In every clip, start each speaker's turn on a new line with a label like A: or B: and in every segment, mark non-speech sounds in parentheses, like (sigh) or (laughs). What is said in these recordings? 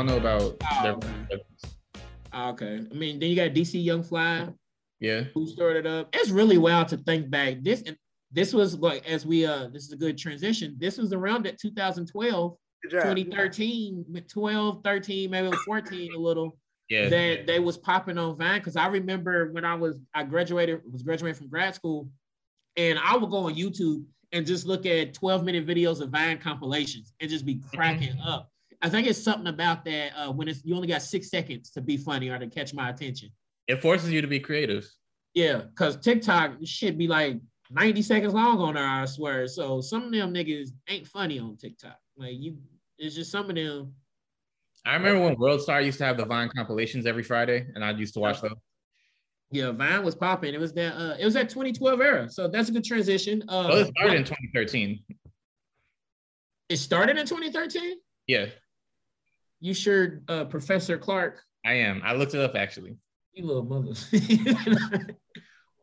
A: don't know about
B: Oh,
A: their.
B: okay. Ah, Okay. I mean, then you got DC Young Fly,
A: Yeah.
B: who started up. It's really wild to think back. This this was like as we uh this is a good transition. This was around at 2012, 2013, 12, 13, maybe 14 a little.
A: Yeah.
B: That they was popping on Vine because I remember when I was I graduated was graduating from grad school, and I would go on YouTube and just look at 12 minute videos of Vine compilations and just be cracking up. I think it's something about that uh, when it's you only got six seconds to be funny or to catch my attention.
A: It forces you to be creative.
B: Yeah, because TikTok should be like 90 seconds long on there, I swear. So some of them niggas ain't funny on TikTok. Like you, it's just some of them.
A: I remember when World Star used to have the Vine compilations every Friday, and I used to watch those.
B: Yeah, Vine was popping. It was that. Uh, it was that 2012 era. So that's a good transition. Uh,
A: Well, it started in 2013.
B: it started in 2013.
A: Yeah,
B: You sure, uh, Professor Clark?
A: I am. I looked it up actually.
B: You little mother. (laughs)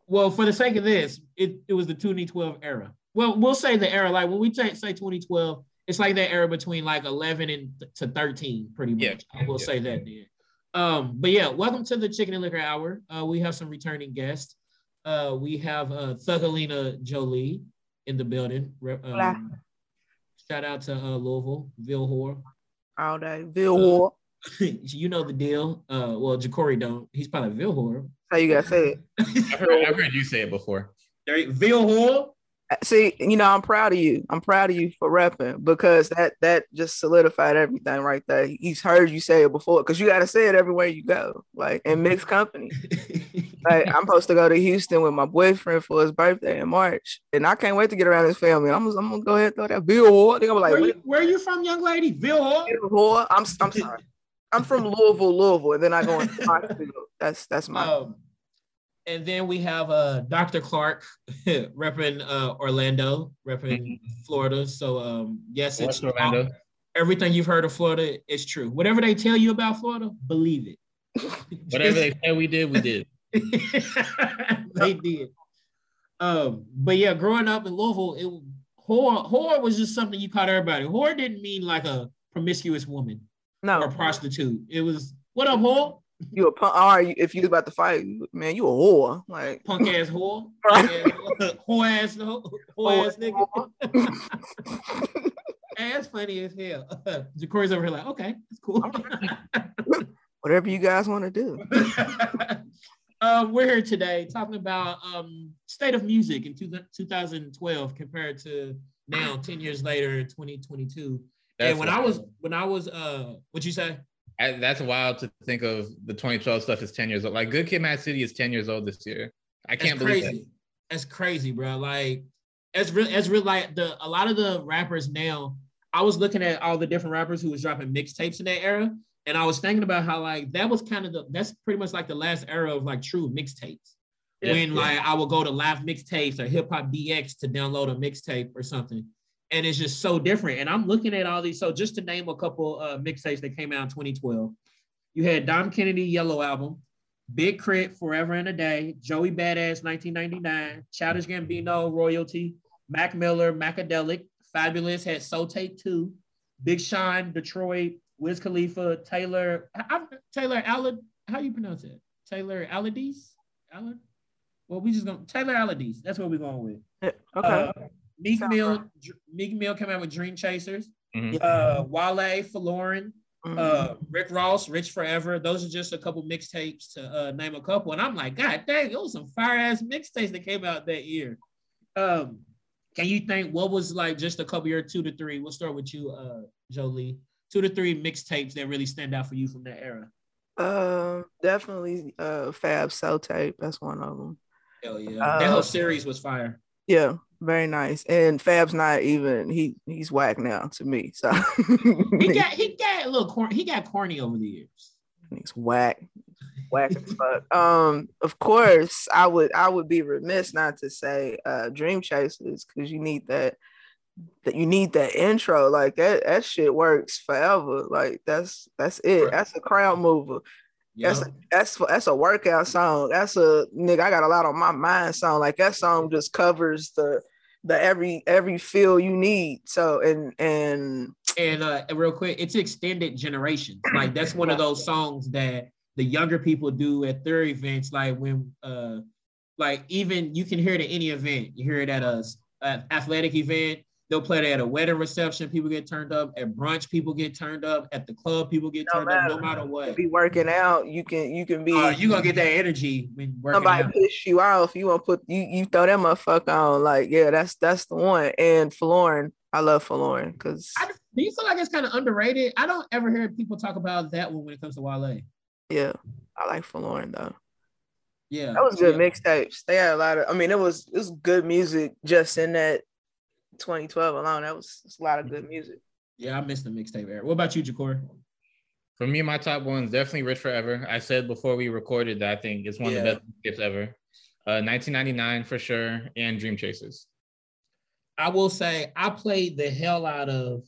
B: well, for the sake of this, it, it was the 2012 era. Well, we'll say the era. Like when we say say 2012, it's like that era between like 11 and to 13, pretty much.
A: Yeah,
B: I will
A: yeah.
B: say that then. Um, but yeah, welcome to the Chicken and Liquor Hour. Uh, we have some returning guests. Uh, we have uh, Thugalina Jolie in the building. Um, shout out to uh, Louisville, Ville Whore.
C: All day. Bill Ward. (laughs)
B: you know the deal. Uh, well, Ja'Cory don't. He's probably Ville Whore.
C: How you gotta say it.
A: I've heard, I've heard you say it before.
B: There you- Ville Whore.
C: See, you know, I'm proud of you. I'm proud of you for repping because that that just solidified everything right there. He's heard you say it before because you gotta say it everywhere you go, like in mixed company. Like I'm (laughs) supposed to go to Houston with my boyfriend for his birthday in March, and I can't wait to get around his family. I'm, I'm gonna go ahead and throw that Bill. They're gonna be
B: where,
C: like,
B: you, where you from, young lady?
C: Bill Ward. I'm I'm sorry. I'm from Louisville, Louisville, and then I go into (laughs) Knoxville. That's that's my
B: Um, and then we have uh, Dr. Clark (laughs) repping uh, Orlando, repping Florida. So um, yes, it's
A: West Orlando.
B: everything you've heard of Florida is true. Whatever they tell you about Florida, believe it. (laughs)
A: Whatever they said we did, we did. (laughs)
B: they did. Um, but yeah, growing up in Louisville, it whore, whore was just something you caught everybody. Whore didn't mean like a promiscuous woman no, or
C: no.
B: prostitute. It was what up, whore?
C: You a punk? All right, if you about to fight, man, you a whore. Like
B: Punk ass whore. (laughs) whore ass whore, whore ass nigga. (laughs) Ass funny as hell. (laughs) Ja'Cory's over here like, okay, that's cool.
C: whatever you guys want to do.
B: uh, we're here today talking about um, state of music in two, 2012 compared to now, 10 years later, 2022.
A: That's
B: and when I
A: wild.
B: was, when I was, uh, what you say?
A: I, that's wild to think of the 2012 stuff is 10 years old. Like Good Kid, Mad City is 10 years old this year. I can't believe
B: crazy. That's crazy, bro. Like, as real, as real, like the a lot of the rappers now. I was looking at all the different rappers who was dropping mixtapes in that era, and I was thinking about how like that was kind of the that's pretty much like the last era of like true mixtapes.
A: Yeah,
B: when
A: yeah.
B: like I would go to live mixtapes or hip hop DX to download a mixtape or something, and it's just so different. And I'm looking at all these. So just to name a couple uh, mixtapes that came out in 2012, you had Dom Kennedy Yellow album, Big K.R.I.T. Forever and a Day, Joey Badass 1999, Childish Gambino Royalty, Mac Miller Macadelic, Fabolous had Soul Tape 2, Big Sean Detroit, Wiz Khalifa, Taylor I, Taylor Alad, how you pronounce it? Taylor Aladies? Alad? Well, we just gonna Taylor Aladies. That's what we're going with.
C: Okay.
B: Uh, Meek
C: Sound
B: Mill,
C: right.
B: Meek Mill came out with Dream Chasers.
A: Mhm.
B: Uh, Wale, Lauren,
C: Mhm.
B: uh, Rick Ross, Rich Forever. Those are just a couple mixtapes to uh, name a couple. And I'm like, God dang, it was some fire ass mixtapes that came out that year. Um, can you think what was like just a couple year two to three? We'll start with you, uh, Jolie. Two to three mixtapes that really stand out for you from that era.
C: Um, definitely uh Fab Cell Tape. That's one of them.
B: Hell yeah, that
C: Uh,
B: whole series was fire.
C: Yeah, very nice. And Fab's not even he he's whack now to me. So
B: He (laughs) got he got a little corny. He got corny over the years.
C: he's whack. Whack as (laughs) fuck. Um, of course, I would I would be remiss not to say uh Dream Chasers because you need that that you need that intro. Like that that shit works forever. Like that's that's it. That's a crowd mover. That's a, that's that's a workout song. That's a nigga. I got a lot on my mind song. Like that song just covers the the every every feel you need. So and and
B: and uh real quick, it's extended generations. (clears throat) Like that's one of those songs that the younger people do at their events. Like when uh like even you can hear it at any event. You hear it at a, a athletic event. They'll play it at a wedding reception. People get turned up at brunch. People get turned up at the club. People get no turned matter, up no matter what.
C: Be working out. You can you can be.
B: Uh, you gonna get that energy when working out.
C: somebody
B: out.
C: piss you off. You want to put you you throw that motherfucker on. Like yeah, that's that's the one. And Folarin, I love Folarin because.
B: Do you feel like it's kind of underrated? I don't ever hear people talk about that one when it comes to Wale.
C: Yeah, I like Folarin though.
B: Yeah,
C: that was good
B: yeah.
C: mixtapes. They had a lot of. I mean, it was it was good music just in that 2012 alone. That was, was a lot of good music.
B: Yeah, I missed the mixtape era. What about you, Jakor?
A: For me, my top one is definitely Rich Forever. I said before we recorded that I think it's one yeah. of the best gifts ever. Uh, 1999 for sure, and Dream Chasers.
B: I will say I played the hell out of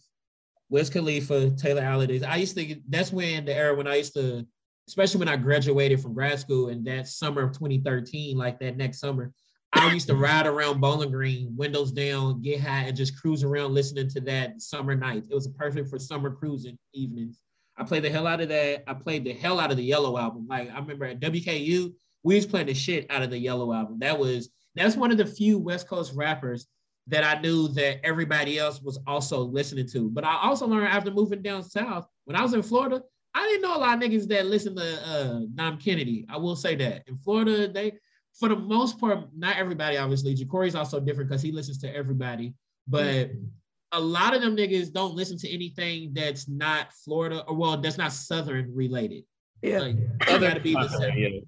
B: Wiz Khalifa, Taylor Holidays. I used to. That's when the era when I used to, especially when I graduated from grad school in that summer of 2013, like that next summer. I used to ride around Bowling Green, windows down, get high, and just cruise around listening to that summer nights. It was perfect for summer cruising evenings. I played the hell out of that. I played the hell out of the Yellow album. Like I remember at WKU, we was playing the shit out of the Yellow album. That was that's one of the few West Coast rappers that I knew that everybody else was also listening to. But I also learned after moving down south, when I was in Florida, I didn't know a lot of niggas that listen to uh, Dom Kennedy. I will say that in Florida, they for the most part, not everybody, obviously. Jacory's also different because he listens to everybody, but mm-hmm. a lot of them niggas don't listen to anything that's not Florida or well, that's not Southern related.
C: Yeah,
B: like, it got to be the South. Yeah.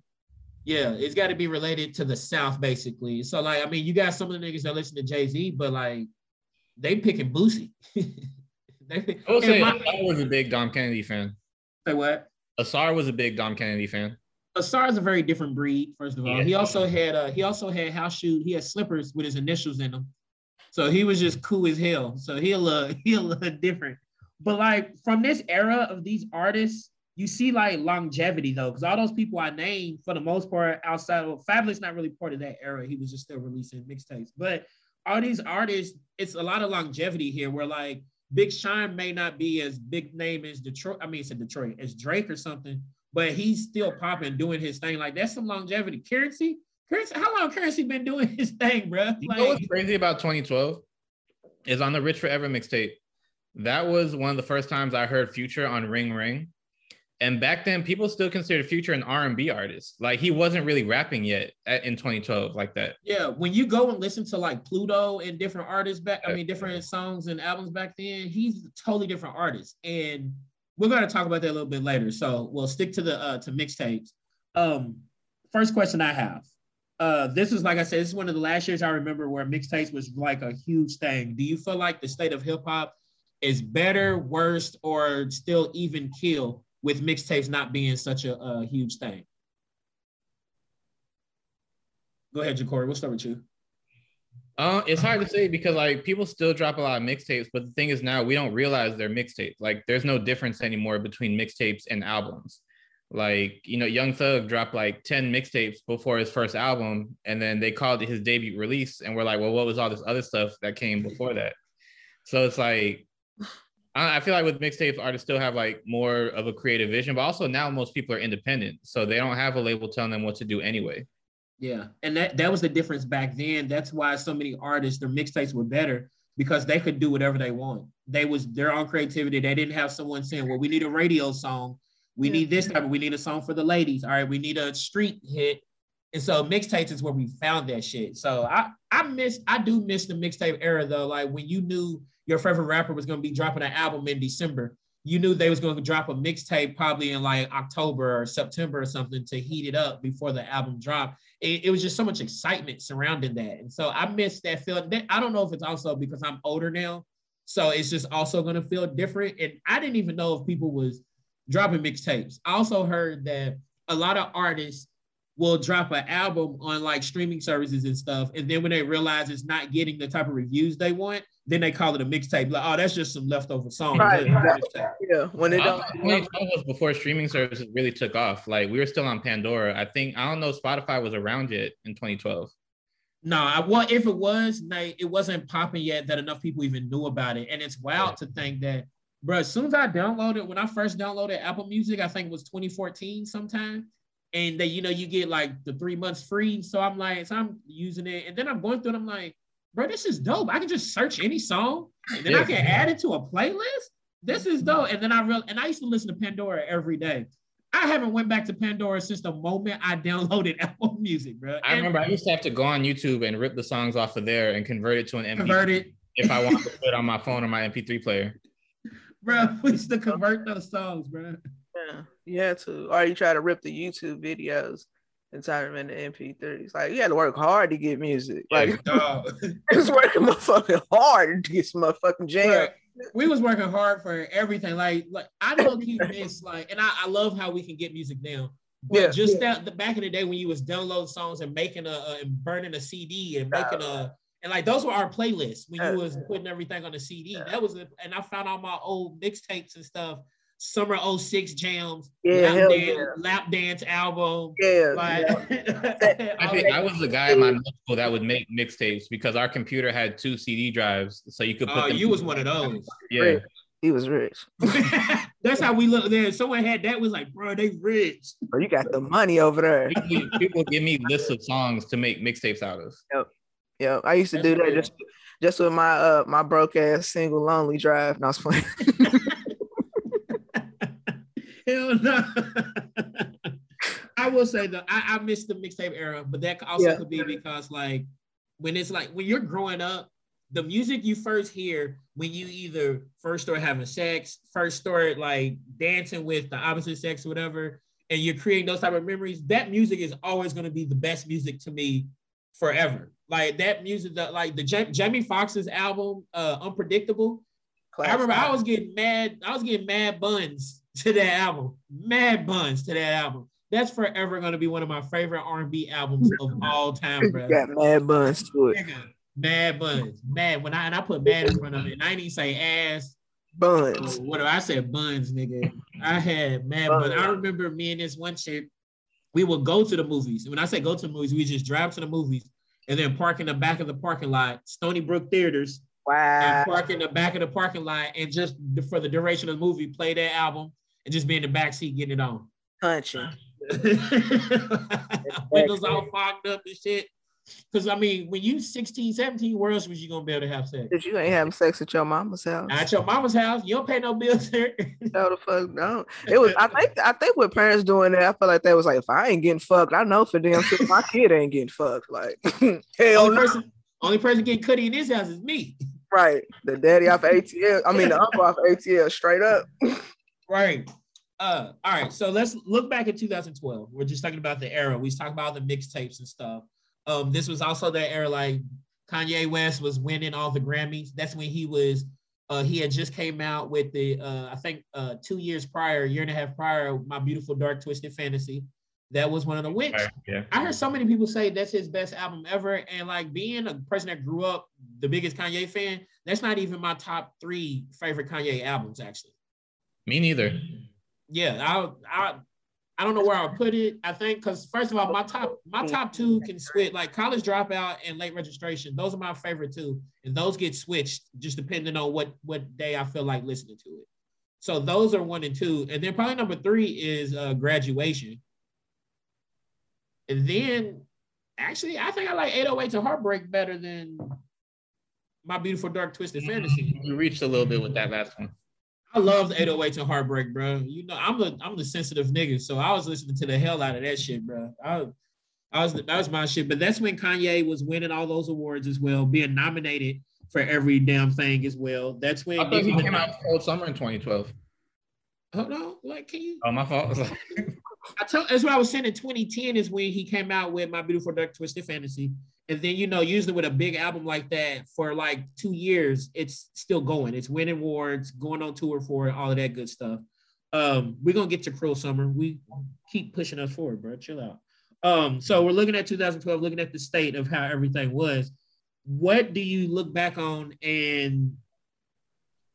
B: yeah, it's got to be related to the South, basically. So, like, I mean, you got some of the niggas that listen to Jay Z, but like, they picking Boosie. (laughs)
A: they, I will say, my, I was a big Dom Kennedy fan.
B: Say what?
A: Asar was a big Dom Kennedy fan.
B: Asar is a very different breed. First of all, yeah. he also had uh, he also had house shoes. He had slippers with his initials in them, so he was just cool as hell. So he'll look he'll look different. But like from this era of these artists, you see like longevity though, because all those people I named for the most part outside of Fabolous, not really part of that era. He was just still releasing mixtapes. But all these artists, it's a lot of longevity here. Where like Big Sean may not be as big name as Detroit. I mean, it's in Detroit as Drake or something, but he's still popping, doing his thing. Like that's some longevity. Curren$y, Curren$y. How long Curren$y been doing (laughs) his thing, bro? Like,
A: you know what's crazy about 2012 is on the Rich Forever mixtape. That was one of the first times I heard Future on Ring Ring. And back then, people still considered Future an R&B artist. Like he wasn't really rapping yet at, in 2012 like that.
B: Yeah, when you go and listen to like Pluto and different artists back, I mean different songs and albums back then, he's a totally different artist. And we're going to talk about that a little bit later. So we'll stick to the uh, to mixtapes. Um, first question I have. Uh, this is like I said, this is one of the last years I remember where mixtapes was like a huge thing. Do you feel like the state of hip hop is better, worse, or still even kill with mixtapes not being such a, a huge thing? Go ahead, Jacory. We'll start with you.
A: Uh, it's hard to say because like people still drop a lot of mixtapes, but the thing is now we don't realize they're mixtapes. Like there's no difference anymore between mixtapes and albums. Like you know, Young Thug dropped like ten mixtapes before his first album, and then they called it his debut release, and we're like, well, what was all this other stuff that came before that? So it's like I feel like with mixtapes, artists still have like more of a creative vision, but also now most people are independent, so they don't have a label telling them what to do anyway.
B: Yeah, and that that was the difference back then. That's why so many artists, their mixtapes were better because they could do whatever they want. They was their own creativity. They didn't have someone saying, "Well, we need a radio song. We need this type. Of, we need a song for the ladies. All right, we need a street hit." And so mixtapes is where we found that shit. So I I miss I do miss the mixtape era though. Like when you knew your favorite rapper was gonna be dropping an album in December, you knew they was going to drop a mixtape probably in like October or September or something to heat it up before the album dropped. It, it was just so much excitement surrounding that, and so I miss that feeling. I don't know if it's also because I'm older now, so it's just also going to feel different. And I didn't even know if people was dropping mixtapes. I also heard that a lot of artists will drop an album on like streaming services and stuff, and then when they realize it's not getting the type of reviews they want, then they call it a mixtape. Like, oh, that's just some leftover song.
C: Right. Yeah, when it don't.
A: was before streaming services really took off. Like we were still on Pandora. I think I don't know Spotify was around yet in 2012.
B: No, I well, if it was, Nate, it wasn't popping yet that enough people even knew about it. And it's wild to think that, bro, as soon as I downloaded, when I first downloaded Apple Music, I think it was 2014 sometime. And that you know, you get like the three months free. So I'm like, so I'm using it. And then I'm going through it, I'm like, bro, this is dope. I can just search any song and then I can add it to a playlist. This is dope. And then I real and I used to listen to Pandora every day. I haven't went back to Pandora since the moment I (laughs) downloaded Apple Music, bro.
A: I remember I used to have to go on YouTube and rip the songs off of there and convert it to an MP.
B: Convert it.
A: If I wanted to (laughs) put it on my phone or my MP3 player.
B: Bro, (laughs) we used to convert those songs, bro.
C: Yeah, you had to, or you try to rip the YouTube videos and them into MP3s. Like you had to work hard to get music. Like it's (laughs) working motherfucking hard to get some motherfucking jam
B: we was working hard for everything. Like, like I don't keep (laughs) miss like, and I, I love how we can get music now. But yeah, just yeah. that the back in the day when you was downloading songs and making a, a and burning a CD and making a and like those were our playlists when you was putting everything on the CD. That was a, and I found all my old mixtapes and stuff summer 06 jams, yeah, lap, dance, yeah. lap dance album.
C: Yeah.
B: Like,
A: yeah. (laughs) I think I was the guy in my middle school that would make mixtapes because our computer had two CD drives. So you could put
B: Oh, you was one of those.
A: Yeah.
C: He was rich. (laughs)
B: That's how we look there. Someone had that was like, bro, they rich.
C: Bro, you got the money over there.
A: People, people give me lists of songs to make mixtapes out of.
C: Yep. Yep. I used to That's do that just just with my uh my broke ass single lonely drive. And I was playing. (laughs)
B: Hell no. (laughs) I will say though, I, I miss the mixtape era, but that also yeah. could be because like when it's like when you're growing up, the music you first hear when you either first start having sex, first start like dancing with the opposite sex or whatever, and you're creating those type of memories, that music is always going to be the best music to me forever. Like that music, that like the J- Jamie Foxx's album, uh, Unpredictable. Classic. I remember I was getting mad. I was getting mad buns to that album. Mad buns to that album. That's forever gonna be one of my favorite R&B albums of all time, bro.
C: Got mad buns to it.
B: Mad buns, mad. When I and I put mad in front of it, and I didn't even say ass.
C: Buns.
B: Oh, what do I said? Buns, nigga. I had mad buns. buns. I remember me and this one chick, we would go to the movies. When I say go to the movies, we just drive to the movies and then park in the back of the parking lot, Stony Brook Theaters.
C: Wow.
B: And park in the back of the parking lot and just for the duration of the movie, play that album and just be in the back seat getting it on.
C: Punching. (laughs)
B: Windows all fogged up and shit. Cause I mean, when you 16, 17, where else was you gonna be able to have sex?
C: Because you ain't having sex at your mama's house.
B: At your mama's house, you don't pay no bills there. (laughs)
C: no, the fuck no. It was. I think. I think with parents doing that, I feel like they was like, if I ain't getting fucked, I know for damn sure my kid ain't getting fucked. Like, (laughs) hell
B: only
C: no.
B: person, only person getting cutty in this house is me.
C: Right, the daddy off ATL. I mean, the uncle off ATL, straight up.
B: Right. Uh, all right, so let's look back at 2012. We're just talking about the era. We talked about the mixtapes and stuff. Um, this was also that era like Kanye West was winning all the Grammys. That's when he was uh, he had just came out with the uh, I think uh, two years prior, year and a half prior, My Beautiful Dark Twisted Fantasy. That was one of the wins.
A: Yeah.
B: I heard so many people say that's his best album ever, and like being a person that grew up the biggest Kanye fan, that's not even my top three favorite Kanye albums actually.
A: Me neither
B: yeah, I I I don't know where I'll put it. I think because first of all, my top my top two can switch like college dropout and late registration. Those are my favorite two, and those get switched just depending on what what day I feel like listening to it. So those are one and two, and then probably number three is uh, graduation, and then actually I think I like 808 to Heartbreak better than my beautiful dark twisted fantasy.
A: You reached a little bit with that last one.
B: I love the 808 to heartbreak, bro. You know, I'm the I'm the sensitive nigga, so I was listening to the hell out of that shit, bro. I, I was that was my shit. But that's when Kanye was winning all those awards as well, being nominated for every damn thing as well. That's when
A: I thought he came out Cruel Summer in 2012.
B: Hold on, like can you?
A: Oh, my fault. (laughs)
B: I told that's what I was saying. In 2010 is when he came out with My Beautiful Dark Twisted Fantasy. And then, you know, usually with a big album like that for like two years, it's still going. It's winning awards, going on tour for it, all of that good stuff. Um, we're gonna get to Cruel Summer. We keep pushing us forward, bro. Chill out. Um, so we're looking at 2012, looking at the state of how everything was. What do you look back on and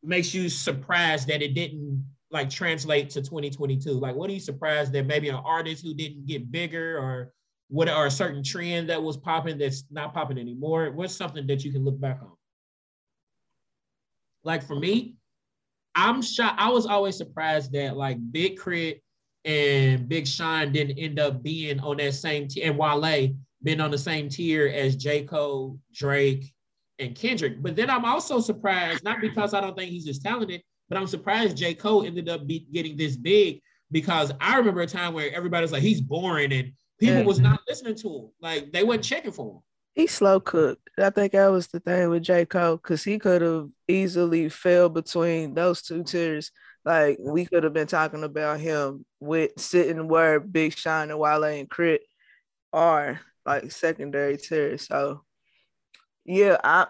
B: makes you surprised that it didn't like translate to 2022? Like, what are you surprised that maybe an artist who didn't get bigger or what are a certain trend that was popping that's not popping anymore? What's something that you can look back on? Like for me, I'm shocked. I was always surprised that like Big K.R.I.T. and Big Sean didn't end up being on that same tier, and Wale been on the same tier as J. Cole, Drake, and Kendrick. But then I'm also surprised, not because I don't think he's as talented, but I'm surprised J. Cole ended up be, getting this big because I remember a time where everybody was like, he's boring and people was not mm-hmm. listening to him. Like they weren't checking for him.
C: He slow cooked. I think that was the thing with J. Cole, because he could have easily fell between those two tiers. Like we could have been talking about him with sitting where Big Sean and Wale and K.R.I.T. are like secondary tiers. So yeah, I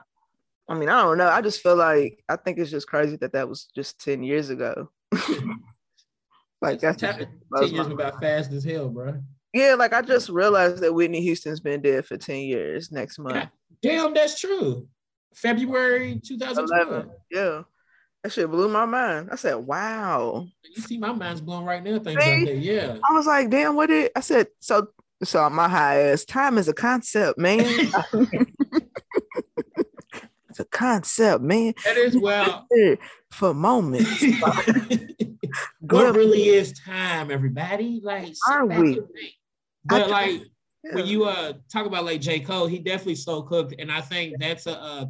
C: I mean, I don't know. I just feel like I think it's just crazy that that was just 10 years ago. (laughs) like that's
B: 10 years about fast as hell, bro.
C: Yeah, like I just realized that Whitney Houston's been dead for 10 years next month.
B: Damn, that's true. February 2011.
C: Yeah. That shit blew my mind. I said, wow.
B: You see, my mind's blown right now. Things see? like that. Yeah.
C: I was like, damn, what did I said? So, so my high ass time is a concept, man. (laughs) it's a concept, man.
B: That is well (laughs)
C: for moments. (laughs)
B: what really is time, everybody? Like,
C: are we?
B: But like yeah. when you uh talk about like J. Cole, he definitely slow cooked. And I think that's a uh,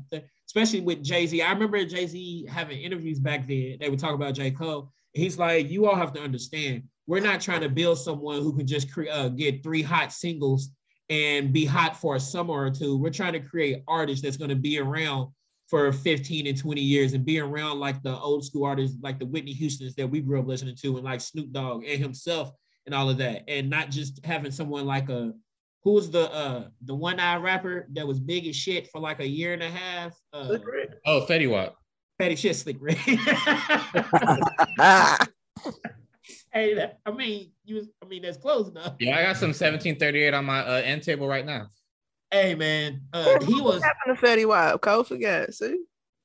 B: especially with Jay-Z. I remember Jay-Z having interviews back then. They would talk about J. Cole. He's like, you all have to understand, we're not trying to build someone who can just cre- uh, get three hot singles and be hot for a summer or two. We're trying to create artists that's going to be around for 15 and 20 years and be around like the old school artists, like the Whitney Houstons that we grew up listening to, and like Snoop Dogg and himself and all of that, and not just having someone like a who was the uh the one eye rapper that was big as shit for like a year and a half. Uh,
A: oh, Fetty Wap.
B: Fetty shit, Slick Rick. (laughs) hey, that, I mean, you. Was, I mean, that's close enough.
A: Yeah, I got some 1738 on my uh, end table right now.
B: Hey man, uh, he was
C: happened to Fetty Wap. Cole forget. See,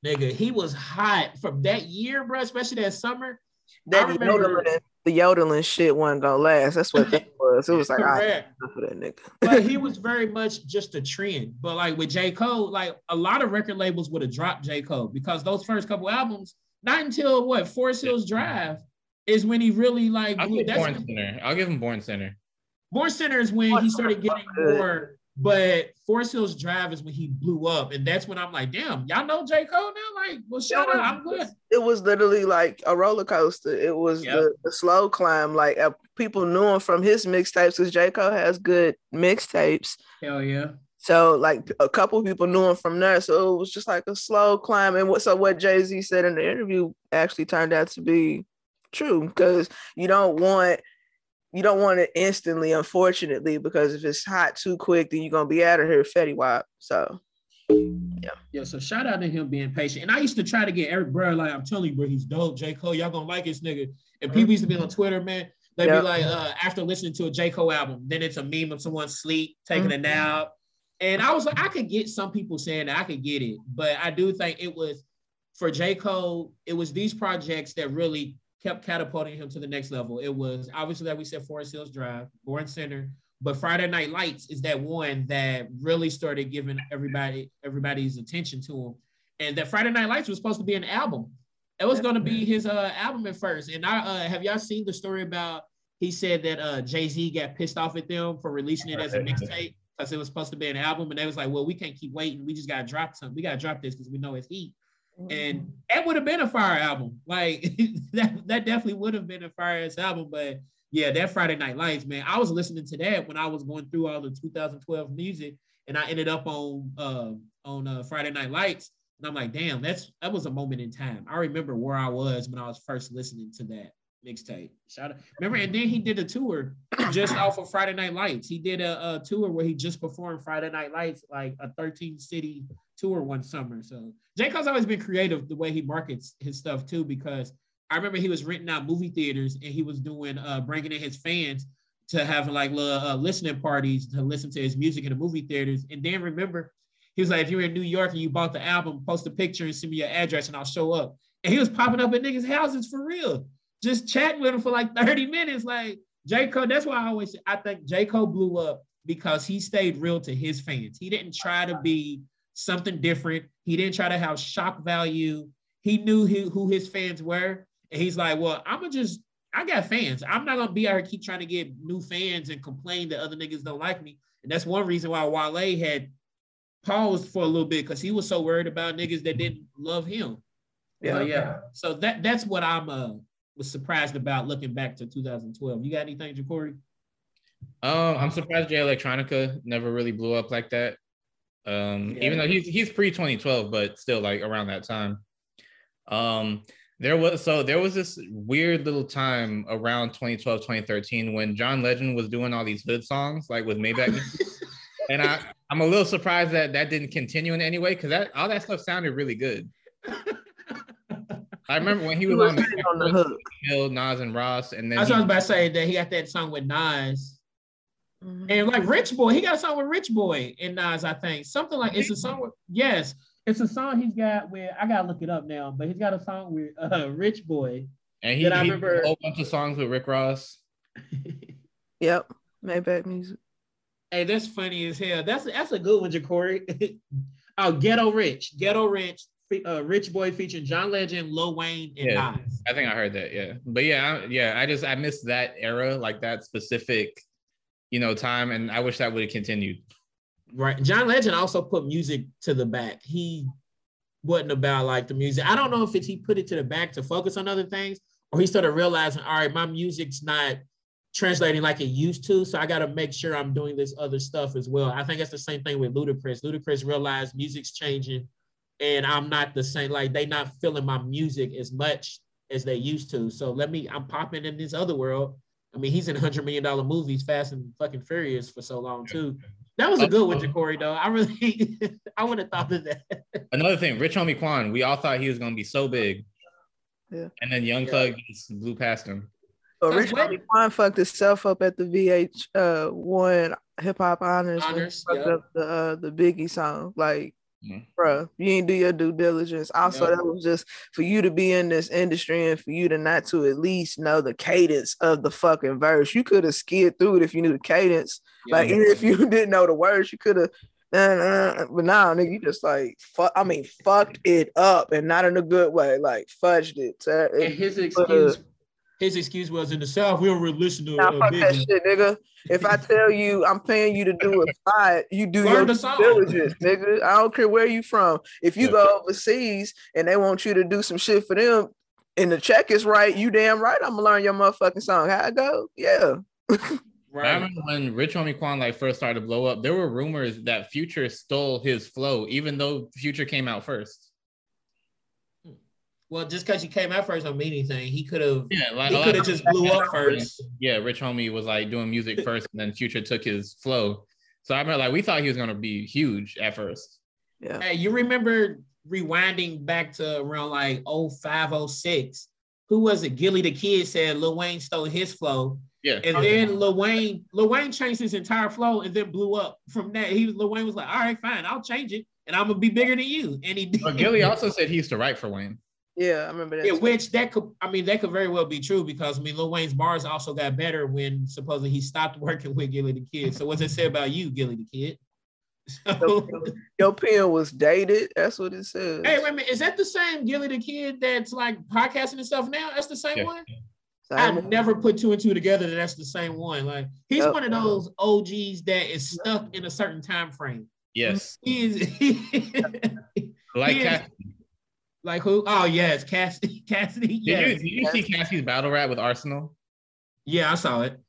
B: nigga, he was hot from that year, bro. Especially that summer. That
C: I remember, the yodeling shit wasn't gonna last. That's what that (laughs) was. It was like ah, I for that nigga.
B: but he was very much just a trend. But like with J. Cole, like a lot of record labels would have dropped J. Cole because those first couple albums, not until what Forest Hills Drive is when he really like
A: I'll give Born Sinner. I'll give him Born Sinner.
B: Born Sinner is when he started getting more but Forest Hills Drive is when he blew up, and that's when I'm like, damn, y'all know J. Cole now? Like, well, shut up, I'm good.
C: It was literally like a roller coaster. It was yep. the, the, slow climb. Like uh, people knew him from his mixtapes because J. Cole has good mixtapes.
B: Hell yeah.
C: So like a couple people knew him from there. So it was just like a slow climb. And what so what Jay Z said in the interview actually turned out to be true because you don't want you don't want it instantly, unfortunately, because if it's hot too quick, then you're gonna be out of here, Fetty Wap. So yeah.
B: Yeah. So shout out to him being patient. And I used to try to get Eric Bro, like I'm telling you, bro, he's dope. J. Cole, y'all gonna like this nigga. And people used to be on Twitter, man. They'd yep. be like, uh, after listening to a J. Cole album, then it's a meme of someone sleep, taking mm-hmm. a nap. And I was like, I could get some people saying that I could get it, but I do think it was for J. Cole, it was these projects that really kept catapulting him to the next level. It was obviously that we said Forest Hills Drive, Born Sinner, but Friday Night Lights is that one that really started giving everybody everybody's attention to him. And that Friday Night Lights was supposed to be an album. It was going to be his uh, album at first. And I uh, have y'all seen the story about he said that uh, Jay Z got pissed off at them for releasing it as a mixtape because it was supposed to be an album, and they was like, "Well, we can't keep waiting. We just got to drop something. We got to drop this because we know it's heat." And that would have been a fire album. Like (laughs) that, that definitely would have been a fire ass album. But yeah, that Friday Night Lights, man. I was listening to that when I was going through all the 2012 music, and I ended up on uh, on uh, Friday Night Lights, and I'm like, damn, that's that was a moment in time. I remember where I was when I was first listening to that mixtape. Shout out. Remember, and then he did a tour (clears throat) just off of Friday Night Lights. He did a, a, tour where he just performed Friday Night Lights, like a 13 city tour one summer. So J. Cole's always been creative the way he markets his stuff too, because I remember he was renting out movie theaters and he was doing uh bringing in his fans to have like little uh, listening parties to listen to his music in the movie theaters. And then remember, he was like, if you're in New York and you bought the album, post a picture and send me your address and I'll show up. And he was popping up at niggas' houses for real, just chatting with him for like 30 minutes. Like J. Cole, that's why I always I think J. Cole blew up because he stayed real to his fans. He didn't try to be something different. He didn't try to have shock value. He knew who, who his fans were. And he's like, well, I'm gonna just, I got fans. I'm not gonna be out here keep trying to get new fans and complain that other niggas don't like me. And that's one reason why Wale had paused for a little bit because he was so worried about niggas that didn't love him. Yeah, so, yeah. So that that's what I'm uh was surprised about looking back to 2012. You got anything, Jacory?
A: Um, I'm surprised Jay Electronica never really blew up like that. Um, yeah. even though he's he's pre 2012, but still like around that time. Um, there was so there was this weird little time around 2012, 2013 when John Legend was doing all these hood songs like with Maybach. (laughs) and I, I'm a little surprised that that didn't continue in any way because that all that stuff sounded really good. (laughs) I remember when he was, he was on, the, on the hook. Hill, Nas and Ross, and then
B: I was about to say that he got that song with Nas. Mm-hmm. And like Rich Boy, he got a song with Rich Boy and Nas, I think. Something like it's a song with yes, it's a song he's got with I gotta look it up now, but he's got a song with uh, Rich Boy.
A: And he, I remember a whole bunch of songs with Rick Ross. (laughs)
C: yep, Maybach music.
B: Hey, that's funny as hell. That's that's a good one, Jacory. (laughs) oh, Ghetto Rich, Ghetto Rich, uh, Rich Boy featuring John Legend, Lil Wayne, and
A: yeah, Nas. I think I heard that. Yeah, but yeah, I, yeah, I just I missed that era, like that specific, you know, time, and I wish that would have continued.
B: Right. John Legend also put music to the back. He wasn't about like the music. I don't know if it's he put it to the back to focus on other things, or he started realizing, all right, my music's not translating like it used to. So I got to make sure I'm doing this other stuff as well. I think that's the same thing with Ludacris. Ludacris realized music's changing and I'm not the same, like they not feeling my music as much as they used to. So let me, I'm popping in this other world. I mean, he's in hundred million dollar movies, Fast and fucking Furious for so long too. That was a good one, Jacory, though. I really, (laughs) I would have thought of that.
A: Another thing, Rich Homie Quan, we all thought he was gonna be so big. Yeah. And then Young Thug just blew past him.
C: But Rich Homie Quan fucked himself up at the VH uh, one hip hop honors. honors yep. up the uh, the Biggie song. Like Mm-hmm. Bro, you didn't do your due diligence. Also, that was just for you to be in this industry and for you to not to at least know the cadence of the fucking verse. You could have skid through it if you knew the cadence. Like even if you (laughs) didn't know the words, you could have. Uh, but now, nigga, you just like fuck. I mean, fucked it up, and not in a good way. Like fudged it.
B: And his excuse, his excuse was in the South, we don't really listen to. Nah, fuck
C: that shit, nigga. If I tell you I'm paying you to do a spot, you do Learn your diligence, nigga. I don't care where you from. If you go overseas and they want you to do some shit for them, and the check is right, you damn right. I'm gonna learn your motherfucking song. How I go? Yeah. (laughs)
A: Right. I remember when Rich Homie Quan like first started to blow up, there were rumors that Future stole his flow, even though Future came out first.
B: Well, just because he came out first don't mean anything. He could have. Yeah, like, he could have just blew up first.
A: Yeah, Rich Homie was like doing music (laughs) first, and then Future took his flow. So I remember, like, we thought he was gonna be huge at first.
B: Yeah. Hey, you remember rewinding back to around like 05, 06. Who was it? Gillie the Kid said Lil Wayne stole his flow.
A: Yeah.
B: And okay. then Lil Wayne, Lil Wayne changed his entire flow and then blew up from that. He was Lil Wayne was like, all right, fine, I'll change it and I'm gonna be bigger than you. And he did.
A: But Gillie (laughs) also said he used to write for Wayne.
C: Yeah, I remember that.
B: Yeah, which that could, I mean, that could very well be true because I mean, Lil Wayne's bars also got better when supposedly he stopped (laughs) working with Gillie the Kid. So what's it say about you, Gillie the Kid? (laughs)
C: So, your pen was dated. That's what it says.
B: Hey, wait a minute. Is that the same Gillie the Kid that's like podcasting and stuff now? That's the same yeah. one. I've never put two and two together that that's the same one. Like he's yep. one of those OGs that is stuck in a certain time frame.
A: Yes.
B: He is (laughs) he,
A: like he is,
B: like who? Oh yes, (laughs) Cassidy. Cassidy.
A: Yes. Did you, did you see Cassidy's battle rap with Arsonal?
B: Yeah, I saw it.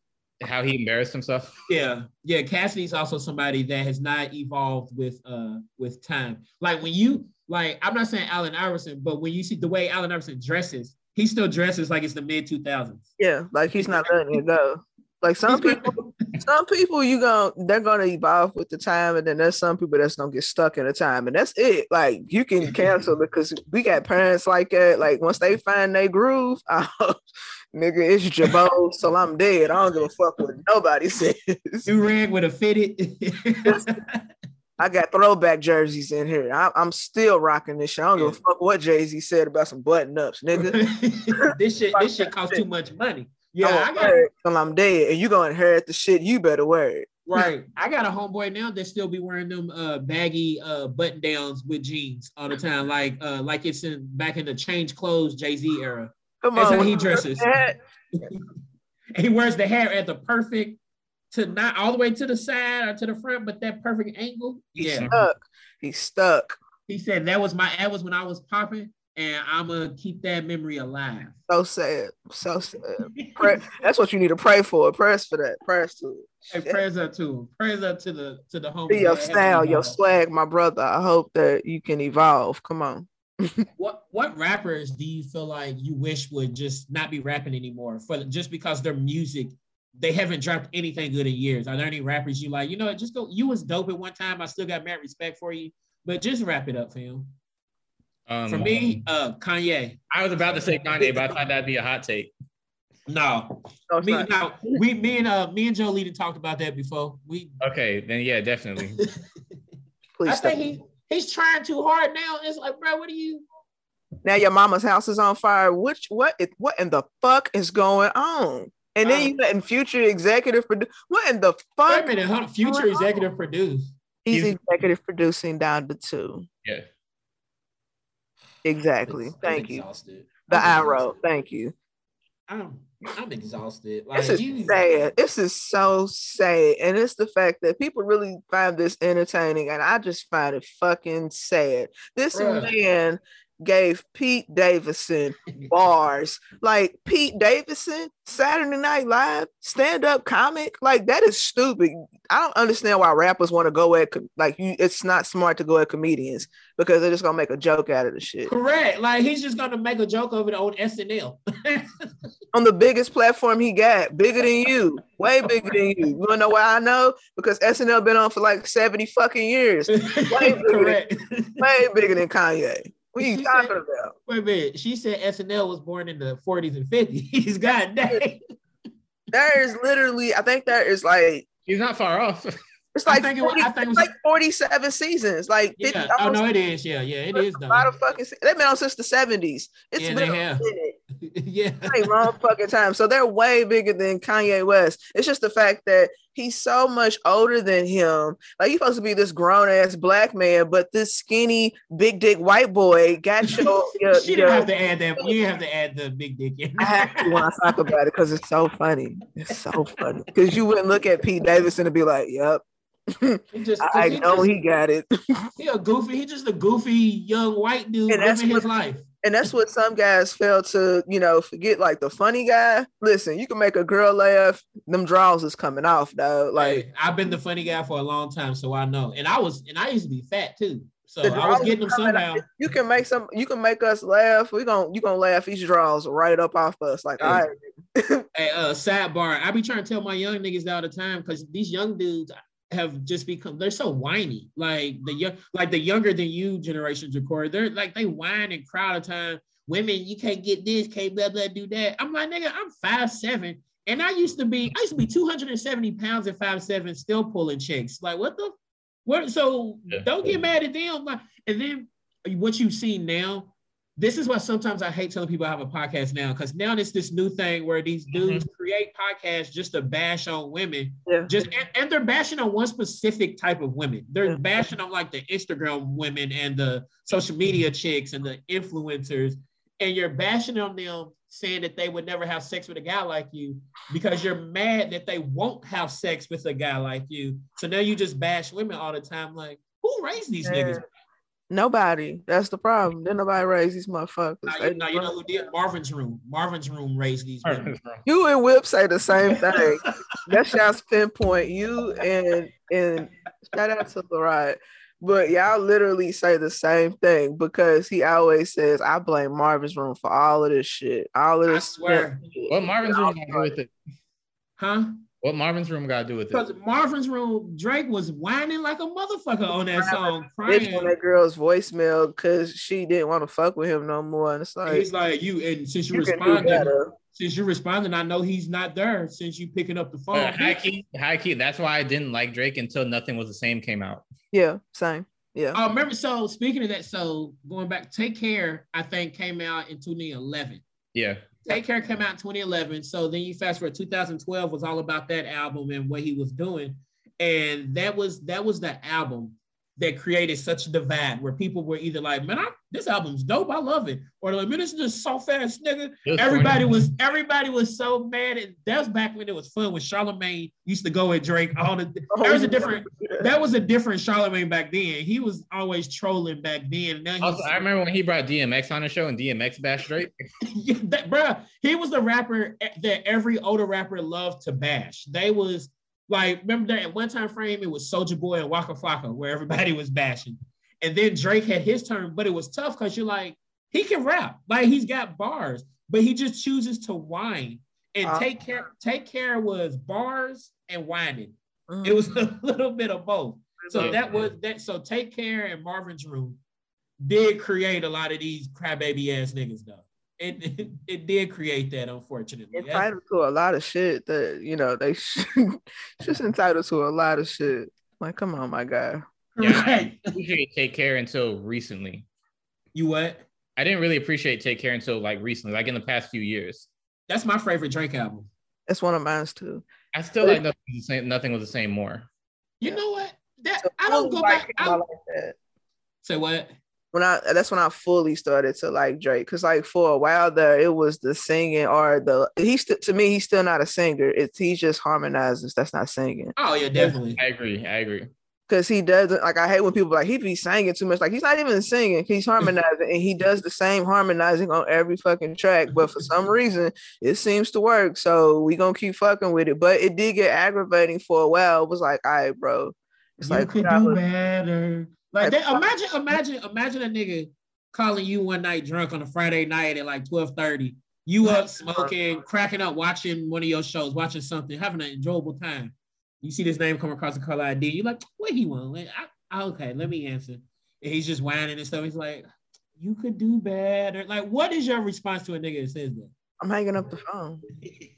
A: How he embarrassed himself. (laughs)
B: Yeah, yeah. Cassidy's also somebody that has not evolved with uh with time. Like when you like, I'm not saying Allen Iverson, but when you see the way Allen Iverson dresses, he still dresses like it's the mid 2000s.
C: Yeah, like he's not letting it go. Like some (laughs) people, some people you going they're gonna evolve with the time, and then there's some people that's gonna get stuck in the time, and that's it. Like you can cancel because we got parents like that. Like once they find their groove, (laughs) oh, nigga, it's Jabot, so I'm dead. I don't give a fuck what nobody (laughs) says.
B: You ran with a fitted.
C: I got throwback jerseys in here. I, am still rocking this shit. I don't give a fuck what Jay Z said about some button ups,
B: nigga. this shit, this shit costs too much money.
C: Yeah, I got it until I'm dead, and you gonna inherit the shit. You better wear it.
B: Right. (laughs) I got a homeboy now that still be wearing them uh baggy uh button downs with jeans all the time, like uh like it's in back in the change clothes Jay Z era.
C: Come
B: That's
C: on.
B: how he dresses. he wears (laughs) the hair at the perfect to not all the way to the side or to the front, but that perfect angle.
C: He's
B: Yeah.
C: stuck. He's stuck.
B: He said that was my that was when I was popping, and I'm gonna keep that memory alive.
C: So sad. So sad. Pray, that's what you need to pray for. Prayers for that. Prayers to
B: Hey,
C: it.
B: prayers up to. Prayers up to the to the home.
C: Your style, your swag, my brother. I hope that you can evolve. Come on. (laughs)
B: What what rappers do you feel like you wish would just not be rapping anymore for just because their music they haven't dropped anything good in years? Are there any rappers you like? You know, just go. You was dope at one time. I still got mad respect for you, but just wrap it up, fam.
A: Um,
B: For me, uh, Kanye.
A: I was about to say Kanye, but I thought that'd be a hot take.
B: No,
C: No,
B: me
C: not.
B: no, we me and uh me and Jolie talked about that before. We
A: Okay, then yeah, definitely. (laughs)
C: Please
B: I think he he's trying too hard now. It's like, bro, what are you?
C: Now your mama's house is on fire. Which what it, what in the fuck is going on? And then
B: Um,
C: you letting future executive produ- what in the
B: Wait
C: fuck?
B: a minute, huh? future executive produce.
C: He's
A: He's-
C: executive producing Donda 2.
A: Yeah.
C: Exactly.
B: I'm
C: Thank you. The arrow.
B: exhausted.
C: Thank you.
B: I'm I'm exhausted. Like
C: This is
B: you,
C: sad. This is so sad. And it's the fact that people really find this entertaining. And I just find it fucking sad. This
B: Bruh.
C: man gave Pete Davidson bars. Like Pete Davidson, Saturday Night Live, stand-up comic. Like that is stupid. I don't understand why rappers want to go at like you. It's not smart to go at comedians because they're just gonna make a joke out of the shit
B: correct. Like he's just gonna make a joke over the old SNL. (laughs)
C: on the biggest platform he got, bigger than you, way bigger than you. You wanna know why I know? Because SNL been on for like seventy fucking years,
B: correct.
C: way bigger than Kanye. What are you talking
B: said-
C: about?
B: Wait a minute. She said SNL was born in the 40s and 50s. (laughs) God dang.
C: There is literally, I think that is like
A: He's not far off. (laughs)
C: it's
B: I
C: like
B: think it was-
C: 40
B: I think it was-
C: it's like forty-seven seasons, like 50,
B: Yeah. Oh no, it is. Yeah, yeah, it is
C: a
B: though.
C: lot of fucking. They've been on since the seventies. It's
B: Yeah,
C: been
B: they
C: a
B: have.
C: minute.
B: yeah.
C: like long fucking time. So they're way bigger than Kanye West. It's just the fact that he's so much older than him. Like he's supposed to be this grown ass black man, but this skinny big dick white boy got (laughs) your. your,
B: she
C: your
B: didn't have to add that. You didn't have to add the big dick in.
C: I have to when I talk about it because it's so funny. It's so funny because you wouldn't look at Pete Davidson and be like, "Yep,
B: He just,
C: I
B: he
C: know
B: just-
C: he got it."
B: He a goofy. He just a goofy young white dude living his life.
C: And that's what some guys fail to, you know, forget. Like the funny guy. Listen, you can make a girl laugh. Them draws is coming off, though. Like
B: Like I've been the funny guy for a long time, so I know. And I was, and I used to be fat too, so I was getting them somehow.
C: out. You can make some. You can make us laugh. We gon' you gonna laugh each draws right up off us. Like,
B: Yeah.
C: all right, (laughs)
B: Hey, uh, sidebar. I be trying to tell my young niggas all the time because these young dudes have just become they're so whiny. Like the young, like the younger than you generations record. They're like they whine and cry all the time. Women, you can't get this, can't blah blah do that. I'm like, nigga, I'm five seven, and I used to be, I used to be 270 pounds at five seven, still pulling chicks. Like, what the, what? So
A: Yeah.
B: don't get mad at them. Like, and then what you see now. This is why sometimes I hate telling people I have a podcast now because now it's this new thing where these mm-hmm. dudes create podcasts just to bash on women
C: Yeah.
B: just and, and they're bashing on one specific type of women. They're
C: Yeah.
B: bashing on like the Instagram women and the social media chicks and the influencers, and you're bashing on them saying that they would never have sex with a guy like you because you're mad that they won't have sex with a guy like you. So now you just bash women all the time. Like, who raised these
C: Yeah.
B: niggas?
C: Nobody. That's the problem. Then nobody raise these motherfuckers.
B: Now, you, now, you know who did? Marvin's Room. Marvin's Room raised these women.
C: You and Whip say the same (laughs) thing. That's y'all's pinpoint. You and and shout out to Loride. But y'all literally say the same thing because he always says, I blame Marvin's room for all of this shit. All of this.
B: I
C: this
B: swear.
C: shit."
A: What Marvin's room got with it?
B: Huh?
A: What Marvin's room got to do with it?
B: Because Marvin's Room, Drake was whining like a motherfucker on that song,
C: Bitch on
B: crying.
C: that girl's voicemail because she didn't want to fuck with him no more. And it's like
B: He's like, you, and since you,
C: you can
B: responded, since you responding, I know he's not there since you picking up the phone.
A: Uh, high key, high key. That's why I didn't like Drake until Nothing Was the Same came out.
C: Yeah, same. Yeah.
B: Oh, remember, so speaking of that, so going back, Take Care, I think came out in 2011.
A: Yeah.
B: Take Care came out in 2011. So then you fast forward 2012 was all about that album and what he was doing. and that was that was the album that created such a divide where people were either like, man, I, this album's dope, I love it, or like, man, this is just so fast, nigga.
A: was
B: Everybody
A: funny.
B: was everybody was so mad, and that was back when it was fun. When Charlemagne used to go at Drake, all the (laughs) oh, there was a different that was a different Charlemagne back then. He was always trolling back then. Now he's,
A: Also, I remember when he brought DMX on the show and DMX bashed Drake. (laughs)
B: yeah, that, bruh, he was the rapper that every older rapper loved to bash. They was like, remember that at one time frame, it was Soldier Boy and Waka Flocka where everybody was bashing. And then Drake had his turn, but it was tough because you're like, he can rap. Like he's got bars, but he just chooses to whine. And
C: Uh,
B: take care, take care was bars and whining.
C: Mm.
B: It was (laughs) a little bit of both. So
A: Yeah.
B: that was that. So take care and Marvin's room did create a lot of these crybaby ass niggas though. It, it it did create that, unfortunately. That's-
C: entitled to a lot of shit that you know they should, (laughs) just entitled to a lot of shit. Like, come on, my guy.
A: Yeah.
B: Right.
A: I appreciate Take Care until recently.
B: You what?
A: I didn't really appreciate Take Care until like recently, like in the past few years.
B: That's my favorite Drake album.
C: That's one of mine too.
A: I still like nothing was the same. Nothing was the same more.
B: You
C: Yeah.
B: know what? That
C: So
B: I don't go
C: like
B: back.
C: him,
B: I
C: I like that.
B: say what?
C: When I that's when I fully started to like Drake because like for a while there it was the singing or the he's st- to me he's still not a singer. It's he just harmonizes. That's not singing
B: Oh yeah, definitely.
A: I agree. I agree.
C: because he doesn't like I hate when people like he be singing too much. Like he's not even singing. He's harmonizing and he does the same harmonizing on every fucking track. But for some reason it seems to work. So we gonna keep fucking with it. But it did get aggravating for a while. It was like, all right, bro. It's
B: you
C: like
B: could do better. Like that, imagine, imagine, imagine a nigga calling you one night drunk on a Friday night at like 12:30. You up smoking, cracking up, watching one of your shows, watching something, having an enjoyable time. You see this name come across the caller ID. You're like, what he want? Like, I, okay, let me answer. And he's just whining and stuff. He's like, you could do better. Like, what is your response to a nigga that says that?
C: I'm hanging up the phone.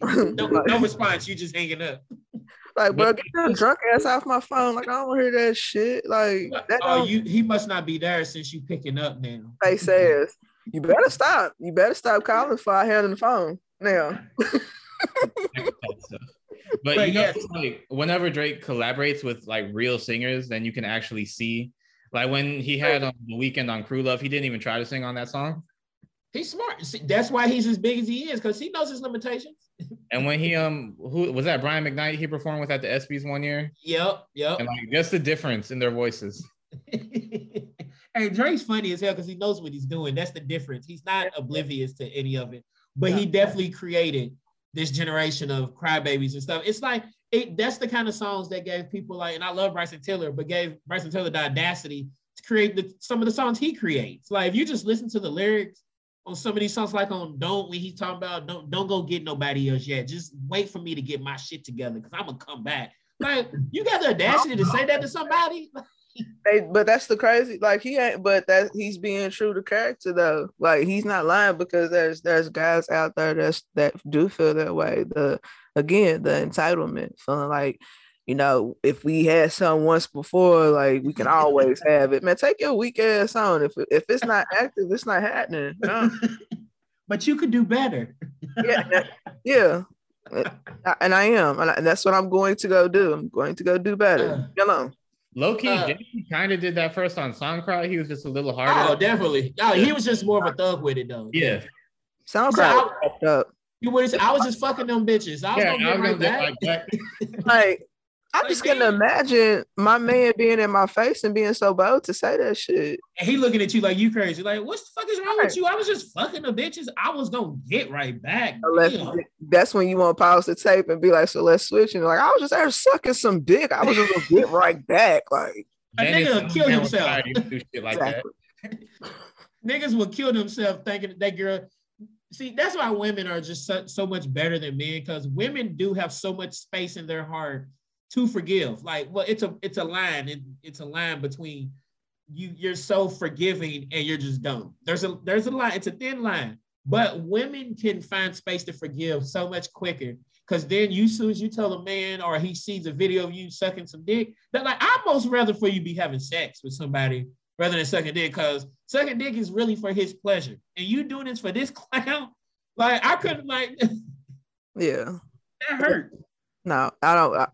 C: (laughs)
B: no, no response. You just hanging up. (laughs)
C: Like, bro, get that drunk ass off my phone. Like, I don't wanna hear that shit. Like, that
B: Oh, you he must not be there since you picking up now.
C: they says. You better stop. You better stop calling before I hand the phone. Now, (laughs)
A: But,
B: But
A: you know, like whenever Drake collaborates with like real singers, then you can actually see. Like when he had um, the Weeknd on Crew Love, he didn't even try to sing on that song.
B: He's smart. See, that's why he's as big as he is, because he knows his limitations. (laughs)
A: And when he um who was that Brian McKnight he performed with at the ESPYS one year,
B: Yep, yep.
A: and like just the difference in their voices. (laughs)
B: hey, Drake's funny as hell because he knows what he's doing. That's the difference. He's not oblivious to any of it, but he definitely created this generation of crybabies and stuff. It's like it, that's the kind of songs that gave people like, and I love Bryson Tiller, but gave Bryson Tiller the audacity to create the, some of the songs he creates. Like if you just listen to the lyrics on some of these songs, like on "Don't," when he's talking about "Don't don't go get nobody else yet. Just wait for me to get my shit together because I'm gonna come back." Like you got the audacity to say that to somebody. (laughs)
C: they, but that's the crazy. Like he ain't, but that he's being true to character though. Like he's not lying because there's there's guys out there that's that do feel that way. The again the entitlement, feeling like you know if we had some once before, like we can always have it. Man, take your weak ass on. If if it's not active, it's not happening. No. (laughs)
B: but you could do better.
C: yeah, yeah. And I am, and, I, and that's what I'm going to go do. I'm going to go do better. Get alone.
A: Low key,
B: Uh,
A: Jay kind of did that first on SoundCloud. He was just a little harder.
B: Oh, definitely. Oh, he was just more of a thug with it though.
A: yeah,
C: SoundCloud
B: So I-
C: up.
B: You I was just fucking them bitches. I was
A: yeah.
B: gonna
A: I
B: get right
A: gonna
B: back. (laughs)
A: like that.
C: Like, I
B: Like,
C: just couldn't
B: man.
C: imagine my man being in my face and being so bold to say that shit.
B: and he looking at you like you crazy. Like, what the fuck is wrong
C: Right.
B: with you? I was just fucking the bitches. I was gonna get right back.
C: Unless that's when you want to pause the tape and be like, so let's switch. And like, I was just there sucking some dick. I was just gonna get (laughs) right back. Like,
B: A
A: Dennis
B: nigga will kill himself.
A: Pryor used to do shit like that.
C: exactly. (laughs)
B: Niggas will kill themselves thinking that that girl. See, that's why women are just so, so much better than men because women do have so much space in their heart to forgive. Like, well, it's a it's a line. It, it's a line between you. You're so forgiving and you're just dumb. There's a there's a line. It's a thin line. But women can find space to forgive so much quicker because then you soon as you tell a man or he sees a video of you sucking some dick, they're like, I'd most rather for you be having sex with somebody rather than sucking dick because sucking dick is really for his pleasure. And you doing this for this (laughs) clown, like I couldn't like (laughs)
C: Yeah.
B: that hurt.
C: No, I don't. I,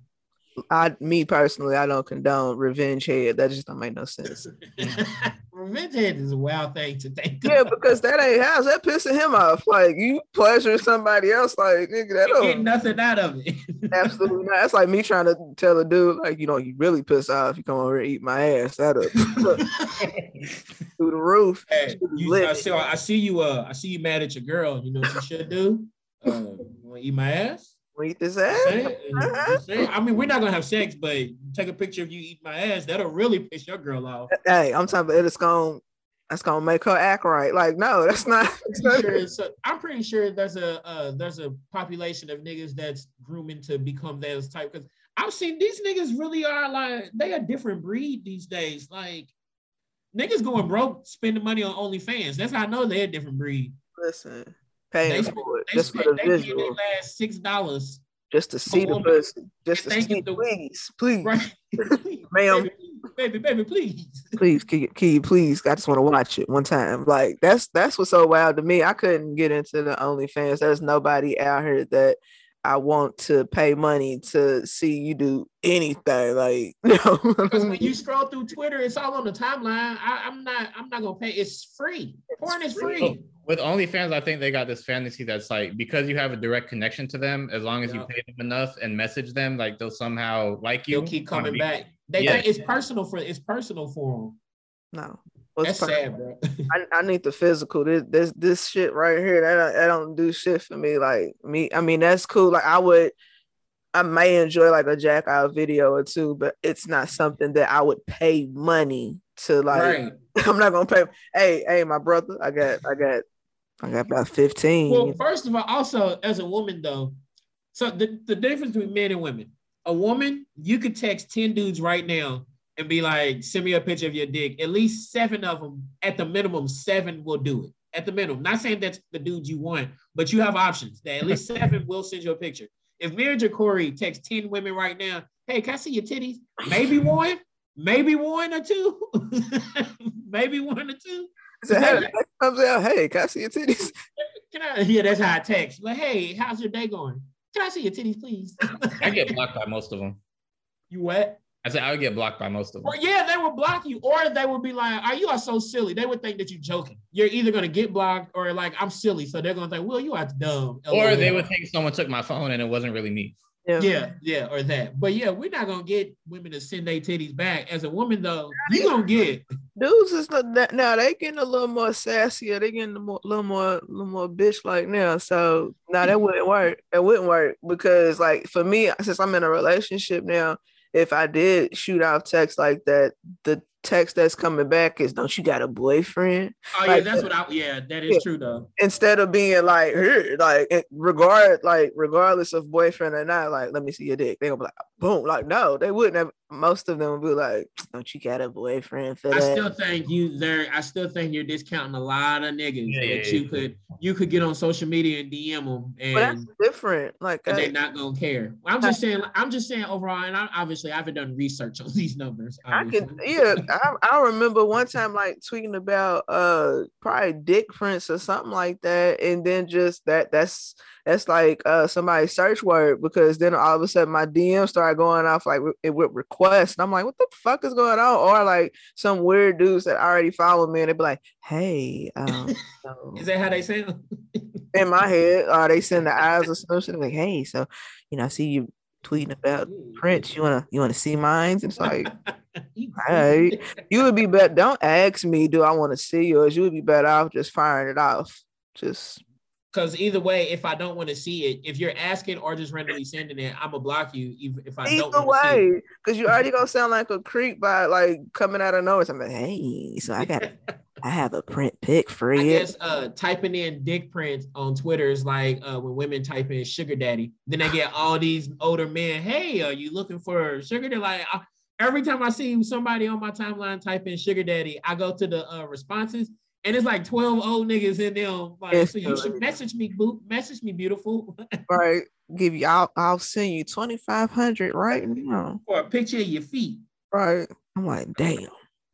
C: I, me personally, I don't condone revenge head. That just don't make no sense. (laughs)
B: Revenge head is a wild thing to think.
C: Yeah,
B: of.
C: because that ain't house. That pissing him off. Like you pleasure somebody else. Like nigga, that don't
B: nothing out of it. (laughs)
C: absolutely not. That's like me trying to tell a dude like you know you really piss off. You come over and eat my ass. That up (laughs) through the roof.
B: Hey, you, I, see, I see you. Uh, I see you mad at your girl. You know what you should do? Uh, you want to eat my ass?
C: Eat this
B: Say
C: ass.
B: Say it. I mean, we're not gonna have sex, but take a picture of you eating my ass. That'll really piss your girl off.
C: Hey, I'm talking about it's gonna that's gonna make her act right. Like no, that's not. That's
B: I'm pretty sure, a- I'm pretty sure there's a uh, there's a population of niggas that's grooming to become those type. Because I've seen these niggas really are like they a different breed these days. Like niggas going broke spending money on OnlyFans. That's how I know they're a different breed.
C: Listen, paying
B: They-
C: for it
B: They
C: just for the
B: they
C: visual,
B: last six dollars.
C: just to see the pussy, just to see.
B: the-
C: Please, please,
B: Right. (laughs) (laughs)
C: Ma'am.
B: baby, baby, baby, please.
C: please, can you, can you please? I just want to watch it one time. Like that's that's what's so wild to me. I couldn't get into the OnlyFans. There's nobody out here that I want to pay money to see you do anything. Like (laughs) no,
B: Because when you scroll through Twitter, it's all on the timeline. I, I'm not. I'm not gonna pay. It's free. Porn is
C: free.
B: free.
A: With OnlyFans, I think they got this fantasy that's like because you have a direct connection to them, as long as
B: Yeah.
A: you pay them enough and message them, like they'll somehow like you.
B: You'll keep coming back. They
A: Yeah.
B: think it's personal for. It's personal for
C: no.
B: them.
C: What's
B: That's sad, bro. (laughs)
C: I, I need the physical. This this this shit right here. That don't- that don't do shit for me. Like me. I mean, that's cool. Like I would. I may enjoy like a jack out video or two, but it's not something that I would pay money to like.
B: right. (laughs)
C: I'm not gonna pay. Hey, hey, my brother, I got, I got, I got about 15.
B: Well, first of all, also as a woman though, so the, the difference between men and women. A woman, you could text 10 dudes right now and be like, send me a picture of your dick. At least seven of them, at the minimum, seven will do it. At the minimum. Not saying that's the dudes you want, but you have options that at least (laughs) seven will send you a picture. If Marriage or Corey text 10 women right now, hey, can I see your titties? Maybe one, maybe one or two. (laughs) maybe one or two.
C: So, hey, that comes out. Hey, can I see your titties?
B: Can I? Yeah, that's how I text. But hey, how's your day going? Can I see your titties, please?
A: I get blocked by most of them.
B: you what?
A: I said I would get blocked by most of them.
B: Or yeah, they would block you, or they would be like, "Are you are so silly?" They would think that you're joking. You're either gonna get blocked or like I'm silly, so they're gonna think, "Well, you are dumb."
A: Or they would think someone took my phone and it wasn't really me.
B: Yeah, yeah, or that. But yeah, we're not gonna get women to send their titties back. As a woman, though, you gonna get.
C: Dudes is not that now. They getting a little more sassier. They getting a more, little more, a little more bitch like now. So now that wouldn't work. It wouldn't work because like for me, since I'm in a relationship now, if I did shoot off text like that, the text that's coming back is, "Don't you got a boyfriend?"
B: Oh yeah,
C: Like-
B: that's what I. Yeah, that is
C: Yeah.
B: true though.
C: Instead of being like, "Here," like eh, regard, like regardless of boyfriend or not, like, let me see your dick. They gonna be like, boom, like no, they wouldn't have. Most of them would be like, "Don't you got a boyfriend for
B: I
C: that?"
B: still think you there. I still think you're discounting a lot of niggas
A: Yeah,
B: that
A: yeah,
B: you
A: yeah.
B: could you could get on social media and DM them
C: but that's different. Like,
B: and
C: I-
B: they're uh, not gonna care. I'm just saying. I'm just saying overall, and I, obviously I haven't done research on (laughs) these numbers.
C: I
B: obviously.
C: can yeah, I, I remember one time like tweeting about uh probably dick prints or something like that, and then just that that's that's like uh somebody's search word because then all of a sudden my DM started going off like with, with requests, and I'm like, what the fuck is going on? Or like some weird dudes that already follow me, and they be like, hey, um, (laughs)
B: Is that how they sound?
C: in my head, or they send the eyes or something like, hey, so you know, I see you tweeting about Prince. You wanna you wanna see mines? It's like. (laughs) Alright. You would be better. Don't ask me, do I want to see yours? You would be better off just firing it off. Just
B: Because either way, if I don't want to see it, if you're asking or just randomly sending it, I'm gonna block you. Even if I don't
C: either
B: want to see it.
C: way, because you already gonna sound like a creep by like coming out of nowhere. So I'm like, hey, so I got, (laughs) I have a print pic for you.
B: I guess uh, typing in dick prints on Twitter is like uh, when women type in sugar daddy. Then they get all these older men. Hey, are you looking for sugar? They're like, I, every time I see somebody on my timeline type in sugar daddy, I go to the uh, responses and it's like 12 old niggas in them. Like, so you should message me, boo, message me, beautiful, (laughs)
C: Right? Give you, I'll, I'll send you twenty five hundred right now.
B: or a picture of your feet.
C: Right? I'm like, damn.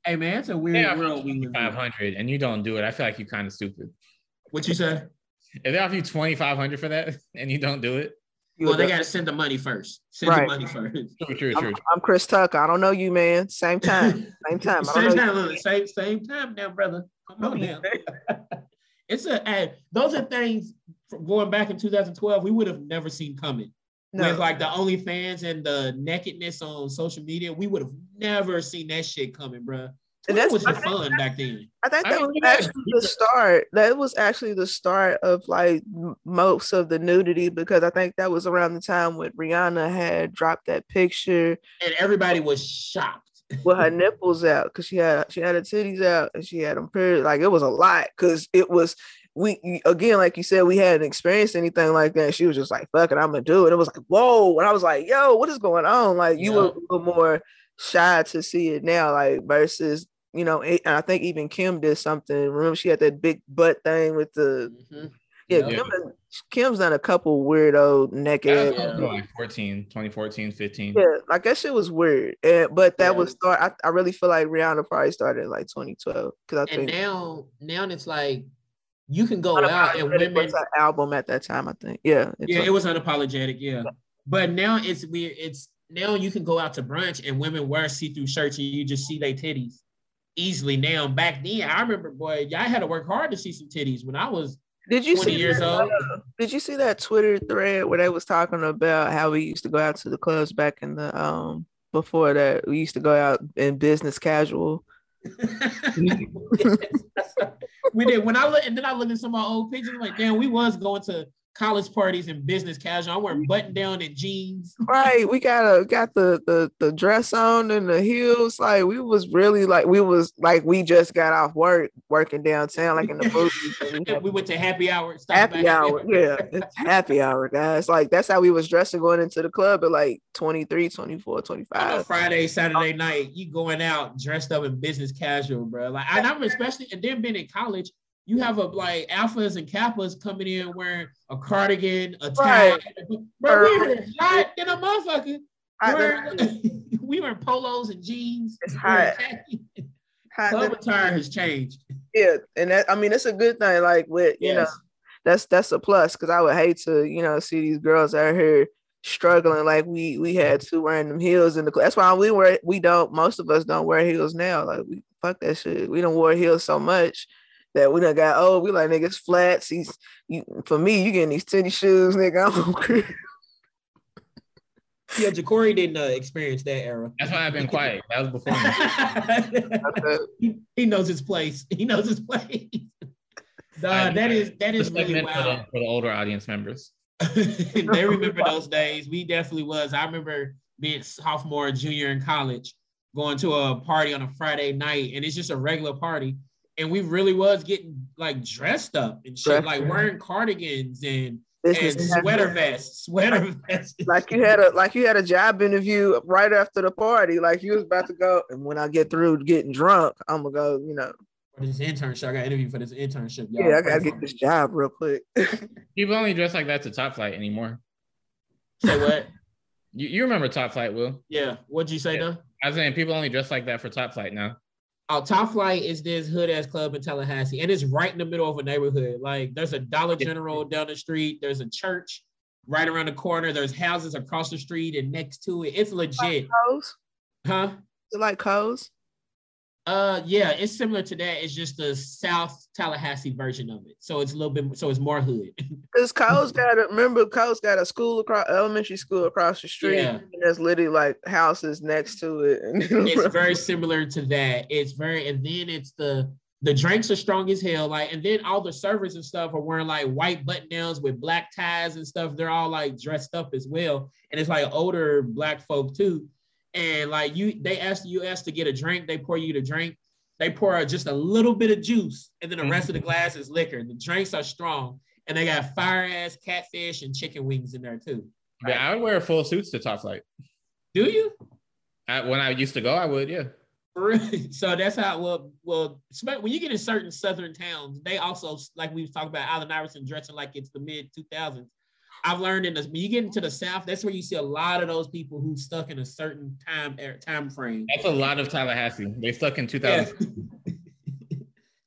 B: Hey man, it's a weird
A: They offer
B: world we live
A: five
B: in.
A: hundred and you don't do it. I feel like you're kind of stupid.
B: What you say?
A: If they offer you twenty five hundred for that (laughs) and you don't do it,
B: Well, they got to send the money first. Send
C: Right.
B: the money first.
A: True, true,
C: I'm. I'm Chris Tucker. I don't know you, man. Same (laughs) time. Same time. I
B: same
C: don't know
B: time, same same time now, brother. Come on now. (laughs) it's a hey, those are things from going back in 2012 we would have never seen coming.
C: No.
B: With like the OnlyFans and the nakedness on social media, we would have never seen that shit coming, bro.
C: And that's-
B: was
C: I think-
B: fun back then.
C: I think
A: I
C: that
A: mean,
C: was actually the start. That was actually the start of like most of the nudity because I think that was around the time when Rihanna had dropped that picture
B: And everybody was shocked.
C: With her (laughs) nipples out because she had she had her titties out and she had them period. Like it was a lot because it was we again like you said we hadn't experienced anything like that. She was just like fuck it, I'm gonna do it. It was like whoa, and I was like yo, what is going on? Like you were a little more shy to see it now, like versus you know, it, and I think even Kim did something. Remember, she had that big butt thing with the
B: Mhm.
C: yeah.
B: Yeah.
C: Kim, Kim's done a couple weirdo naked.
B: Yeah.
A: like 14, 2014, 15.
C: Yeah, like that shit was weird. And, but that
B: Yeah.
C: was start. I, I really feel like Rihanna probably started in like 2012 because I
B: And
C: think
B: now, now it's like you can go out and women
C: was her album at that time. I think. Yeah. it's
B: Yeah,
C: a-
B: it was unapologetic. Yeah, but now it's weird. It's now you can go out to brunch and women wear see-through shirts and you just see their titties easily. Now, back then, I remember, boy, y'all had to work hard to see some titties when I was
C: Did you see
B: years
C: that,
B: old.
C: uh, Did you see that Twitter thread where they was talking about how we used to go out to the clubs back in the um before that we used to go out in business casual. (laughs)
B: we did. When I look, and then I look at some of my old pictures, I'm like, damn, we was going to college parties and business casual. I'm wearing button down and jeans. (laughs)
C: Right, we got a got the the the dress on and the heels. Like we was really like we was like we just got off work working downtown, like in the (laughs) movies. we
B: we went to happy hour.
C: happy hour, (laughs) yeah, it's happy hour, guys. Like that's how we was dressing going into the club at like 23, 24,
B: on a
C: 25.
B: Friday, Saturday night, you going out dressed up in business casual, bro. Like I remember, especially and then being in college, you have a like alphas and kappas coming in wearing a cardigan, a tie.
C: Right.
B: Bro, we were hot in a motherfucker. Wearing- (laughs) we were in polos and jeans.
C: It's hot. hot
B: has changed.
C: yeah, and that I mean it's a good thing. Like with you know that's that's a plus because I would hate to you know see these girls out here struggling like we we had to wearing them heels in the that's why we wear we don't most of us don't wear heels now like we fuck that shit we don't wear heels so much that we done got old. we like niggas flats he's you, for me you getting these titty shoes nigga I'm okay.
B: Yeah, Ja'Cory didn't uh, experience that era.
A: That's why I've been quiet. That was before (laughs)
B: he, he knows his place. He knows his place. (laughs) Nah, that is that is really
A: segment for the, for the older audience members. (laughs)
B: they remember those days. We definitely was. I remember being sophomore, junior in college, going to a party on a Friday night, and it's just a regular party. And we really was getting like dressed up and shit,
C: Dressed
B: like
C: up.
B: wearing cardigans and, and sweater (laughs) vests, sweater vests. (laughs)
C: like you had a like you had a job interview right after the party like you was about to go and when I get through getting drunk I'm gonna go you know
B: for this internship. I got interviewed for this internship. Y'all
C: yeah I gotta get this job real quick (laughs)
A: People only dress like that to Top Flight anymore.
B: Say what?
A: You, you remember Top Flight, Will?
B: Yeah. What'd you say,
A: Yeah.
B: though?
A: I was saying people only dress like that for Top Flight now.
B: Oh, Top Flight is this hood ass club in Tallahassee, and it's right in the middle of a neighborhood. Like there's a Dollar General down the street, there's a church right around the corner, there's houses across the street and next to it. It's legit,
C: Coles?
B: huh?
C: You like Coles?
B: Uh, yeah, it's similar to that. It's just the South Tallahassee version of it, so it's a little bit, so it's more hood. (laughs)
C: Because Coles got a remember Coles got a school across elementary school across the street.
B: Yeah.
C: And there's literally like houses next to it. (laughs)
B: It's very similar to that. It's very, and then it's the the drinks are strong as hell. Like, and then all the servers and stuff are wearing like white button downs with black ties and stuff. They're all like dressed up as well, and it's like older black folk too. And like you, they ask you ask to get a drink, they pour you the drink. They pour just a little bit of juice, and then the rest of the mm-hmm. glass is liquor. The drinks are strong, and they got fire ass catfish and chicken wings in there too.
A: But I would wear full suits to Top Flight.
B: Do you?
A: I, when I used to go, I would, yeah.
B: Really? (laughs) So that's how well well when you get in certain southern towns, they also like we was talking about Allen Iverson dressing like it's the mid 2000s. I've learned in this when you get into the South, that's where you see a lot of those people who stuck in a certain time er, time frame.
A: That's a lot of Tallahassee. They stuck in
B: Yeah.
A: 2000. (laughs)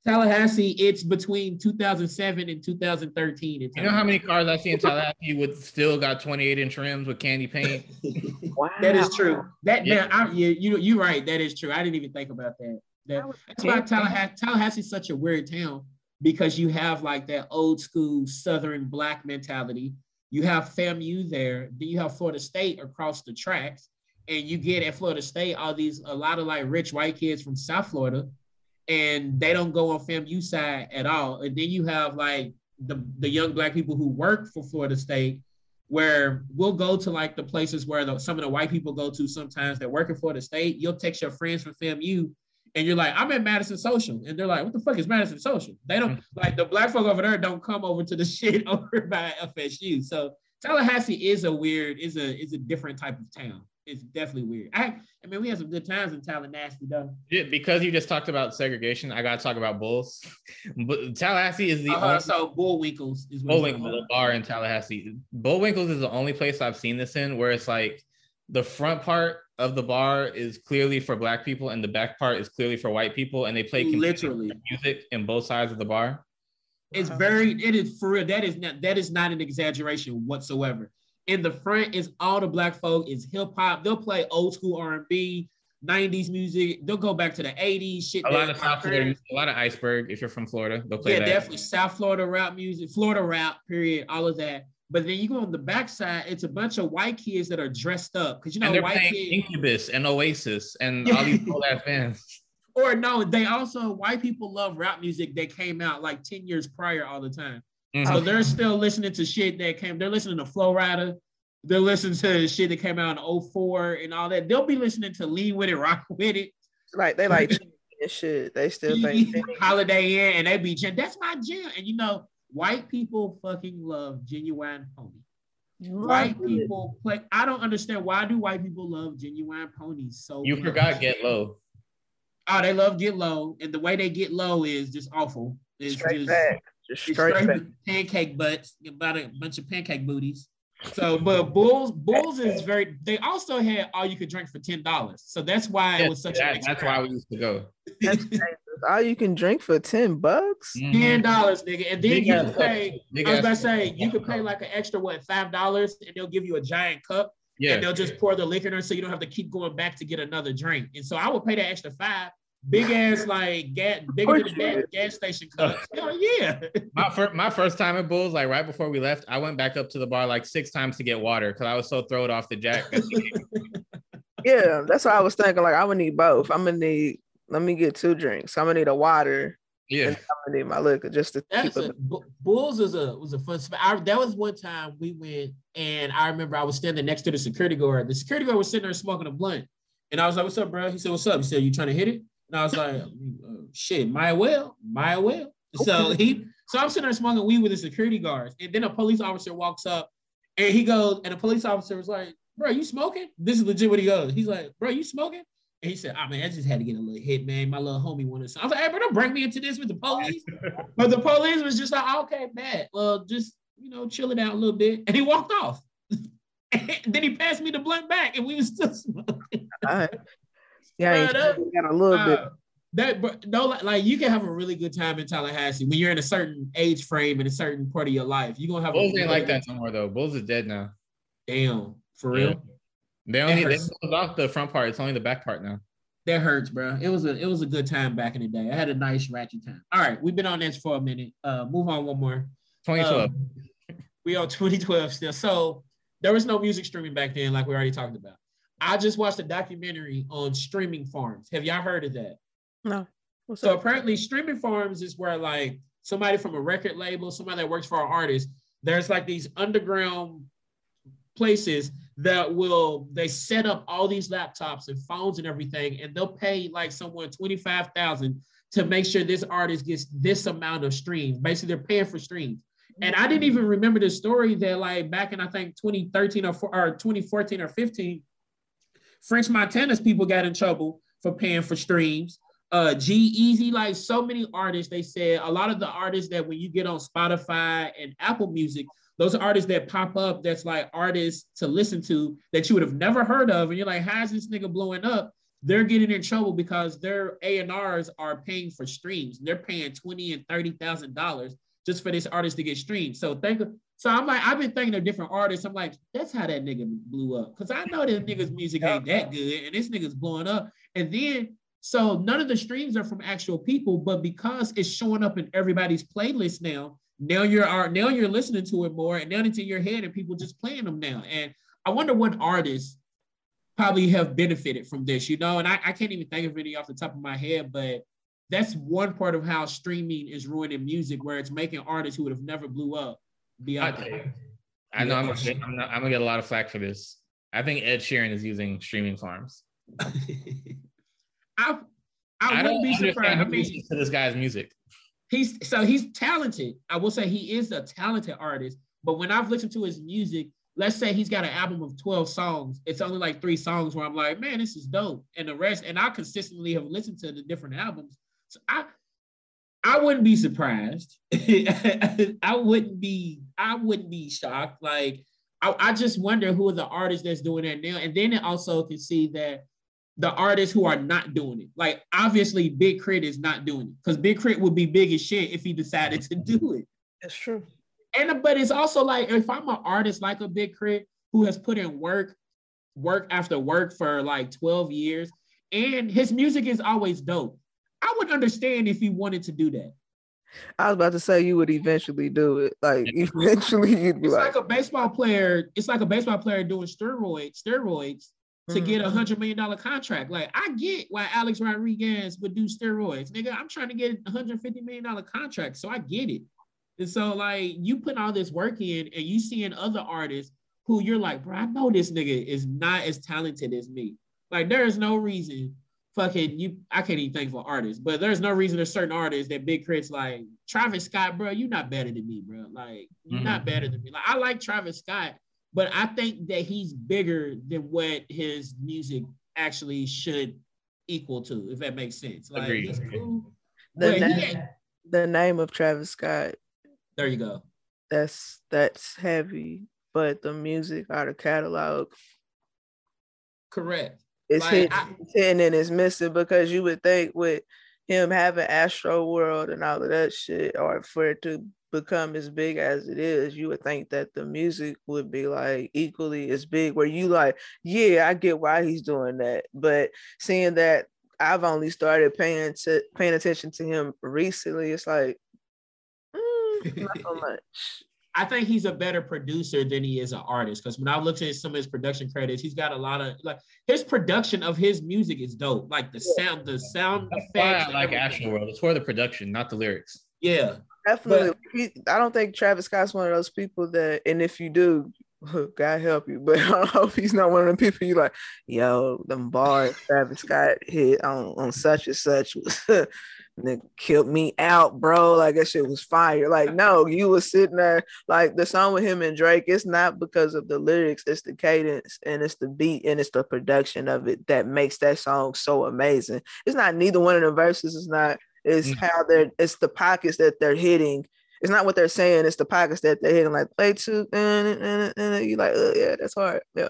B: Tallahassee, it's between 2007 and 2013.
A: You know how many cars I see in Tallahassee with still got 28 inch rims with candy paint?
C: Wow.
B: that is true. That
A: Yeah.
B: now, I, yeah, you you're right. That is true. I didn't even think about that. That that's why Tallahassee Tallahassee is such a weird town because you have like that old school Southern black mentality. You have FAMU there. Then you have Florida State across the tracks, and you get at Florida State all these a lot of like rich white kids from South Florida, and they don't go on FAMU side at all. And then you have like the the young black people who work for Florida State, where we'll go to like the places where the, some of the white people go to sometimes. They're working for the state. You'll text your friends from FAMU, and you're like, "I'm at Madison Social," and they're like, "What the fuck is Madison Social?" They don't like the black folk over there don't come over to the (laughs) shit over by FSU. So Tallahassee is a weird, is a is a different type of town. It's definitely weird. I I mean, we had some good times in Tallahassee though.
A: Yeah, because you just talked about segregation, I gotta talk about Bulls. (laughs) But Tallahassee is the
B: Uh-huh,
A: only
B: so Bullwinkles is what he's talking
A: Bullwinkle bar in Tallahassee. Bullwinkles is the only place I've seen this in where it's like the front part of the bar is clearly for black people and the back part is clearly for white people, and they play
B: Literally.
A: music in both sides of the bar.
B: It's uh-huh. very, it is for real. That is not that is not an exaggeration whatsoever. In the front is all the black folk, is hip hop. They'll play old school R and B, 90s music. They'll go back to the 80s shit.
A: A lot of
B: my
A: South Florida, a lot of iceberg. If you're from Florida, they'll play
B: yeah,
A: that.
B: definitely South Florida rap music, Florida rap, period, all of that. But then you go on the backside, it's a bunch of white kids that are dressed up because you know
A: and they're
B: white
A: playing
B: kids.
A: Incubus and Oasis and all these old ass (laughs) bands.
B: Or no, they also white people love rap music that came out like 10 years prior all the time.
A: Mhm.
B: So they're still listening to shit that came, they're listening to Flo Rida, they're listening to shit that came out in 04 and all that. They'll be listening to Lean With It, Rock With It,
C: Like they like (laughs) and shit. They still think (laughs)
B: Holiday Inn, and they be jam. That's my jam. And you know, white people fucking love Ginuwine Pony. White people play. I don't understand why do white people love Ginuwine Ponies so
A: You
B: much?
A: forgot Get Low.
B: Oh, they love Get Low, and the way they get low is just awful. It's
C: straight
B: just
C: back. Just straight
B: straight
C: back.
B: pancake butts, about a bunch of pancake booties. So, but Bulls, Bulls is very. They also had all you could drink for ten dollars, so that's why it was such
A: that-
B: a
A: that's why we used to go.
C: All you can drink for 10 bucks?
A: Mhm.
B: ten dollars, nigga, and then
A: Big
B: you
A: ass
B: can pay.
A: Big
B: I was
A: ass
B: about to say you could pay like an extra what five dollars, and they'll give you a giant cup,
A: Yeah.
B: and they'll just pour the liquor in, so you don't have to keep going back to get another drink. And so I would pay that extra five. Big ass like gas, bigger than a gas, gas station cups. (laughs) Hell yeah.
A: My, fir- my first time at Bulls, like right before we left, I went back up to the bar like six times to get water because I was so thrown off the jack. (laughs)
C: Yeah, that's what I was thinking. Like, I'm gonna need both. I'm gonna need, let me get two drinks. I'm gonna need a water
A: yeah.
C: and I'm gonna need my liquor just to keep
B: That's a,
C: it.
B: Bu- Bulls is a was a fun spot. I, that was one time we went, and I remember I was standing next to the security guard. The security guard was sitting there smoking a blunt, and I was like, "What's up, bro?" He said, "What's up?" He said, "You trying to hit it?" And I was like, uh, "Shit, might well, might well." So he, so I'm sitting there smoking weed with the security guards, and then a police officer walks up, and he goes, and the police officer was like, "Bro, you smoking?" This is legit what he goes. He's like, "Bro, you smoking?" And he said, "I mean, I just had to get a little hit, man. My little homie wanted." Some. I was like, "Hey, bro, don't bring me into this with the police." (laughs) But the police was just like, okay, bad. Well, just you know, chill it out a little bit. And he walked off. (laughs) and then he passed me the blunt back, and we was still (laughs) smoking.
C: All right. Yeah, I ain't
B: that-
C: got a little bit.
B: Uh, that but no, like, like you can have a really good time in Tallahassee when you're in a certain age frame in a certain part of your life. You're gonna have
A: Bulls
B: a
A: ain't like that no more though. Bulls is dead now.
B: Damn, for
A: Yeah.
B: real.
A: They only they
B: hurts.
A: closed off the front part. It's only the back part now.
B: That hurts, bro. It was a it was a good time back in the day. I had a nice ratchet time. All right, we've been on this for a minute. Uh, move on one more.
A: 2012.
B: Um, we on (laughs) 2012 still. So there was no music streaming back then, like we already talked about. I just watched a documentary on streaming farms. Have y'all heard of that?
C: No. What's
B: So
C: up?
B: apparently, streaming farms is where like somebody from a record label, somebody that works for an artist, there's like these underground places that will they set up all these laptops and phones and everything, and they'll pay like someone twenty five thousand to make sure this artist gets this amount of streams. Basically, they're paying for streams. And I didn't mm. even remember the story that like back in I think 2013 or, or 2014 or 15, French Montana's people got in trouble for paying for streams. Uh, G-Eazy, like so many artists, they said a lot of the artists that when you get on Spotify and Apple Music, those artists that pop up that's like artists to listen to that you would have never heard of, and you're like, how's this nigga blowing up? they're getting in trouble because their A&Rs are paying for streams. They're paying 20 and $30,000 just for this artist to get streamed. So think so I'm like, I've been thinking of different artists. I'm like, that's how that nigga blew up. Cause I know that nigga's music ain't that good and this nigga's blowing up. And then so none of the streams are from actual people, but because it's showing up in everybody's playlist now, now you're now you're listening to it more and now it's in your head and people just playing them now. And I wonder what artists probably have benefited from this, you know. And I, I can't even think of any off the top of my head, but that's one part of how streaming is ruining music, where it's making artists who would have never blew up be out
A: there. I know I'm gonna, I'm, not, I'm gonna get a lot of flack for this. I think Ed Sheeran is using streaming farms. (laughs)
B: I I, I wouldn't be surprised. I mean,
A: to this guy's music.
B: He's so he's talented. I will say he is a talented artist. But when I've listened to his music, let's say he's got an album of 12 songs. It's only like three songs where I'm like, man, this is dope. And the rest, and I consistently have listened to the different albums. So I I wouldn't be surprised. (laughs) I wouldn't be, I wouldn't be shocked. Like I, I just wonder who are the artists that's doing that now. And then it also can see that the artists who are not doing it. Like obviously Big K.R.I.T is not doing it because Big K.R.I.T would be big as shit if he decided to do it.
C: That's true.
B: And but it's also like if I'm an artist like a Big K.R.I.T who has put in work, work after work for like 12 years, and his music is always dope. I would understand if he wanted to do that.
C: I was about to say you would eventually do it. Like eventually you'd be
B: it's
C: like,
B: like a baseball player. It's like a baseball player doing steroids, steroids to mm-hmm. get a hundred million dollar contract. Like I get why Alex Rodriguez would do steroids, nigga. I'm trying to get a hundred fifty million dollar contract, so I get it. And so like you put all this work in, and you seeing other artists who you're like, bro, I know this nigga is not as talented as me. Like there is no reason fucking you I can't even think for artists, but there's no reason there's certain artists that Big K.R.I.T.'s like Travis Scott, bro, you're not better than me, bro. Like you're mm-hmm. not better than me. Like I like Travis Scott, but I think that he's bigger than what his music actually should equal to, if that makes sense. Like Agreed. he's cool.
C: The, name, the name of Travis Scott.
B: There you go.
C: That's that's heavy, but the music out of catalog.
B: Correct.
C: It's like, hidden, I, hidden and it's missing because you would think with him having Astroworld and all of that shit, or for it to become as big as it is, you would think that the music would be like equally as big. Where you like, yeah, I get why he's doing that, but seeing that I've only started paying to paying attention to him recently, it's like mm, not so (laughs) much.
B: I think he's a better producer than he is an artist. Because when I looked at some of his production credits, he's got a lot of like his production of his music is dope. Like the sound, the sound
A: That's effects. I like Astroworld. It's for the production, not the lyrics.
B: Yeah,
C: definitely. But, I don't think Travis Scott's one of those people that, and if you do, (laughs) God help you. But (laughs) I hope he's not one of the people you like, yo, them bars Travis Scott hit on, on such and such was (laughs) nigga killed me out, bro. Like that shit was fire. Like, no, you was sitting there, like the song with him and Drake, it's not because of the lyrics, it's the cadence and it's the beat and it's the production of it that makes that song so amazing. It's not neither one of the verses, it's not, it's mm-hmm. how they're it's the pockets that they're hitting. It's not what they're saying, it's the pockets that they're hitting, like play two, and, and, and you like, oh, yeah, that's hard. Yeah.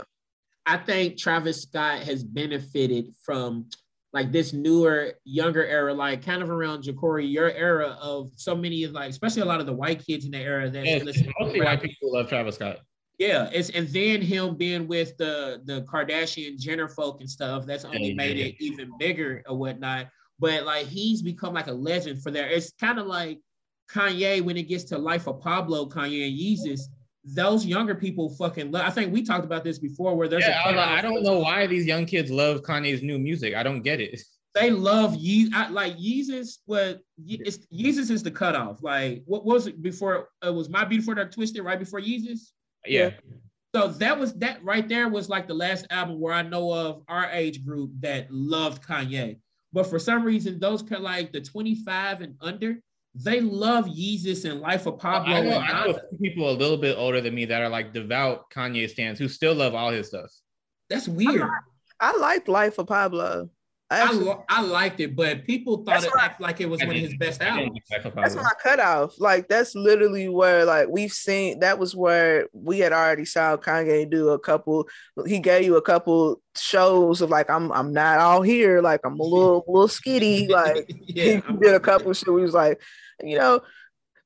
B: I think Travis Scott has benefited from like this newer, younger era, like kind of around Jacory, your era of so many of like, especially a lot of the white kids in the era that
A: yeah, mostly white people love Travis Scott.
B: Yeah, it's and then him being with the the Kardashian Jenner folk and stuff. That's only yeah, made yeah. it even bigger or whatnot. But like he's become like a legend for there. It's kind of like Kanye when it gets to Life of Pablo, Kanye and Yeezus those younger people fucking love. I think we talked about this before where there's
A: yeah, I, I don't know why these young kids love Kanye's new music. I don't get it. (laughs)
B: They love Ye I, like Yeezus. What it's Yeezus is the cutoff. Like what was it before? It was My Beautiful Dark Twisted right before Yeezus.
A: Yeah.
B: So that was that right there was like the last album where I know of our age group that loved Kanye. But for some reason, those like the 25 and under, they love Yeezus and Life of Pablo. I know, I
A: know people a little bit older than me that are like devout Kanye stands who still love all his stuff.
B: That's weird.
C: I, I liked Life of Pablo.
B: I, actually, I, I, liked it, but people thought it my, like it was one of his best albums.
C: That's my cutoff. Like that's literally where like we've seen that was where we had already saw Kanye do a couple. He gave you a couple shows of like I'm I'm not all here. Like I'm a little little skitty. Like (laughs) yeah, he did a couple shows. He was like, you know,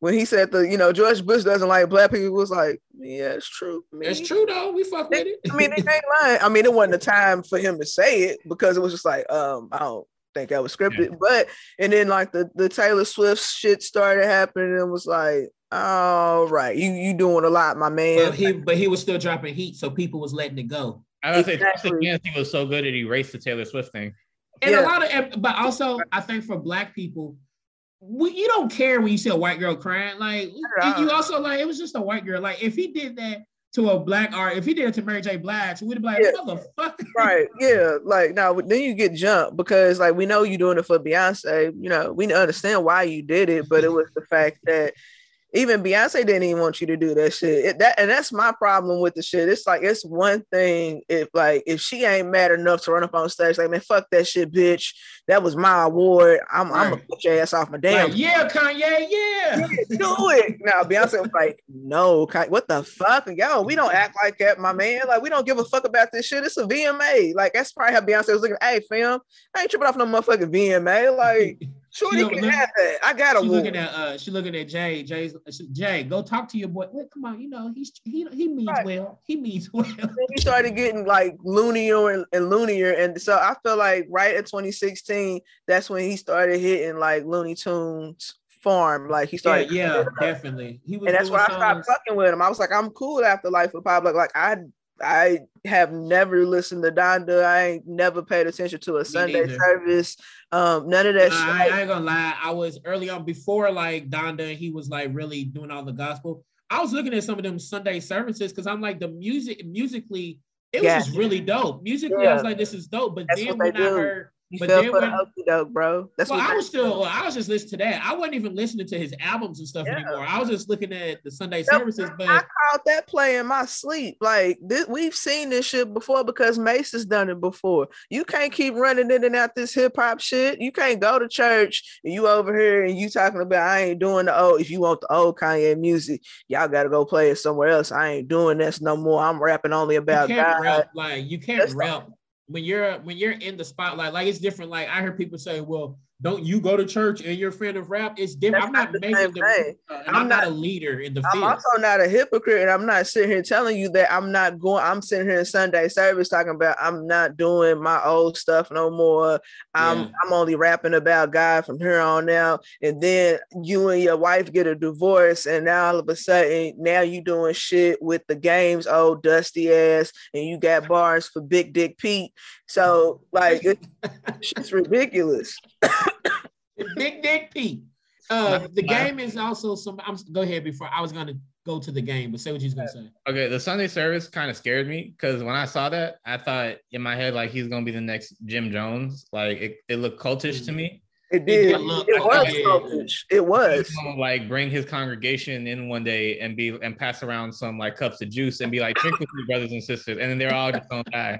C: when he said the, you know, George Bush doesn't like black people, was like, yeah, it's true.
B: I mean, it's true though. We fuck with it.
C: I mean, it ain't lying. I mean, it wasn't the time for him to say it because it was just like, um, I don't think that was scripted. Yeah. But and then like the the Taylor Swift shit started happening and was like, all right, you you doing a lot, my man.
B: But he but he was still dropping heat, so people was letting it go.
A: I was exactly. say Yancey was so good that he erased the Taylor Swift thing.
B: And yeah. a lot of, but also I think for black people, we, you don't care when you see a white girl crying. Like you also like it was just a white girl. Like if he did that to a black art, if he did it to Mary J. Blige, we'd be like, yeah. motherfucker. (laughs)
C: Right. Yeah. Like now then you get jumped because like we know you're doing it for Beyonce. You know, we understand why you did it, but it was the fact that even Beyonce didn't even want you to do that shit. It, that and that's my problem with the shit. It's like it's one thing if like if she ain't mad enough to run up on stage, like man, fuck that shit, bitch. That was my award. I'm right. I'm gonna put your ass off my damn.
B: Like, yeah, Kanye, yeah. yeah.
C: do it. (laughs) Now Beyonce was like, no, what the fuck, yo, we don't act like that, my man. Like we don't give a fuck about this shit. It's a VMA. Like that's probably how Beyonce was looking. Hey, fam, I ain't tripping off no motherfucking VMA. Like. (laughs) Shorty can look, have that. I got a.
B: She looking at uh, she looking at Jay. Jay's Jay. Go talk to your boy. Wait, come on. You know he's he he means right. well. He means well.
C: he started getting like loonier and, and loonier, and so I feel like right at 2016, that's when he started hitting like Looney Tunes farm. Like he started.
B: Yeah, yeah definitely.
C: He was and that's why I stopped fucking with him. I was like, I'm cool after Life of Pablo. Like I I have never listened to Donda. I ain't never paid attention to a Me Sunday neither. service. Um, none of that.
B: Uh, I, I, ain't gonna lie. I was early on before like Donda. He was like really doing all the gospel. I was looking at some of them Sunday services because I'm like the music musically, it was just really dope. Musically, yeah. I was like, this is dope. But That's then when I heard
C: you but fell for when, the dope, bro.
B: That's well, I was still. I was just listening to that. I wasn't even listening to his albums and stuff yeah. anymore. I was just looking at the Sunday services. But I
C: called that play in my sleep. Like this, we've seen this shit before because Mase has done it before. You can't keep running in and out this hip hop shit. You can't go to church and you over here and you talking about I ain't doing the old. If you want the old Kanye music, y'all got to go play it somewhere else. I ain't doing this no more. I'm rapping only about God.
B: Rap, like you can't That's rap when you're when you're in the spotlight, like it's different. Like I heard people say, "Well, don't you go to church and you're a fan of rap?" It's different. I'm not, not making the, uh, I'm, I'm, not, a leader in the field.
C: I'm also not a hypocrite, and I'm not sitting here telling you that I'm not going. I'm sitting here in Sunday service talking about I'm not doing my old stuff no more. I'm yeah. I'm only rapping about God from here on out. And then you and your wife get a divorce, and now all of a sudden now you doing shit with the game's old dusty ass, and you got bars for Big Dick Pete. So like it's, it's ridiculous. (laughs)
B: Big Dick Pete. Uh, the game is also some. I'm go ahead before I was gonna go to the game, but say what you're gonna say.
A: Okay, the Sunday service kind of scared me because when I saw that, I thought in my head like he's gonna be the next Jim Jones. Like it, it looked cultish to me.
C: It did. It, look, it was cultish. It was
A: like bring his congregation in one day and be and pass around some like cups of juice and be like drink with me, brothers and sisters, and then they're all just gonna die.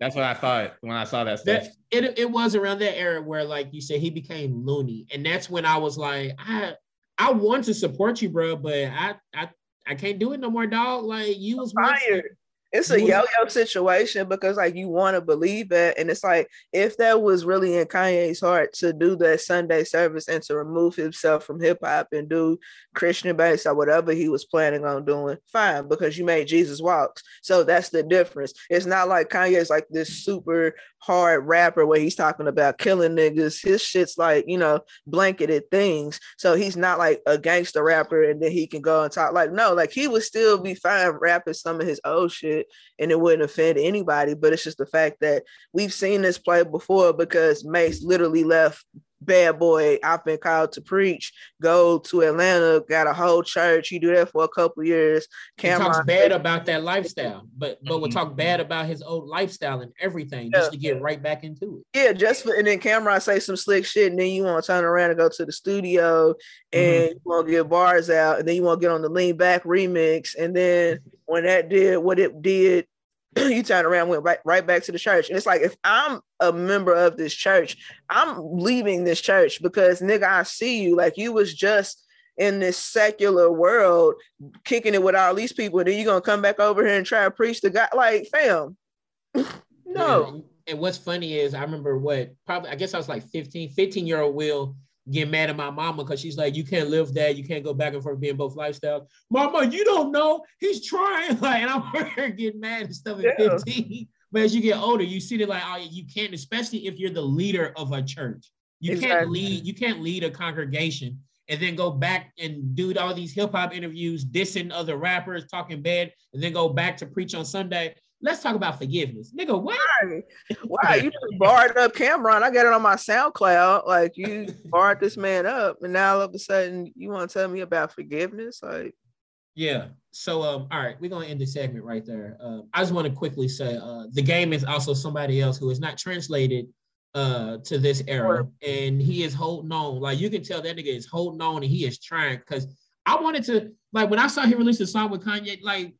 A: That's what I thought when I saw that stuff. That,
B: it, it was around that era where, like you said, he became loony, and that's when I was like, I I want to support you, bro, but I I I can't do it no more, dog. Like you was
C: fired it's a yo-yo situation because like you want to believe it and it's like if that was really in kanye's heart to do that sunday service and to remove himself from hip-hop and do christian based or whatever he was planning on doing fine because you made jesus walks so that's the difference. It's not like kanye's like this super hard rapper where he's talking about killing niggas. His shit's like you know blanketed things. So he's not like a gangster rapper and then he can go and talk. Like no like he would still be fine rapping some of his old shit it and it wouldn't offend anybody. But it's just the fact that we've seen this play before because Mase literally left bad boy, I've been called to preach, go to Atlanta, got a whole church. He do that for a couple years.
B: Cam'ron he talks bad about that lifestyle, but but we'll talk bad about his old lifestyle and everything yeah. just to get right back into it.
C: Yeah, just for and then Cam'ron say some slick shit, and then you want to turn around and go to the studio and mm-hmm. you want to get bars out, and then you want to get on the lean back remix, and then when that did what it did (clears throat) you turned around, went right, right back to the church. And it's like, if I'm a member of this church, I'm leaving this church because nigga, I see you. Like you was just in this secular world, kicking it with all these people. And then you're gonna come back over here and try to preach to God. Like, fam. (laughs) no.
B: And what's funny is I remember what probably I guess I was like 15, 15 year old Will get mad at my mama because she's like, you can't live that, you can't go back and forth being both lifestyles. Mama, you don't know, he's trying. (laughs) Like, and I'm getting mad and stuff at yeah. 15. But as you get older, you see that like, oh, you can't, especially if you're the leader of a church. You exactly. can't lead, you can't lead a congregation and then go back and do all these hip hop interviews, dissing other rappers, talking bad, and then go back to preach on Sunday. Let's talk about forgiveness. Nigga, why?
C: Why? You just barred up Cam'ron. I got it on my SoundCloud. Like you (laughs) barred this man up, and now all of a sudden you want to tell me about forgiveness? Like,
B: yeah. So um, all right, we're gonna end the segment right there. Uh, I just want to quickly say uh the game is also somebody else who is not translated uh to this era, and he is holding on. Like you can tell that nigga is holding on and he is trying because I wanted to like when I saw him release a song with Kanye, like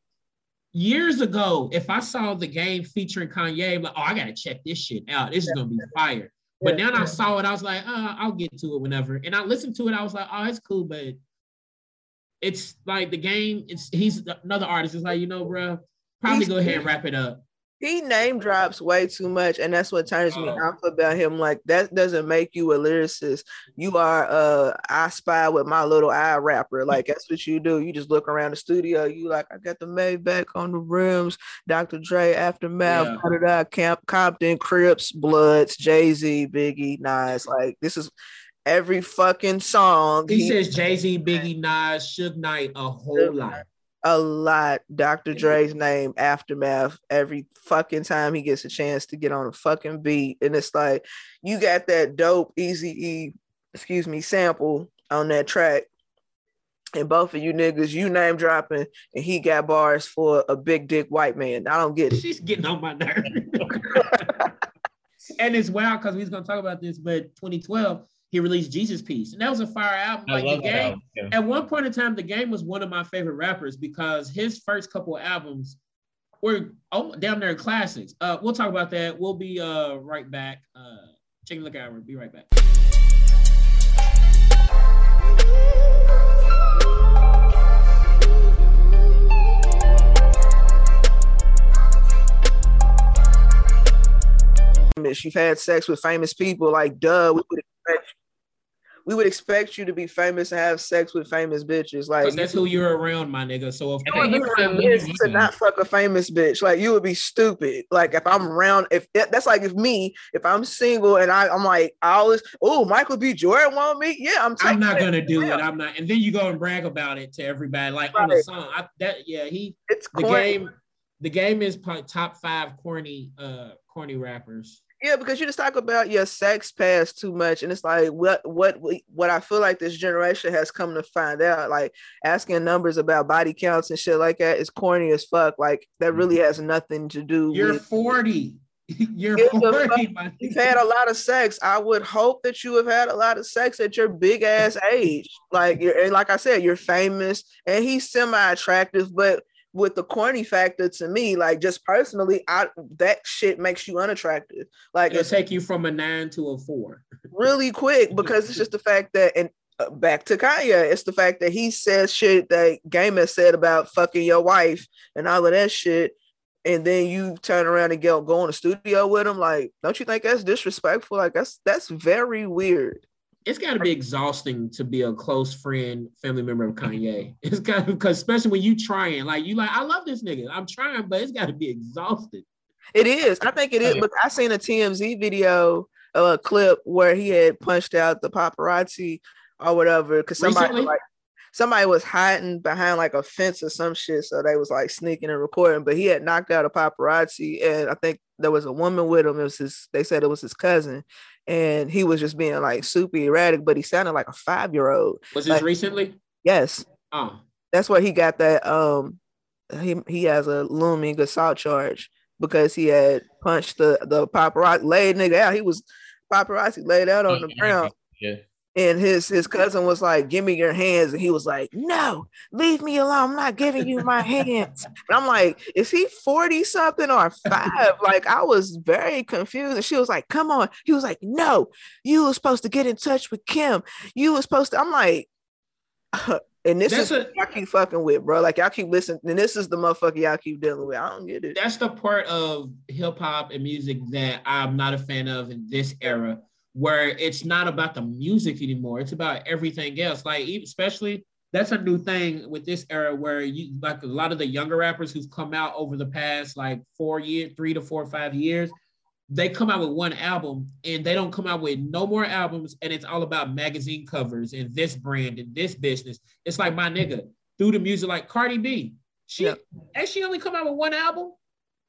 B: years ago, if I saw the game featuring Kanye, I'm like, oh, I gotta check this shit out. This is gonna be fire. But then I saw it, I was like, uh, I'll get to it whenever. And I listened to it, I was like, oh, it's cool, but it's like the game. It's he's another artist. It's like, you know, bro, probably go ahead and wrap it up
C: he name drops way too much, and that's what turns me oh. off about him. Like that doesn't make you a lyricist. You are uh I spy with my little eye rapper. (laughs) Like that's what you do. You just look around the studio. You like I got the Maybach on the rims, Dr. Dre, Aftermath, yeah. Camp Compton, Crips, Bloods, Jay Z, Biggie, Nas. Like this is every fucking song.
B: He, he says Jay Z, Biggie, (laughs) Nas, Suge Knight a whole lot
C: a lot Dr. Dre's name aftermath every fucking time he gets a chance to get on a fucking beat. And it's like you got that dope easy E, excuse me, sample on that track. And both of you niggas, you name dropping, and he got bars for a big dick white man. I don't get it.
B: She's getting on my nerve. (laughs) and it's wild because we was gonna talk about this, but 2012, he released Jesus Piece, and that was a fire album. Like the game, yeah. at one point in time, the game was one of my favorite rappers because his first couple albums were oh, down there classics. Uh, we'll talk about that. We'll be uh, right back. Uh, check the look out. We'll be right back.
C: You've had sex with famous people, like duh. We would expect we would expect you to be famous and have sex with famous bitches. Like
B: that's who you're around, my nigga. So if
C: you would be to not fuck a famous bitch, like you would be stupid. Like if I'm around, if that's like if me, if I'm single and I, I'm like I always, oh Michael B. Jordan want me, yeah, I'm.
B: I'm not gonna do it. I'm not, and then you go and brag about it to everybody, like right. on the song. I, that yeah, he. It's the corny. game. The game is top five corny, uh, corny rappers.
C: Yeah, because you just talk about your sex past too much, and it's like what what what I feel like this generation has come to find out, like asking numbers about body counts and shit like that is corny as fuck. Like that really mm-hmm. has nothing to do.
B: You're
C: with,
B: forty. (laughs) You're forty.
C: You've had a lot of sex. I would hope that you have had a lot of sex at your big ass (laughs) age. Like you're, and like I said, you're famous, and he's semi attractive, but with the corny factor to me, like just personally, I that shit makes you unattractive. Like
B: it'll take you from a nine to a four (laughs)
C: really quick because it's just the fact that and uh, back to Kanye, it's the fact that he says shit that Game has said about fucking your wife and all of that shit. And then you turn around and go go in the studio with him. Like, don't you think that's disrespectful? Like, that's that's very weird
B: it's got to be exhausting to be a close friend, family member of mm-hmm. Kanye. (laughs) It's got because especially when you trying, like you like, I love this nigga. I'm trying, but it's got to be exhausted.
C: It is. I think it is. But I seen a TMZ video, a clip where he had punched out the paparazzi or whatever because somebody like somebody was hiding behind like a fence or some shit, so they was like sneaking and recording. But he had knocked out a paparazzi, and I think there was a woman with him. It was his. They said it was his cousin, and he was just being like super erratic, but he sounded like a five year old.
B: Was
C: this
B: like, recently?
C: Yes.
B: Oh,
C: that's why he got that. Um, he he has a looming assault charge because he had punched the the paparazzi laid nigga out. He was paparazzi laid out on the ground.
A: Yeah.
C: And his his cousin was like, "Give me your hands," and he was like, "No, leave me alone. I'm not giving you my hands." And I'm like, "Is he forty something or five? like I was very confused. And she was like, "Come on." He was like, "No, you were supposed to get in touch with Kim. You were supposed to." I'm like, (laughs) and this
B: That's
C: is
B: a-
C: y'all keep fucking with, bro. Like y'all keep listening, and this is the motherfucker y'all keep dealing with. I don't get it.
B: that's the part of hip hop and music that I'm not a fan of in this era, where it's not about the music anymore. It's about everything else. Like especially that's a new thing with this era where you like a lot of the younger rappers who've come out over the past like four years, three to four or five years, they come out with one album and they don't come out with no more albums and it's all about magazine covers and this brand and this business. It's like my nigga through the music like Cardi B. She
C: Yeah.
B: has she only come out with one album?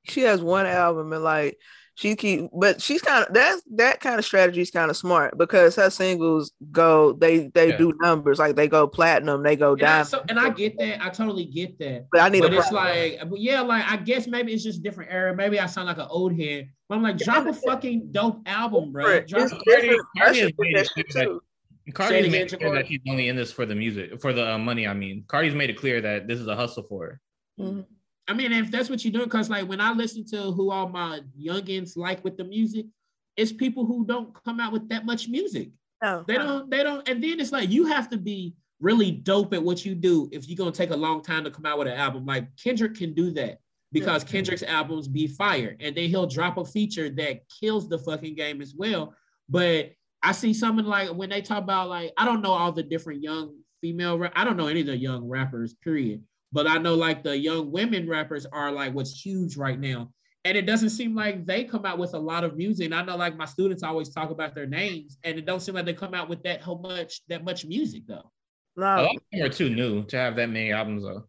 C: she has one album and like she keep but she's kind of that that kind of strategy is kind of smart because her singles go they they
A: Yeah.
C: do numbers like they go platinum they go down
B: so, and I get that. I totally get that.
C: but i need
B: But
C: a
B: it's
C: pro-
B: like, but yeah, like I guess maybe it's just a different era. Maybe I sound like an old head. But I'm like, drop a fucking dope album, bro. Drop
C: It's
B: a-
A: Cardi-
C: different.
A: Cardi
C: Usher
A: has
C: did
A: made it clear that- Cardi's
B: again,
A: made it clear that she's only in this for the music, for the uh, money. I mean, Cardi's made it clear that this is a hustle for her.
C: Mhm.
B: I mean, if that's what you're doing, because like when I listen to who all my youngins like with the music, it's people who don't come out with that much music.
C: No.
B: They oh. don't, they don't, and then it's like you have to be really dope at what you do if you're gonna take a long time to come out with an album. Like Kendrick can do that because Kendrick's albums be fire, and then he'll drop a feature that kills the fucking game as well. But I see something like when they talk about like I don't know all the different young female, I don't know any of the young rappers, period. But I know like the young women rappers are like what's huge right now. And it doesn't seem like they come out with a lot of music. And I know like my students always talk about their names, and it don't seem like they come out with that whole much that much music though.
A: A lot of them are too new to have that many albums though.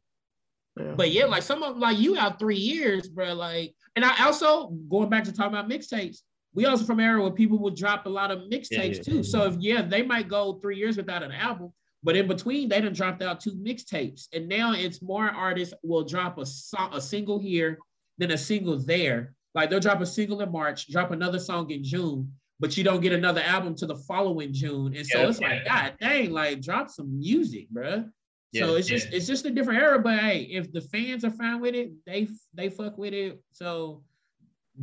C: yeah.
B: But yeah, like some of like you out three years, bro. Like, and I also going back to talking about mixtapes. We also from era where people would drop a lot of mixtapes
A: Yeah, yeah.
B: too. So if yeah, they might go three years without an album, but in between they done dropped out two mixtapes, and now it's more artists will drop a song, a single here, then a single there. Like they'll drop a single in March, drop another song in June, but you don't get another album to the following June, and so
A: Yeah.
B: it's like God dang, like drop some music, bro. So it's just
A: yeah.
B: it's just a different era. But hey, if the fans are fine with it, they they fuck with it. So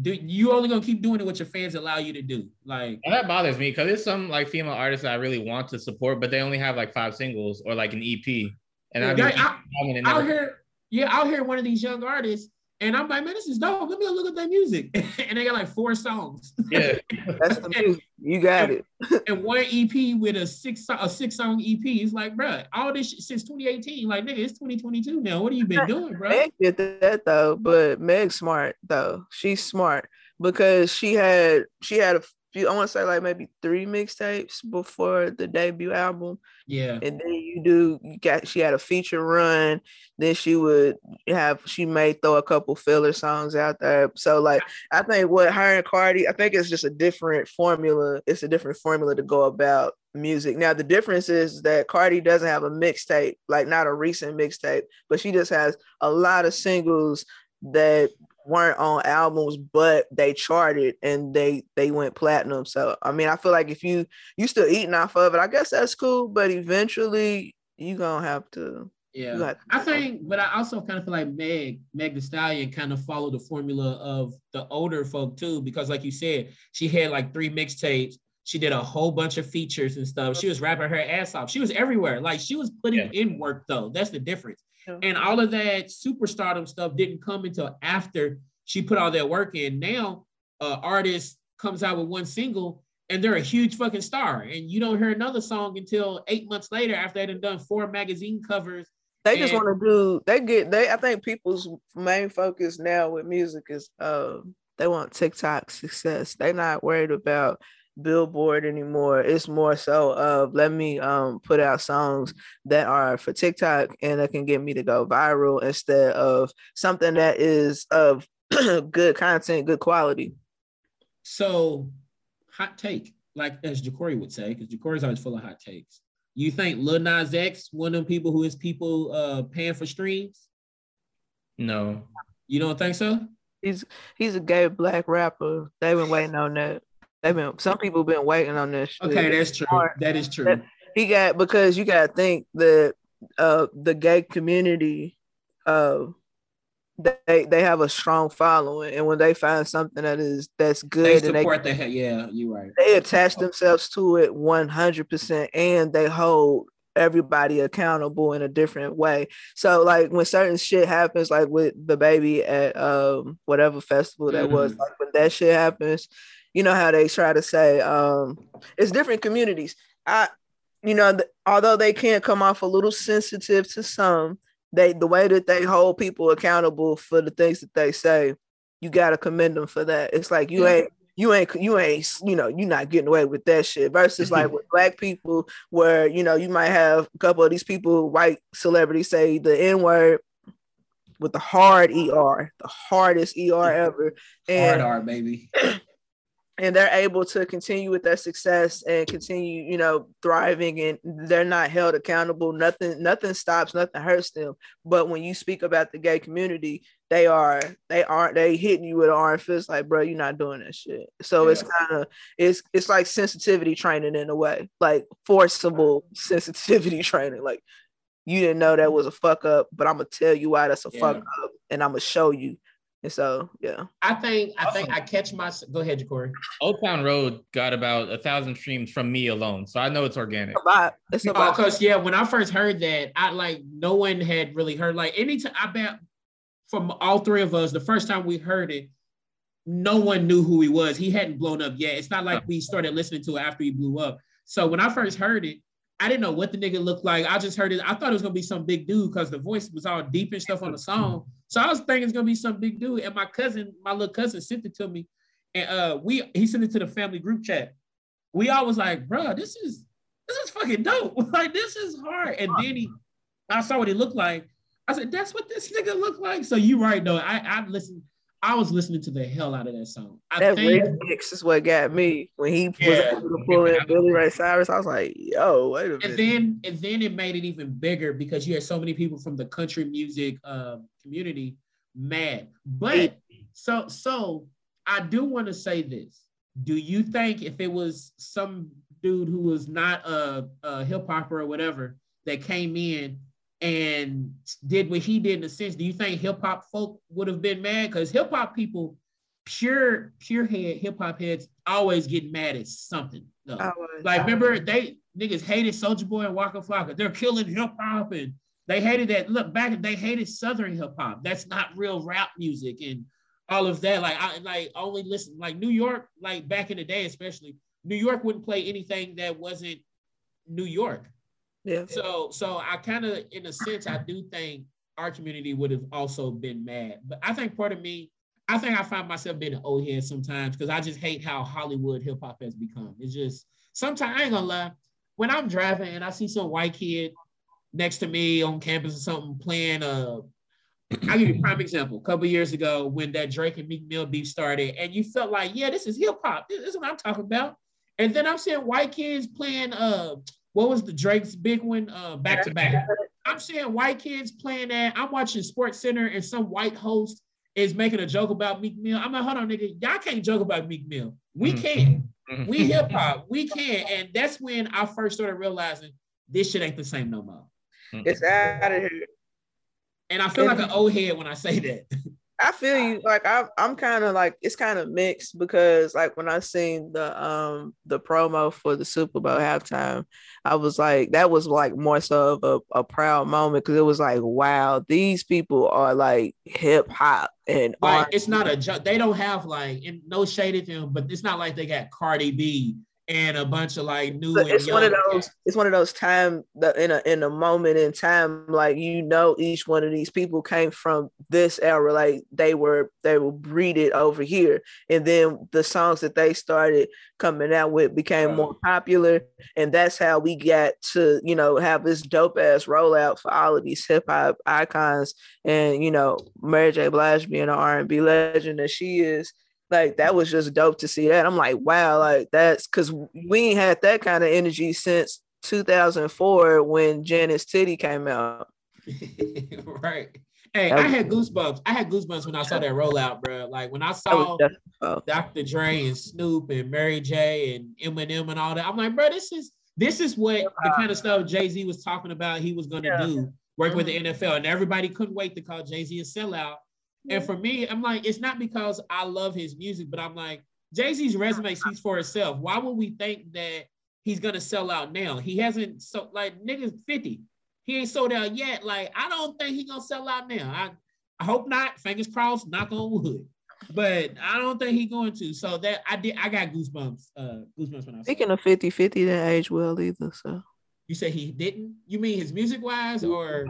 B: do you only gonna keep doing it what your fans allow you to do? Like
A: And that bothers me because there's some like female artists that I really want to support, but they only have like five singles or like an EP. And
B: Yeah, I-
A: and it
B: out here, yeah, out here one of these young artists, and I'm like, man, this is dope. Let me look at their music. (laughs) and they got like four songs
A: yeah, (laughs)
C: that's the music. you got it (laughs)
B: and one EP with a six a six song EP. It's like, bro, all this shit since 2018. Like, nigga, it's 2022 now. What have you been doing, bro?
C: meg did that though but meg's smart though she's smart because she had she had a few i want to say like maybe three mixtapes before the debut album.
B: Yeah.
C: and then you do you got she had a feature run. Then she would have she may throw a couple filler songs out there. So like i think what her and cardi i think it's just a different formula. It's a different formula to go about music. Now the difference is that cardi doesn't have a mixtape like not a recent mixtape but she just has a lot of singles that weren't on albums but they charted and they they went platinum so i mean i feel like if you you still eating off of it. I guess that's cool, but eventually you gonna have to.
B: Yeah.
C: You got,
B: I think, but I also kind of feel like Meg, Meg the Stallion kind of followed the formula of the older folk too, because like you said, she had like three mixtapes. She did a whole bunch of features and stuff. She was rapping her ass off. She was everywhere. Like she was putting
A: Yeah.
B: in work though. That's the difference. And all of that superstardom stuff didn't come until after she put all that work in. Now, uh, artist comes out with one single and they're a huge fucking star, and you don't hear another song until eight months later after they done done four magazine covers
C: they just want to do. They get. They. I think people's main focus now with music is uh they want TikTok success. They're not worried about Billboard anymore. It's more so of let me um put out songs that are for TikTok and that can get me to go viral instead of something that is of (clears throat) good content, good quality.
B: So, hot take, like as Jacory would say, because Jacory's always full of hot takes. You think Lil Nas X, one of them people who is people uh, paying for streams?
A: no.
B: You don't think so?
C: He's he's a gay black rapper. They've been waiting on that. They've been some people been waiting on this. Shit.
B: Okay, that's true. That is true.
C: He got because you gotta think that uh the gay community uh they they have a strong following and when they find something that is that's good
B: They
C: and they
B: support the yeah, you're right.
C: they attach themselves to it 100% and they hold everybody accountable in a different way so like when certain shit happens like with the baby at um whatever festival that was
B: Mhm.
C: like when that shit happens you know how they try to say um it's different communities i you know th- although they can come off a little sensitive to some they the way that they hold people accountable for the things that they say you got to commend them for that. It's like you ain't you ain't you ain't you know you're not getting away with that shit versus like (laughs) with black people where you know you might have a couple of these people white celebrities say the n word with the hard er the hardest er (laughs) ever. And
B: Hard art, baby. (clears throat)
C: and they're able to continue with their success and continue you know thriving and they're not held accountable. Nothing nothing stops nothing hurts them. But when you speak about the gay community they are they aren't they hitting you with an arm fist like bro you're not doing that shit. So it's kind of it's it's like sensitivity training in a way like forcible sensitivity (laughs) training. Like you didn't know that was a fuck up but i'm gonna tell you why that's a
B: Yeah.
C: fuck up and i'm gonna show you and so yeah
B: I think I think oh. I catch my go ahead, Corey.
A: Old Town Road got about a thousand streams from me alone, so I know it's organic.
C: about it's about
B: Because yeah, when I first heard that, I like no one had really heard like anytime I bet from all three of us, the first time we heard it, no one knew who he was. He hadn't blown up yet. It's not like oh. we started listening to it after he blew up. So when I first heard it, I didn't know what the nigga looked like. I just heard it. I thought it was gonna be some big dude because the voice was all deep and stuff on the song. So I was thinking it's gonna be some big dude. And my cousin, my little cousin, sent it to me, and uh, we he sent it to the family group chat. We all was like, bro, this is this is fucking dope. (laughs) like this is hard. And then he, I saw what he looked like. I said, that's what this nigga looked like. So you right though. I I listened. I was listening to the hell out of that song. I
C: that
B: think
C: remix is what got me when he was able to pull in Billy Ray Cyrus. I was like, "Yo, wait a minute!"
B: and then and then it made it even bigger because you had so many people from the country music um, community mad. But so so I do want to say this. Do you think if it was some dude who was not a, a hip hopper or whatever that came in and did what he did in a sense, do you think hip hop folk would have been mad? Because hip hop people, pure pure head hip hop heads, always get mad at something. though.
C: Was-
B: Like, remember they niggas hated Soulja Boy and Waka Flocka. They're killing hip hop, and they hated that. Look back, they hated Southern hip hop. That's not real rap music and all of that. Like, I like only listen like New York. Like back in the day, especially New York wouldn't play anything that wasn't New York.
C: Yeah,
B: So, so I kind of, in a sense, I do think our community would have also been mad. But I think part of me, I think I find myself being an old head sometimes because I just hate how Hollywood hip hop has become. It's just sometimes I ain't gonna lie. When I'm driving and I see some white kid next to me on campus or something playing uh I'll give you a prime example. A couple years ago, when that Drake and Meek Mill beef started, and you felt like, yeah, this is hip hop. This is what I'm talking about. And then I'm seeing white kids playing uh what was the Drake's big one? Uh back to back. I'm seeing white kids playing that. I'm watching Sports Center and some white host is making a joke about Meek Mill. I'm like, hold on, nigga, y'all can't joke about Meek Mill. We
A: Mhm.
B: can. We hip hop. We can. And that's when I first started realizing this shit ain't the same no more.
C: it's out of here.
B: And I feel like an old head when I say that. (laughs)
C: I feel you. Like I, I'm kind of like it's kind of mixed because like when I seen the um the promo for the Super Bowl halftime, I was like that was like more so of a, a proud moment because it was like wow these people are like hip hop and
B: Like
C: R-
B: it's not a joke. They don't have like and no shade at them, but it's not like they got Cardi B and a bunch of like new.
C: So
B: and
C: it's one of those it's one of those time that in a in a moment in time like you know each one of these people came from this era like they were they were breeded over here. And then the songs that they started coming out with became more popular. And that's how we got to you know have this dope ass rollout for all of these hip hop icons and you know Mary J. Blige being an R&B legend that she is like that was just dope to see that. I'm like, wow, like that's because we ain't had that kind of energy since 2004 when Janet's Titty came out. (laughs)
B: right. Hey, I had goosebumps. I had goosebumps when I saw that rollout, bro. Like when I saw Dr. Dre and Snoop and Mary J and Eminem and all that. I'm like, bro, this is this is what the kind of stuff Jay Z was talking about. He was going to
C: Yeah.
B: do work with the mm-hmm. NFL, and everybody couldn't wait to call Jay Z a sellout. And for me, I'm like, it's not because I love his music, but I'm like, Jay Z's resume speaks for itself. Why would we think that he's gonna sell out now? He hasn't so like niggas 50. He ain't sold out yet. Like, I don't think he's gonna sell out now. I, I hope not. Fingers crossed, knock on wood. But I don't think he's going to. So that I did I got goosebumps. Uh goosebumps when I it.
C: Speaking of 50 50, didn't age well either. So,
B: You say he didn't? You mean his music wise or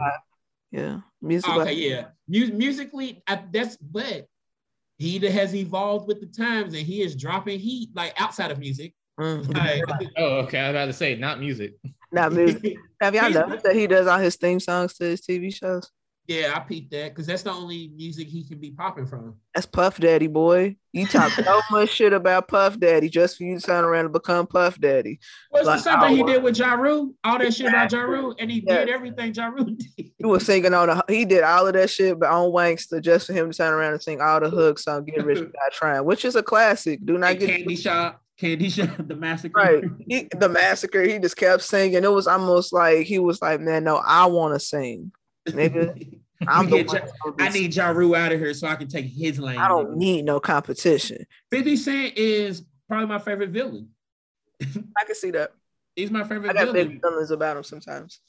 C: yeah. Music.
B: Oh, okay, yeah. Mu- musically, I, that's but he that has evolved with the times and he is dropping heat like outside of music.
C: Mm.
B: Like, (laughs)
A: Oh, okay. I was about to say not music.
C: Not music. (laughs) Have y'all noticed that he does all his theme songs to his TV shows?
B: Yeah, I peeped that because that's the only music he can be popping from.
C: That's Puff Daddy, boy. You talk so (laughs) much shit about Puff Daddy just for you to turn around and become Puff Daddy.
B: What's
C: Like,
B: the same thing he did with Ja Rule? All that shit about Ja Rule, and he
C: Yeah.
B: did everything Ja Rule (laughs) did.
C: He was singing on the he did all of that shit, but on Wankster just for him to turn around and sing all the hooks on Get Rich or (laughs) Die Trying, which is a classic. Do not
B: And
C: get
B: Candy Shop, Candy Shop, the massacre.
C: right. He, the massacre, he just kept singing. It was almost like he was like, Man, no, I want to sing. Nigga, (laughs) I'm the
B: Ja- I need Ja Rule out of here so I can take his lane.
C: I don't need no competition.
B: 50 Cent is probably my favorite villain. (laughs)
C: I can see that.
B: He's my favorite.
C: I got
B: villain.
C: big feelings about him sometimes.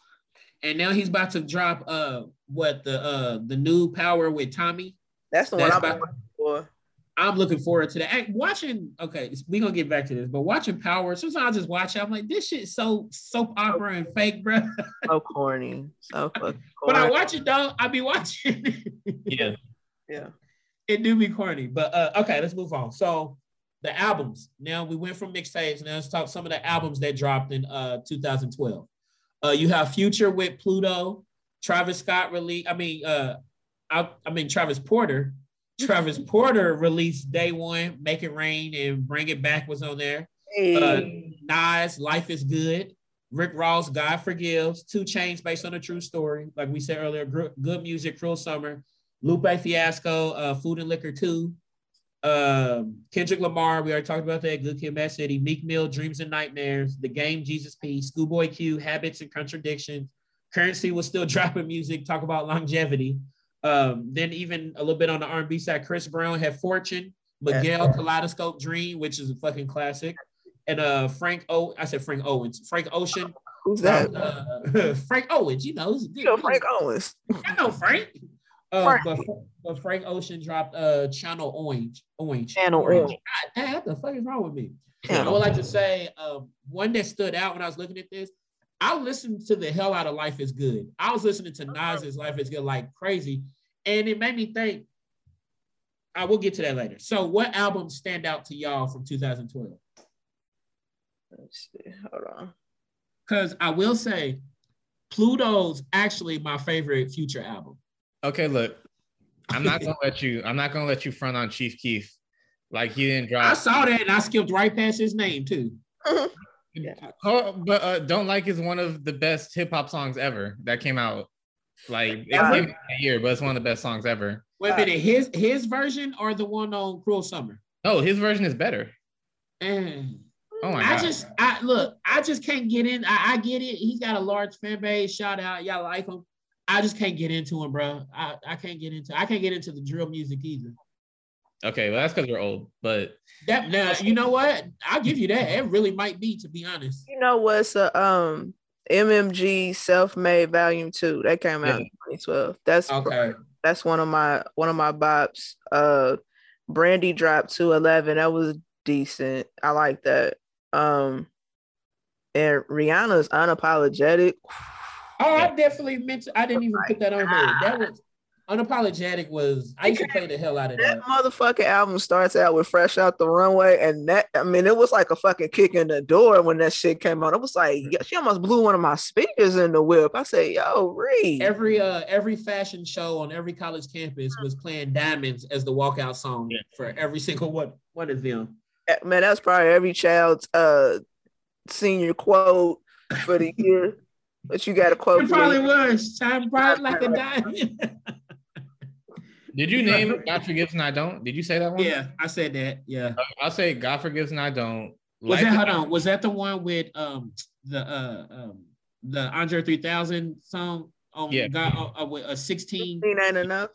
B: and now he's about to drop uh what the uh the new power with Tommy.
C: That's the one
B: That's
C: I'm
B: about-
C: for.
B: I'm looking forward to that. Watching, okay, we gonna get back to this, but watching Power, sometimes I just watch it. I'm like, this shit so soap opera and fake, bro.
C: So corny. So fucking (laughs)
B: but I watch it though. I be watching.
A: Yeah.
C: Yeah.
B: it do be corny, but uh, okay, let's move on. So the albums. Now we went from mixtapes. Now let's talk some of the albums that dropped in uh 2012. Uh, you have Future with Pluto, Travis Scott release. I mean, uh, I, I mean Travis Porter. Travis Porter released day one, Make It Rain and Bring It Back was on there. Uh, Nas, Life is Good. Rick Ross, God Forgives. 2 Chainz based on a true story. Like we said earlier, gr- good music, Cruel Summer. Lupe Fiasco, uh, Food and Liquor 2. Um, Kendrick Lamar, we already talked about that. Good Kid, Mad City. Meek Mill, Dreams and Nightmares. The Game, Jesus P. Schoolboy Q, Habits and Contradictions. Curren$y was still (laughs) dropping music. Talk about longevity. Um, then even a little bit on the R&B side, Chris Brown had Fortune. Miguel Kaleidoscope Dream, which is a fucking classic. And uh Frank O, I said Frank Owens, Frank Ocean,
C: Who's that?
B: uh, (laughs) Frank Owens, you know,
C: You know, Frank Owens.
B: I know Frank. Uh,
C: Frank.
B: But, but Frank Ocean dropped uh Channel Orange, Orange,
C: Channel Orange.
B: God damn, what the fuck is wrong with me? I would like to say um, one that stood out when I was looking at this. I listened to the hell out of Life is Good. I was listening to Nas's Life is Good like crazy, and it made me think. I will get to that later. So, what albums stand out to y'all from 2012?
C: Let's see. Hold on.
B: Because I will say, Pluto's actually my favorite Future album.
A: Okay, look. I'm not (laughs) gonna let you. I'm not gonna let you front on Chief Keef. Like he didn't drop.
B: I saw that and I skipped right past his name too. (laughs)
A: Oh, but uh, "Don't Like" is one of the best hip hop songs ever that came out. Like it
B: Ever?
A: came out that year, but it's one of the best songs ever.
B: Wait a minute, his his version or the one on Cruel Summer?
A: Oh, his version is better.
B: And
A: Oh my
B: I
A: god.
B: just I look, I just can't get in. I, I get it. He's got a large fan base. Shout out, y'all like him. I just can't get into him, bro. I, I can't get into I can't get into the drill music either.
A: Okay, well that's because we're old. But
B: That now you know what? I'll give you that. It really might be, to be honest.
C: You know what's a um MMG self-made volume two that came out in 2012. That's
B: Okay.
C: that's one of my one of my bops. Uh Brandy dropped to 11. That was decent. I like that. Um and Rihanna's unapologetic.
B: Oh, I definitely mentioned. I didn't even put that on here. That was unapologetic was I used to play the hell out of that.
C: That motherfucking album starts out with Fresh Out the Runway, and that I mean, it was like a fucking kick in the door when that shit came out. It was like yeah, she almost blew one of my speakers in the whip. I said, "Yo, Reed,
B: every uh every fashion show on every college campus was playing diamonds as the walkout song
A: Yeah.
B: for every single one one of them
C: man, that's probably every child's uh senior quote for the year." (laughs) But you got a quote.
B: it probably
C: the-
B: was shine bright like a (laughs) diamond (laughs)
A: Did you name God Forgives and I Don't? Did you say that one?
B: Yeah, I said that. Yeah.
A: I'll say God Forgives and I Don't.
B: Was
A: Life
B: that
A: is-
B: hold on? Was that the one with um the uh um the Andre 3000 song on
A: Yeah.
B: God uh, uh, with a 16?
C: Ain't ain't enough.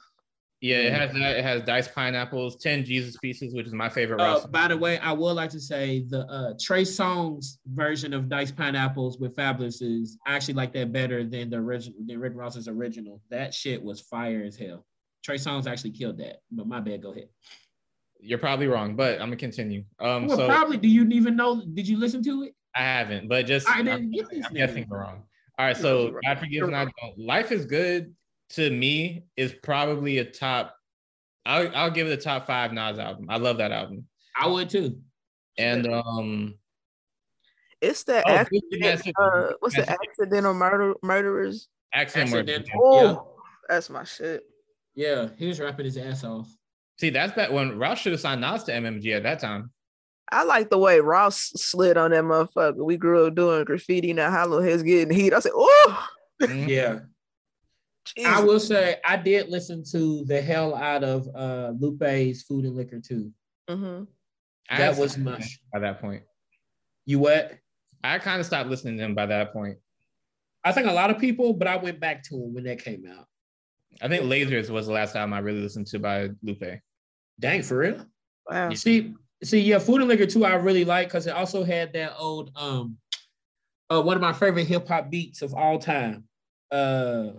A: Yeah, it has that. It has diced pineapples, 10 Jesus pieces, which is my favorite.
B: Uh, by the way, I would like to say the uh, Trey Songz version of Dice Pineapples with Fabolous is I actually like that better than the original, than Rick Ross's original. That shit was fire as hell. Trey Songz actually killed that, but my bad. Go ahead.
A: You're probably wrong, but I'm gonna continue. Um,
B: well,
A: so
B: probably. Do you even know? Did you listen to it?
A: I haven't, but just
B: I
A: I'm,
B: didn't get this.
A: I'm
B: nigga.
A: guessing wrong. All right, so
C: You're
A: God forgives and I don't. Life is good to me is probably a top. I'll I'll give it a top five Nas album. I love that album,
B: I would too.
A: and um,
C: It's the
A: Oh,
C: accident, uh, what's the accidental murder murderers?
A: Accent Murder.
B: Accidental.
C: Oh, that's my shit.
B: Yeah, he was rapping his ass off.
A: See, that's back when Ross should have signed Nas to MMG at that time.
C: I like the way Ross slid on that motherfucker. We grew up doing graffiti. Now Hollow Heads getting heat. I said, oh.
B: Yeah. I will say I did listen to the hell out of uh Lupe's Food and Liquor too.
C: hmm
B: That was
A: stopped
B: much.
A: by that point.
B: You what?
A: I kind of stopped listening to him by that point.
B: I think a lot of people, but I went back to him when that came out.
A: I think Lasers was the last album I really listened to by Lupe.
B: Dang, for real?
C: Wow.
B: You see, see, yeah, Food and Liquor too. I really like because it also had that old um, uh, one of my favorite hip hop beats of all time. Uh,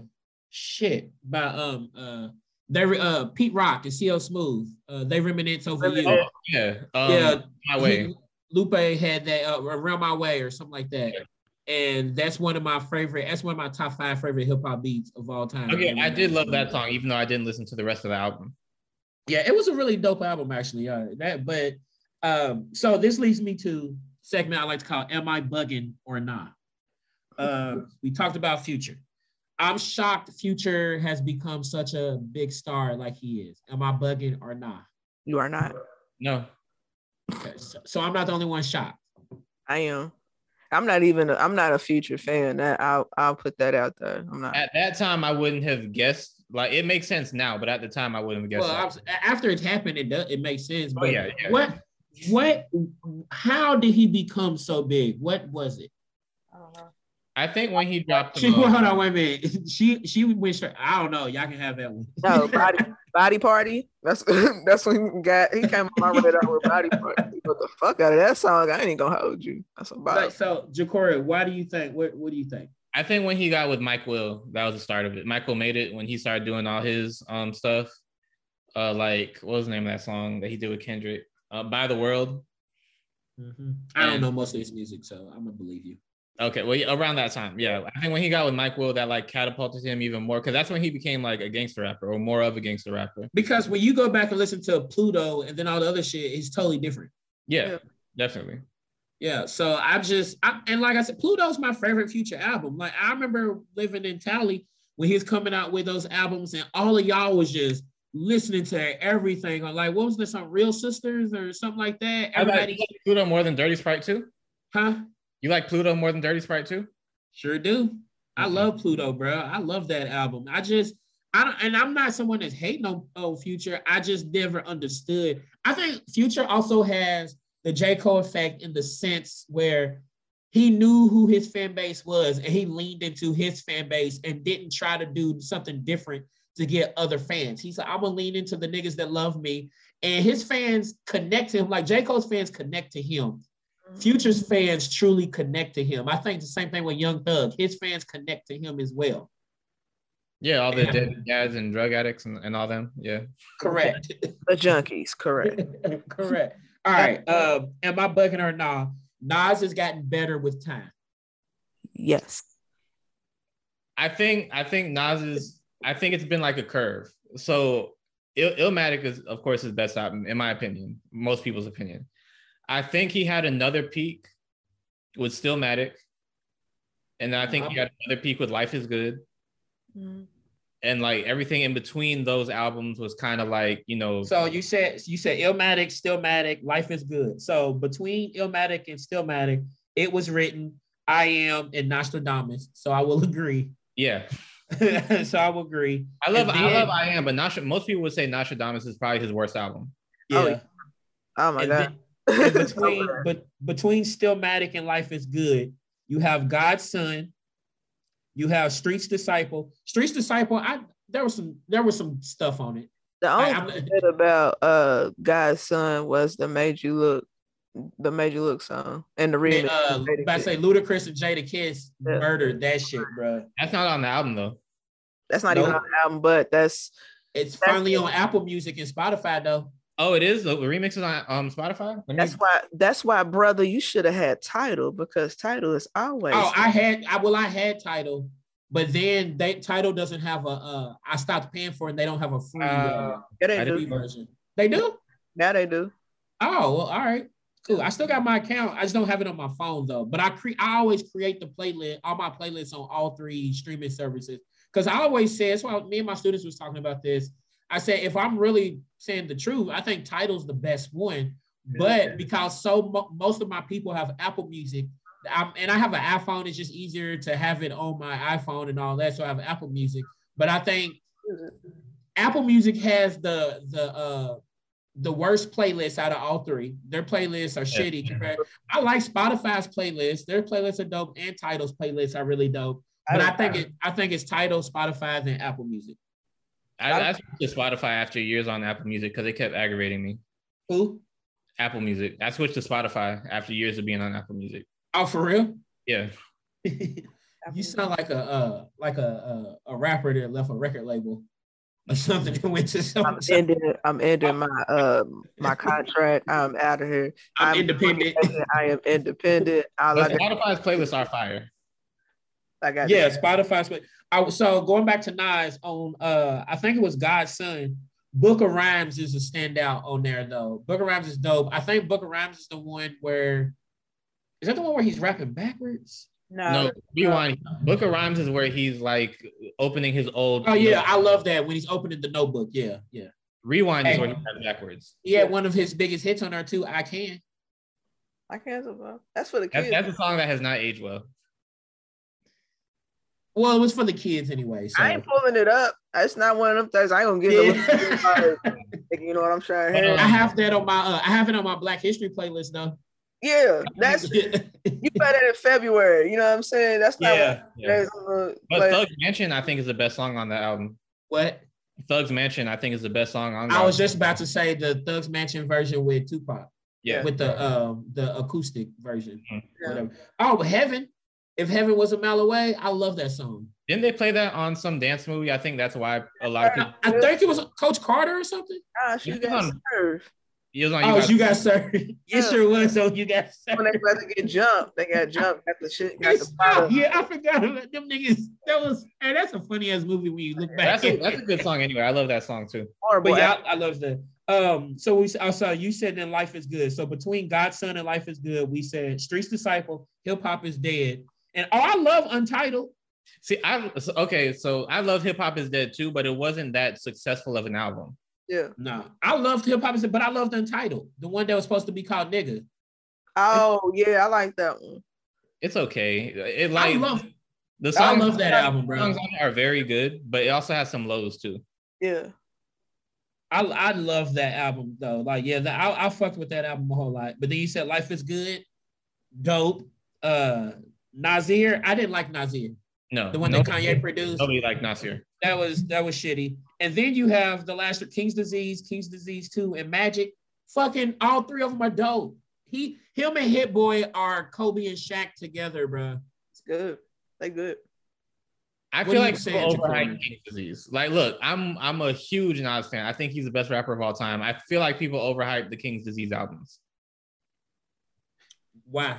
B: shit by um uh they uh Pete Rock and CL Smooth. Uh, they reminisce over you.
C: Reminisce.
A: Yeah. Um,
B: yeah,
A: My way.
B: Lupe had that uh, around my way or something like that. And that's one of my favorite. That's one of my top five favorite hip hop beats of all time.
A: Okay, I did love that song, even though I didn't listen to the rest of the album.
B: Yeah, it was a really dope album actually. Yeah, that. But um, so this leads me to segment I like to call "Am I bugging or not?" Uh, we talked about Future. I'm shocked Future has become such a big star like he is. Am I bugging or not?
C: You are not.
A: No.
B: Okay, so, so I'm not the only one shocked.
C: I am. I'm not even. A, I'm not a future fan. That I'll. I'll put that out there. I'm not.
A: At that time, I wouldn't have guessed. Like, it makes sense now, but at the time, I wouldn't have guessed.
B: Well,
A: that.
B: was, after it's happened, it does it makes sense.
A: Oh,
B: But
A: yeah, yeah.
B: what what how did he become so big? What was it?
C: I don't know.
A: I think when he dropped
B: She hold (laughs) on, wait a minute. She she went straight. I don't know. Y'all can have that one.
C: No, body (laughs) body party. That's (laughs) that's when he got he came on my radar with body party. What the fuck out of that song? I ain't gonna hold you. That's
B: Like,
C: about
B: so Ja'Cory, why do you think? What what do you think?
A: I think when he got with Mike Will, that was the start of it. Michael made it when he started doing all his um stuff. Uh, like what was the name of that song that he did with Kendrick? Uh, Buy the World.
B: I don't know most of his music, so I'm gonna believe you.
A: Okay, well, yeah, around that time, yeah. I think when he got with Mike Will, that like catapulted him even more because that's when he became like a gangster rapper or more of a gangster rapper.
B: Because when you go back and listen to Pluto and then all the other shit, it's totally different.
A: Yeah,
C: Yeah.
A: definitely.
B: Yeah, so I just I, and like I said, Pluto's my favorite Future album. Like I remember living in Tally when he was coming out with those albums, and all of y'all was just listening to everything. Or like, what was this? on Real Sisters or something like that.
A: I like
B: Everybody,
A: Pluto more than Dirty Sprite too.
B: huh?
A: You like Pluto more than Dirty Sprite too?
B: Sure do. I
A: Mhm.
B: love Pluto, bro. I love that album. I just, I don't, and I'm not someone that's hating on, Future. I just never understood. I think Future also has the J. Cole effect in the sense where he knew who his fan base was and he leaned into his fan base and didn't try to do something different to get other fans. He said, I'm gonna lean into the niggas that love me. And his fans connect to him, like J. Cole's fans connect to him. Future's fans truly connect to him. I think the same thing with Young Thug. His fans connect to him as well.
A: Yeah, all the
B: Yeah.
A: dead dads and drug addicts and, and all them. Yeah.
B: Correct. (laughs)
C: the junkies. Correct. (laughs)
B: Correct. All right. Um, am I bugging or not? Nas has gotten better with time.
C: Yes.
A: I think I think Nas is I think it's been like a curve. So Il- Illmatic is of course his best album, in my opinion, most people's opinion. I think he had another peak with Stillmatic. And I think he had another peak with Life is Good. Mm-hmm. And like everything in between those albums was kind of like, you know,
B: So you said you said Illmatic, Stillmatic, Life is Good. So between Illmatic and Stillmatic, it was written I am and Nostradamus. So I will (laughs) agree.
A: yeah. (laughs)
B: so I will agree.
A: I love
B: And
A: I love I am, but Nasha, most people would say Nostradamus is probably his worst album.
B: Yeah.
C: Oh. Oh my
B: And
C: god.
B: then- and (laughs) between but between Stillmatic and Life is Good, you have God's Son, you have Streets Disciple. Streets Disciple, I there was some there was some stuff on it.
C: the
B: I-
C: only
B: I'm-
C: thing good about uh God's son was the made you look the made you look song and the remix.
B: Uh,
C: Jada
B: I say Ludacris and Jadakiss
C: Yeah.
B: murdered that shit, bro.
A: That's not on the album though.
C: that's not even on the album, but that's
B: It's
C: That's
B: finally
C: it.
B: on Apple Music and Spotify though.
A: Oh, it is. The remix is on um Spotify. Me-
C: that's why that's why brother you should have had Tidal because Tidal is always
B: Oh, I had I well, I had Tidal, but then that Tidal doesn't have a uh I stopped paying for it and they don't have a free uh,
A: Uh,
C: yeah, they do.
B: version. They do?
C: Now they do.
B: Oh, well, all right. Cool. I still got my account. I just don't have it on my phone though. But I cre- I always create the playlist, all my playlists on all three streaming services. Because I always say, that's why me and my students was talking about this. I said, if I'm really saying the truth, I think Tidal's the best one. But because so mo- most of my people have Apple Music, I'm, and I have an iPhone, it's just easier to have it on my iPhone and all that. So I have Apple Music. But I think Apple Music has the the uh the worst playlists out of all three. Their playlists are shitty. Compared, I like Spotify's playlists. Their playlists are dope, and Tidal's playlists are really dope. But I think it, I think it's Tidal, Spotify, and Apple Music.
A: I, I switched to Spotify after years on Apple Music because it kept aggravating me.
B: Who?
A: Apple Music. I switched to Spotify after years of being on Apple Music.
B: Oh, for real?
A: Yeah. (laughs)
B: you sound like a uh, like a, a a rapper that left a record label or (laughs) something that went to some.
C: I'm ending I'm ending my um my contract. I'm out of here.
B: I'm independent.
C: I am independent. All I
A: But
C: got,
A: Spotify's playlists are fire.
C: I got
B: Yeah, Spotify's. but I so going back to Nas on uh I think it was God's Son. Book of Rhymes is a standout on there though. Book of Rhymes is dope. I think Book of Rhymes is the one where is that the one where he's rapping backwards?
C: no,
A: No, rewind. Book of Rhymes is where he's like opening his old.
B: Oh yeah, I love that when he's opening the notebook. Yeah, yeah.
A: Rewind is
B: Hey.
A: where he raps backwards.
B: He had one of his biggest hits on there too. I can.
C: I can't survive. That's for the
A: That's,
C: kids.
A: that's a song that has not aged well.
B: Well, it was for the kids anyway. So
C: I ain't pulling it up. It's not one of them things. I ain't gonna get
B: Yeah.
C: it. you know what I'm trying to
A: Uh,
B: I have that on my uh, I have it on my Black History playlist though.
C: Yeah, that's (laughs) you play that in February. You know what I'm saying? That's not
B: yeah.
A: Yeah.
C: Days on the
A: But
C: play-
A: Thug's Mansion, I think, is the best song on the album.
B: What?
A: Thug's Mansion, I think, is the best song on. The
B: I was
A: album.
B: just about to say the Thugs Mansion version with Tupac.
A: yeah.
B: With the um the acoustic version.
A: Mhm.
C: Yeah.
B: Whatever. Oh, Heaven. If Heaven was a mile away, I love that song.
A: Didn't they play that on some dance movie? I think that's why a lot of people.
B: I think it was Coach Carter or something.
C: Gosh, you
A: It's
C: got served.
A: It was on
B: Oh,
A: you
B: you got served. (laughs) It
C: Yeah.
B: sure was. So you got
C: When they
B: served.
C: about to get jumped, they got jumped. Got the shit. Got the
B: It's- yeah, I forgot about them niggas. That was, and that's a funny ass movie when you look back.
A: That's a, that's a good song anyway. I love that song too.
C: Horrible.
B: But yeah, I, I love that. Um, so we I saw you said then life is good. So between God's Son and Life is Good, we said Streets Disciple, Hip Hop is Dead, and oh, I love Untitled.
A: See, I okay, so I love Hip Hop is Dead too, but it wasn't that successful of an album.
C: yeah.
B: No, I loved Hip Hop is Dead, but I loved Untitled, the one that was supposed to be called Nigga.
C: Oh yeah, I like that one.
A: It's okay. It like
B: I love,
A: the
B: I love that album, bro.
A: songs on it are very good, but it also has some lows too.
C: Yeah.
B: I I love that album though. Like, yeah, the, I I fucked with that album a whole lot. But then you said Life is Good, dope. Uh, Nasir, I didn't like Nasir,
A: No,
B: the one
A: no,
B: that Kanye produced.
A: Nobody like Nasir.
B: That was that was shitty. And then you have the last of King's Disease, King's Disease 2, and Magic. Fucking all three of them are dope. He him and Hit Boy are Kobe and Shaq together, bro.
C: It's good. They good.
A: I
B: What
A: feel like
B: you say,
A: people
B: Jacoby?
A: King's Disease. Like, look, I'm I'm a huge Nas fan. I think he's the best rapper of all time. I feel like people overhype the King's Disease albums.
B: Why?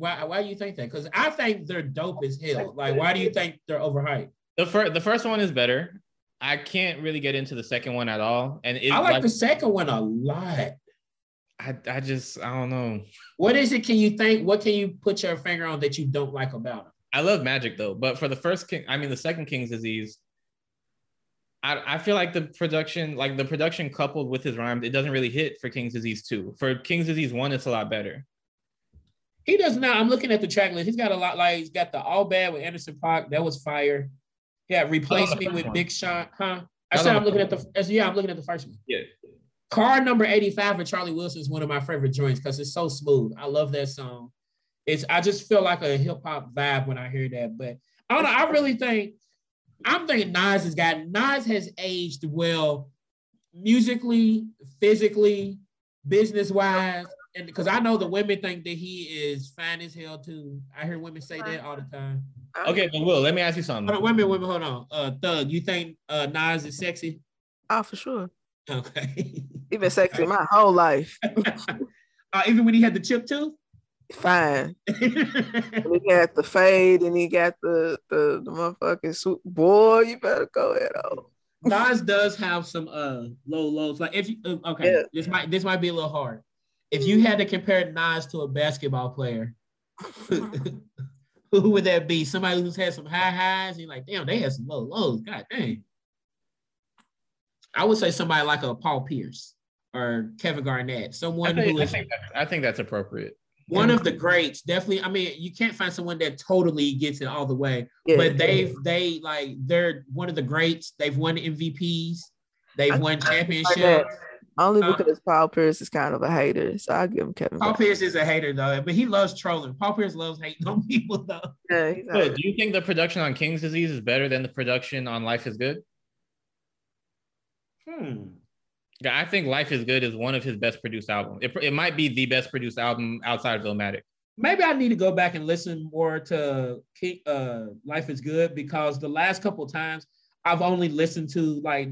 B: Why why do you think that? Because I think they're dope as hell. Like, why do you think they're overhyped?
A: The first the first one is better. I can't really get into the second one at all. And it,
B: I like
A: like
B: the second one a lot.
A: I, I just I don't know.
B: What is it? Can you think? What can you put your finger on that you don't like about it?
A: I love Magic though, but for the first King, I mean the second King's Disease, I I feel like the production, like the production coupled with his rhymes, it doesn't really hit for King's Disease two. For King's Disease one, it's a lot better.
B: He does not. I'm looking at the track list. He's got a lot. Like he's got the All Bad with Anderson .Paak. That was fire. Yeah, replace me with
A: one.
B: Big Sean, huh? I said I'm looking at the yeah, I'm looking at the first one.
A: Yeah.
B: Car number 85 for Charlie Wilson is one of my favorite joints because it's so smooth. I love that song. It's I just feel like a hip hop vibe when I hear that. But I don't know. I really think I'm thinking Nas has got Nas has aged well musically, physically, business wise. And because I know the women think that he is fine as hell too. I hear women say that all the time.
A: Okay, but Will, let me ask you
B: Hold
A: something.
B: on, women, a minute, wait a minute, hold on. Uh Thug, you think uh Nas is sexy?
C: Oh, for sure.
B: Okay.
C: He been sexy my whole life. (laughs)
B: uh, even when he had the chip tooth?
C: Fine. (laughs) And he got the fade and he got the the, the motherfucking suit. Boy, you better go ahead. Oh.
B: Nas does have some uh low lows. Like if you uh, okay,
C: Yeah.
B: this might this might be a little hard. If you had to compare Nas to a basketball player, (laughs) who would that be? Somebody who's had some high highs. And you're like, damn, they had some low lows. God dang. I would say somebody like a Paul Pierce or Kevin Garnett,
A: I
B: someone
A: think,
B: who
A: I think, that, I think that's appropriate.
B: one of the greats. Definitely, I mean, you can't find someone that totally gets it all the way.
C: Yeah.
B: but they've they like they're one of the greats. They've won MVPs. They've
C: I-
B: won
C: Garnett.
B: championships.
C: Only
B: Uh,
C: because Paul Pierce is kind of a hater. So I give him Kevin.
B: Paul
C: Garnett.
B: Pierce is a hater though, but he loves trolling. Paul Pierce loves hating on (laughs) people though.
C: Yeah, he's a
A: do you think the production on King's Disease is better than the production on Life is Good?
B: Hmm.
A: Yeah, I think Life is Good is one of his best produced albums. It, it might be the best produced album outside of Illmatic.
B: Maybe I need to go back and listen more to King, uh, Life is Good because the last couple of times I've only listened to like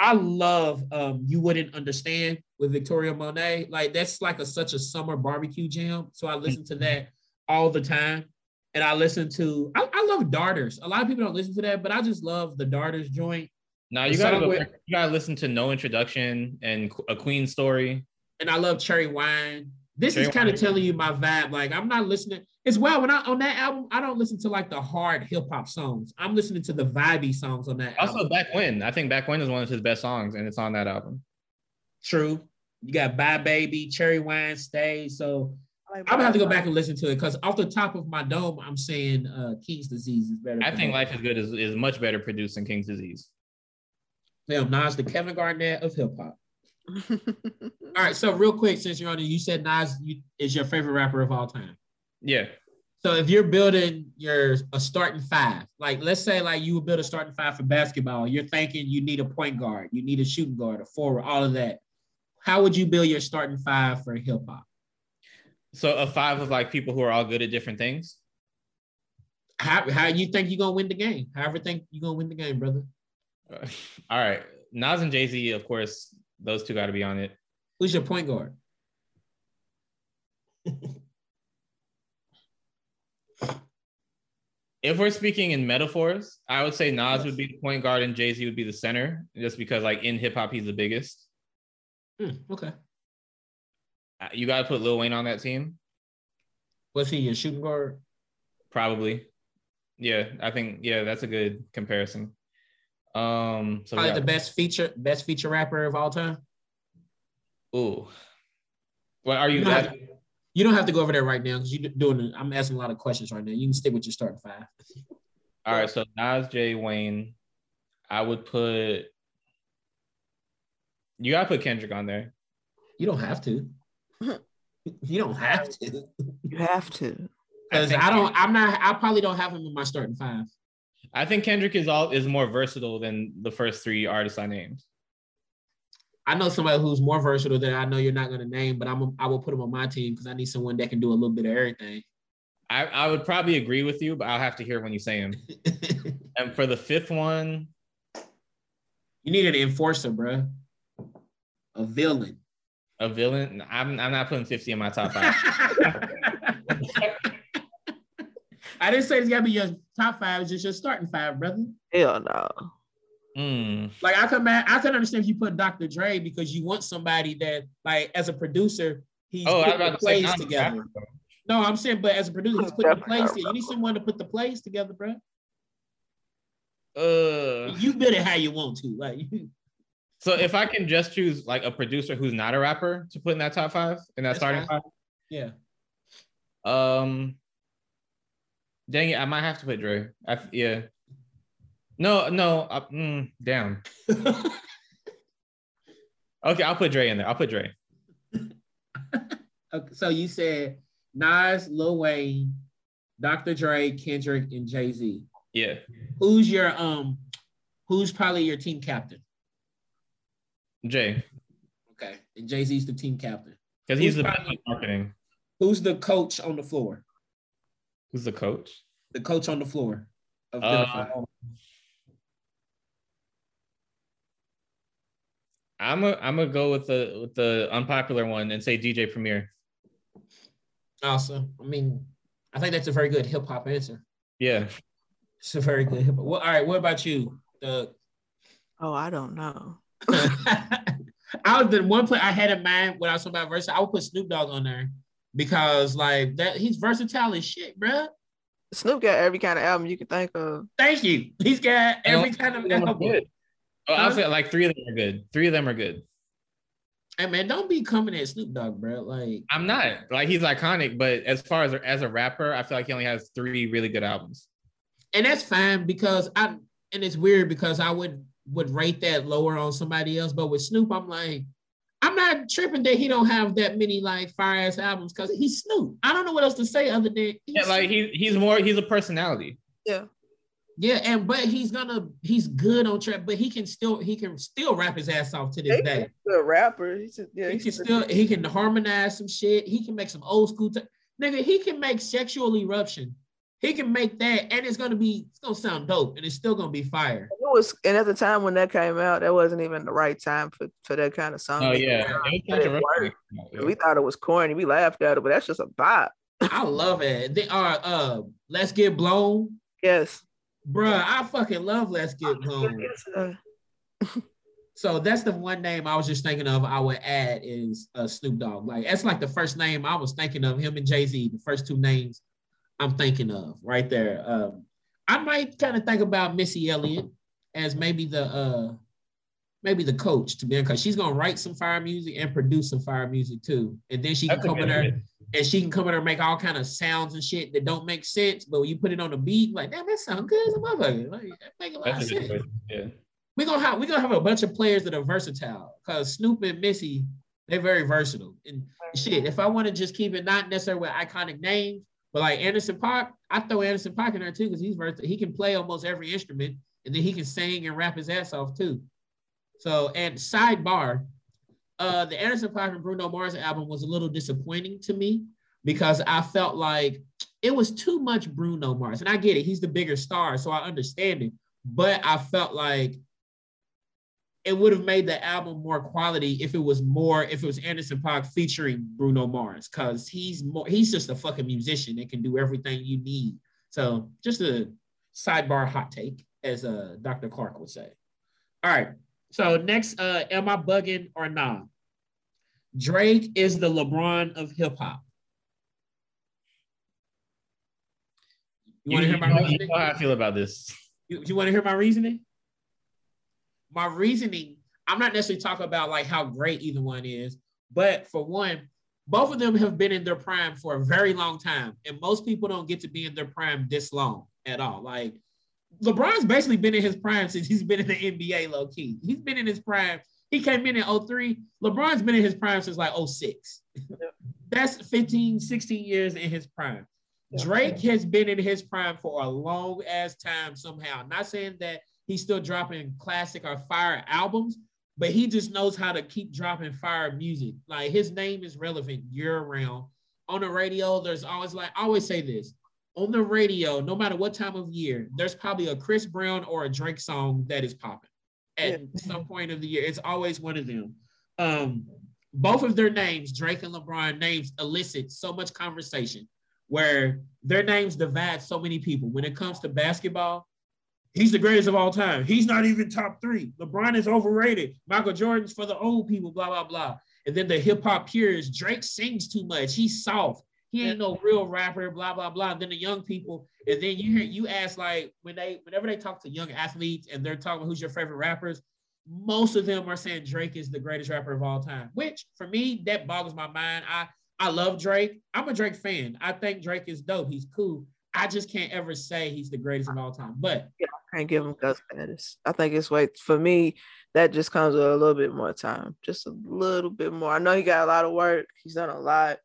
B: I love um, You Wouldn't Understand with Victoria Monet. Like that's like a such a summer barbecue jam. So I listen to that all the time. And I listen to I, I love Daughters. A lot of people don't listen to that, but I just love the Daughters joint.
A: Now you gotta go, you gotta listen to No Introduction and A Queen Story.
B: and I love Cherry Wine. This is kind of telling you my vibe. Like I'm not listening. It's well when I on that album, I don't listen to like the hard hip hop songs. I'm listening to the vibey songs on that.
A: Also,
B: album.
A: Back When. I think Back When is one of his best songs, and it's on that album.
B: true. You got Bye Baby, Cherry Wine, Stay. So
C: I like
B: I'm gonna have to go back and listen to it because off the top of my dome, I'm saying uh King's Disease is better.
A: I think
B: produced.
A: Life is Good is, is much better produced than King's Disease.
B: Damn, Nas, the Kevin Garnett of hip hop. (laughs) All right, so real quick, since you're on it, you said Nas you, is your favorite rapper of all time.
A: Yeah.
B: So if you're building your a starting five, like let's say like you would build a starting five for basketball, you're thinking you need a point guard, you need a shooting guard, a forward, all of that. How would you build your starting five for hip hop?
A: So a five of like people who are all good at different things.
B: How how you think you're gonna win the game? However, think you're gonna win the game, brother. (laughs)
A: All right. Nas and Jay Z, of course, those two got to be on it.
B: Who's your point guard? (laughs)
A: If we're speaking in metaphors, I would say Nas would be the point guard and Jay Z would be the center, just because like in hip hop he's the biggest.
B: Hmm, okay.
A: Uh, You got to put Lil Wayne on that team,
B: Was he your shooting guard?
A: probably. Yeah, I think yeah, that's a good comparison. Um, so
B: Probably
A: got-
B: the best feature, best feature rapper of all time.
A: Ooh. What are
B: You
A: you?
B: don't have to, you don't have to go over there right now because you're doing. I'm asking a lot of questions right now. You can stick with your starting five.
A: All right, so Nas, Jay, Wayne. I would put. You gotta put Kendrick on there.
B: You don't have to. (laughs) you don't have to.
C: You have to.
B: Because
A: think-
B: I don't, I'm not, I probably don't have him in my starting five.
A: I think Kendrick is all is more versatile than the first three artists I named.
B: I know somebody who's more versatile that I know you're not going to name, but I'm, I will put him on my team because I need someone that can do a little bit of everything.
A: I, I would probably agree with you, but I'll have to hear when you say him. (laughs) And for the fifth one,
B: you need an enforcer, bro. A villain.
A: a villain. I'm I'm not putting 50 in my top five. (laughs)
B: I didn't say it's got to be your top five. It's just your starting five, brother.
C: Hell no.
A: Hmm.
B: Like I can ma- I could understand if you put Dr. Dre because you want somebody that, like, as a producer, he's
A: Oh, I
B: putting the
A: to
B: plays
A: Nas
B: together.
A: rapper.
B: No, I'm saying, but as a producer, he's putting the plays together. You need someone to put the plays together, bro.
A: Uh,
B: You build it how you want to. Like, (laughs)
A: so if I can just choose like a producer who's not a rapper to put in that top five in that starting
B: five, yeah.
A: um, dang it, I might have to put Dre. I, yeah, No, no. Uh, mm, damn. (laughs) okay, I'll put Dre in there. I'll put Dre. (laughs)
B: okay, so you said Nas, Lil Wayne, Dr. Dre, Kendrick, and Jay Z.
A: Yeah.
B: Who's your um? Who's probably your team captain?
A: Jay.
B: Okay, and Jay Z's the team captain
A: because he's the probably, marketing.
B: Who's the coach on the floor?
A: Who's the coach?
B: The coach on the floor.
A: Of uh, I'm a, I'm gonna go with the with the unpopular one and say DJ Premier.
B: Awesome. I mean, I think that's a very good hip hop answer.
A: Yeah,
B: it's a very good hip hop. Well, all right. What about you, Doug?
C: Oh, I don't know. (laughs)
B: I was the one play I had in mind when I was talking about versatile. I would put Snoop Dogg on there because like that he's versatile as shit, bro.
C: Snoop got every kind of album you can think of.
B: Thank you. He's got every kind of album.
A: Good. Oh, I'll say like three of them are good. Three of them are good.
B: Hey man, don't be coming at Snoop Dogg, bro. Like
A: I'm not. Like he's iconic, but as far as as a rapper, I feel like he only has three really good albums.
B: And that's fine because I and it's weird because I would would rate that lower on somebody else, but with Snoop, I'm like, I'm not tripping that he don't have that many like fire ass albums because he's Snoop. I don't know what else to say other than
A: yeah, like he he's more he's a personality.
C: Yeah.
B: Yeah, and but he's gonna he's good on track, but he can still he can still rap his ass off to this he's day.
C: A rapper, he's a, yeah,
B: he can still he can harmonize some shit. He can make some old school t- nigga. He can make sexual eruption. He can make that, and it's gonna be it's gonna sound dope, and it's still gonna be fire.
C: It was, and at the time when that came out, that wasn't even the right time for, for that kind of song.
A: Oh yeah, it
C: we thought it was corny. We laughed at it, but that's just a bop.
B: I love it. They are uh, let's get blown.
C: Yes,
B: Bruh, I fucking love Let's Get Blown. so that's the one name I was just thinking of. I would add is uh, Snoop Dogg. Like that's like the first name I was thinking of. Him and Jay Z, the first two names I'm thinking of right there. Um, I might kind of think about Missy Elliott as maybe the uh, maybe the coach to be because she's gonna write some fire music and produce some fire music too, and then she can come in there and she can come in there and make all kind of sounds and shit that don't make sense. But when you put it on the beat, like damn, that sounds good as a motherfucker. Like that make a lot That's of sense. Yeah. We're gonna have we're gonna have a bunch of players that are versatile because Snoop and Missy, they're very versatile. And shit, if I want to just keep it not necessarily with iconic names, but like Anderson .Paak, I throw Anderson .Paak in there too because he's versatile. He can play almost every instrument and then he can sing and rap his ass off too. So and sidebar, uh, the Anderson .Paak and Bruno Mars album was a little disappointing to me because I felt like it was too much Bruno Mars. And I get it, he's the bigger star, so I understand it. But I felt like it would have made the album more quality if it was more, if it was Anderson .Paak featuring Bruno Mars, because he's more, he's just a fucking musician that can do everything you need. So just a sidebar hot take, as uh, Dr. Clark would say. All right. So next, uh, am I bugging or not? Drake is the LeBron of hip hop.
A: You, you want to hear my reasoning? You know how I feel about this.
B: You, you want to hear my reasoning? My reasoning, I'm not necessarily talking about like how great either one is, but for one, both of them have been in their prime for a very long time. And most people don't get to be in their prime this long at all. Like LeBron's basically been in his prime since he's been in the NBA low key. He's been in his prime. He came in in 03. LeBron's been in his prime since like 06. That's 15, 16 years in his prime. Drake has been in his prime for a long ass time somehow. Not saying that he's still dropping classic or fire albums, but he just knows how to keep dropping fire music. Like his name is relevant year round. On the radio, there's always like I always say this on the radio, no matter what time of year, there's probably a Chris Brown or a Drake song that is popping at yeah. some point of the year. It's always one of them. Um, both of their names, Drake and LeBron names, elicit so much conversation where their names divide so many people. When it comes to basketball, he's the greatest of all time. He's not even top three. LeBron is overrated. Michael Jordan's for the old people, blah, blah, blah. And then the hip hop purists, Drake sings too much. He's soft. He ain't no real rapper, blah blah blah. And then the young people, and then you hear you ask like when they whenever they talk to young athletes and they're talking who's your favorite rappers, most of them are saying Drake is the greatest rapper of all time. Which for me that boggles my mind. I I love Drake. I'm a Drake fan. I think Drake is dope. He's cool. I just can't ever say he's the greatest of all time. But
C: I can't give him GOAT status. I think it's wait for me. That just comes with a little bit more time, just a little bit more. I know he got a lot of work. He's done a lot,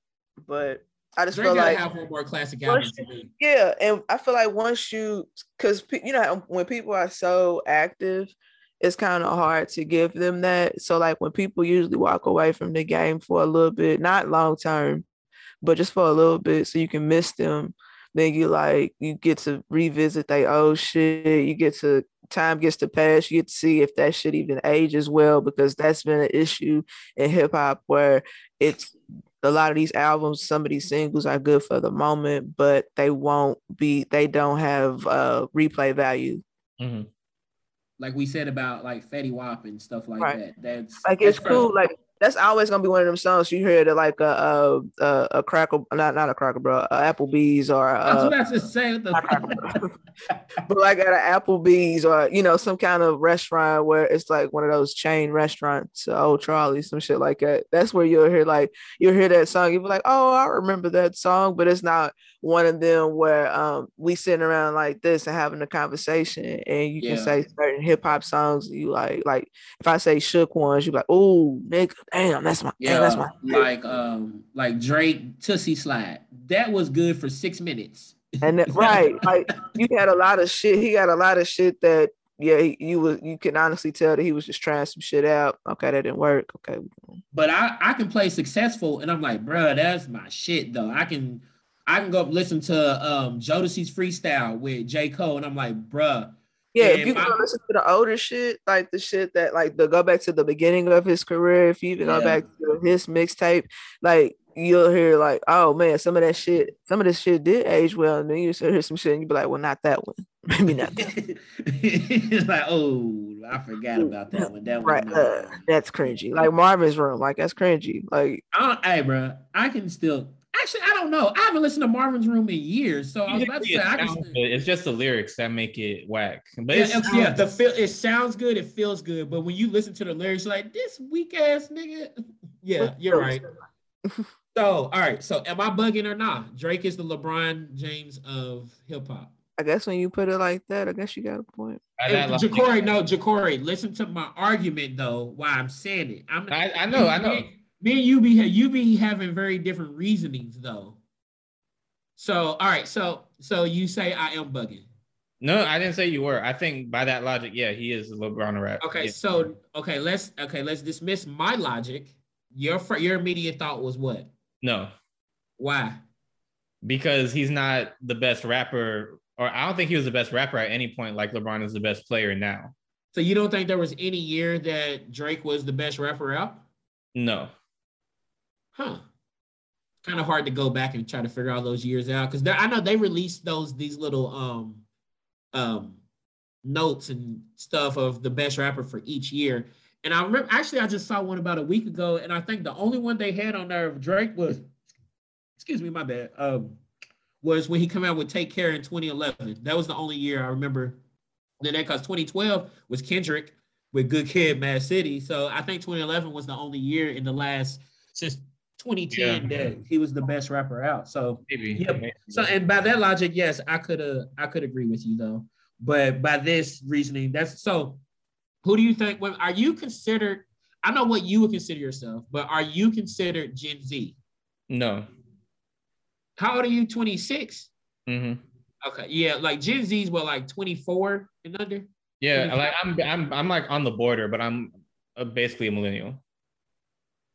C: but I just
B: Drake
C: feel like
B: have one more classic album me.
C: yeah, and I feel like once you, because you know when people are so active, it's kind of hard to give them that. So like when people usually walk away from the game for a little bit, not long term, but just for a little bit, so you can miss them. Then you like you get to revisit their old shit. You get to time gets to pass. You get to see if that shit even ages well because that's been an issue in hip hop where it's a lot of these albums, some of these singles are good for the moment, but they won't be, they don't have uh replay value.
A: Mhm.
B: Like we said about like Fetty Wap and stuff like
C: Right.
B: that. That's
C: Like it's
B: that's
C: cool. Like that's always gonna be one of them songs you hear that like a a a, a cracker, not not a cracker, bro, a Applebee's or
B: I was
C: uh,
B: about to say what
C: not Cracker
B: the (laughs)
C: but like at an Applebee's or you know some kind of restaurant where it's like one of those chain restaurants, uh, O'Charley, some shit like that. That's where you'll hear like you'll hear that song. You'll be like, oh, I remember that song, but it's not one of them where um we sitting around like this and having a conversation, and you
B: Yeah.
C: can say certain hip hop songs you like. Like if I say shook ones, you like, oh, nigga, damn, that's my,
B: yeah,
C: damn, that's my.
B: like um like Drake Toosie Slide. That was good for six minutes.
C: And that, (laughs) right, like you had a lot of shit. He got a lot of shit that yeah, he, you was you can honestly tell that he was just trying some shit out. Okay, that didn't work. Okay,
B: But I I can play successful, and I'm like, bruh, that's my shit though. I can I can go up listen to um Jodeci's freestyle with J Cole, and I'm like, bruh,
C: yeah.
B: Yeah,
C: if you
B: my-
C: go listen to the older shit, like the shit that like the go back to the beginning of his career, if you even go back to his mixtape, like you'll hear like, oh man, some of that shit, some of this shit did age well, and then you hear some shit and you be like, well, not that one, (laughs) maybe not. That.
B: it's (laughs) like, oh, I forgot about that one. That
C: Right,
B: one.
C: uh, that's cringy. Like Marvin's Room, like that's cringy. Like
B: I don't, hey, bro, I can still. Actually, I don't know. I haven't listened to Marvin's Room in years, so I was about to say
A: It
B: I can.
A: good. It's just the lyrics that make it whack. But
B: yeah,
A: it's,
B: it's- yeah, the feel it sounds good, it feels good, but when you listen to the lyrics, you're like this weak ass nigga. (laughs) Yeah, you're right. (laughs) So, all right. So, am I bugging or not? Drake is the LeBron James of hip hop.
C: I guess when you put it like that, I guess you got a point.
A: I,
B: Ja'Cory, no, Ja'Cory, listen to my argument though. Why I'm saying it. I'm.
A: I, I know, I know.
B: Me, and you be you be having very different reasonings though. So, all right. So, so you say I am bugging.
A: No, I didn't say you were. I think by that logic, yeah, he is a LeBron rap.
B: Okay.
A: Yeah.
B: So, okay, let's okay, let's dismiss my logic. Your your immediate thought was what?
A: no,
B: Why?
A: because he's not the best rapper, or I don't think he was the best rapper at any point. Like LeBron is the best player now.
B: So you don't think there was any year that Drake was the best rapper out?
A: No,
B: Huh. Kind of hard to go back and try to figure all those years out because I know they released those these little um um notes and stuff of the best rapper for each year. And I remember actually I just saw one about a week ago, and I think the only one they had on there of Drake was excuse me, my bad. Um was when he came out with Take Care in 2011. That was the only year I remember. Then that because 2012 was Kendrick with Good Kid, Mad City. So I think 2011 was the only year in the last since 2010 that he was the best rapper out. So
A: maybe.
B: Yep.
A: maybe.
B: so and by that logic, yes, I could uh I could agree with you though. But by this reasoning, that's so who do you think when are you considered I know what you would consider yourself, but are you considered Gen Z?
A: no.
B: How old are you? 26?
A: Mm-hmm.
B: Okay, yeah, like Gen Z's what like 24 and under?
A: Yeah,
B: 25.
A: like I'm, I'm, I'm like on the border, but I'm uh, basically a millennial.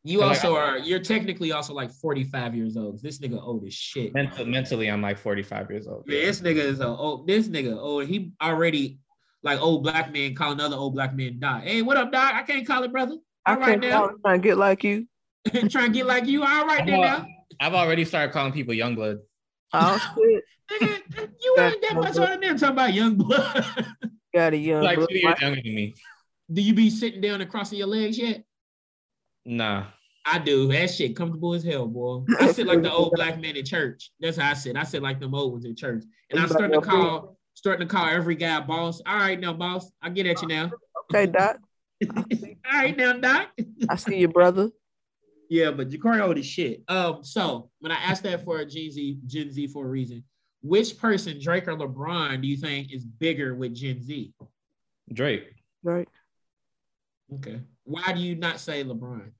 B: You
A: So, like,
B: also
A: I-
B: are you're technically also like 45 years old. This nigga old as shit.
A: Mental, mentally, I'm like 45 years old.
B: Yeah, this nigga is a old. This nigga old. He already like old black man calling other old black men doc. Hey, what up, doc? I can't call it brother.
C: I
B: All right
C: can't
B: now,
C: I'm trying to get like you. (laughs)
B: trying to get like you. All right
A: I've,
B: then
A: al-
B: now,
A: I've already started calling people young blood.
C: Oh (laughs) shit.
B: nigga, you ain't that much older than them. Talking about young blood. (laughs)
C: Got a young
A: Like
C: blood.
A: two years younger than me.
B: Do you be sitting down and crossing your legs yet?
A: Nah.
B: I do. That shit comfortable as hell, boy. I sit like the old black man in church. That's how I sit. I sit like them old ones in church. And I'm starting to call, starting to call every guy boss. All right now, boss. I get at you now.
C: Okay, Doc. (laughs)
B: All right now, doc.
C: I see you, brother.
B: Yeah, but Ja'Cory old as shit. Um, so when I asked that for a Gen Z, Gen Z for a reason, which person, Drake or LeBron, do you think is bigger with Gen Z?
A: Drake.
C: Right.
B: Okay. Why do you not say LeBron?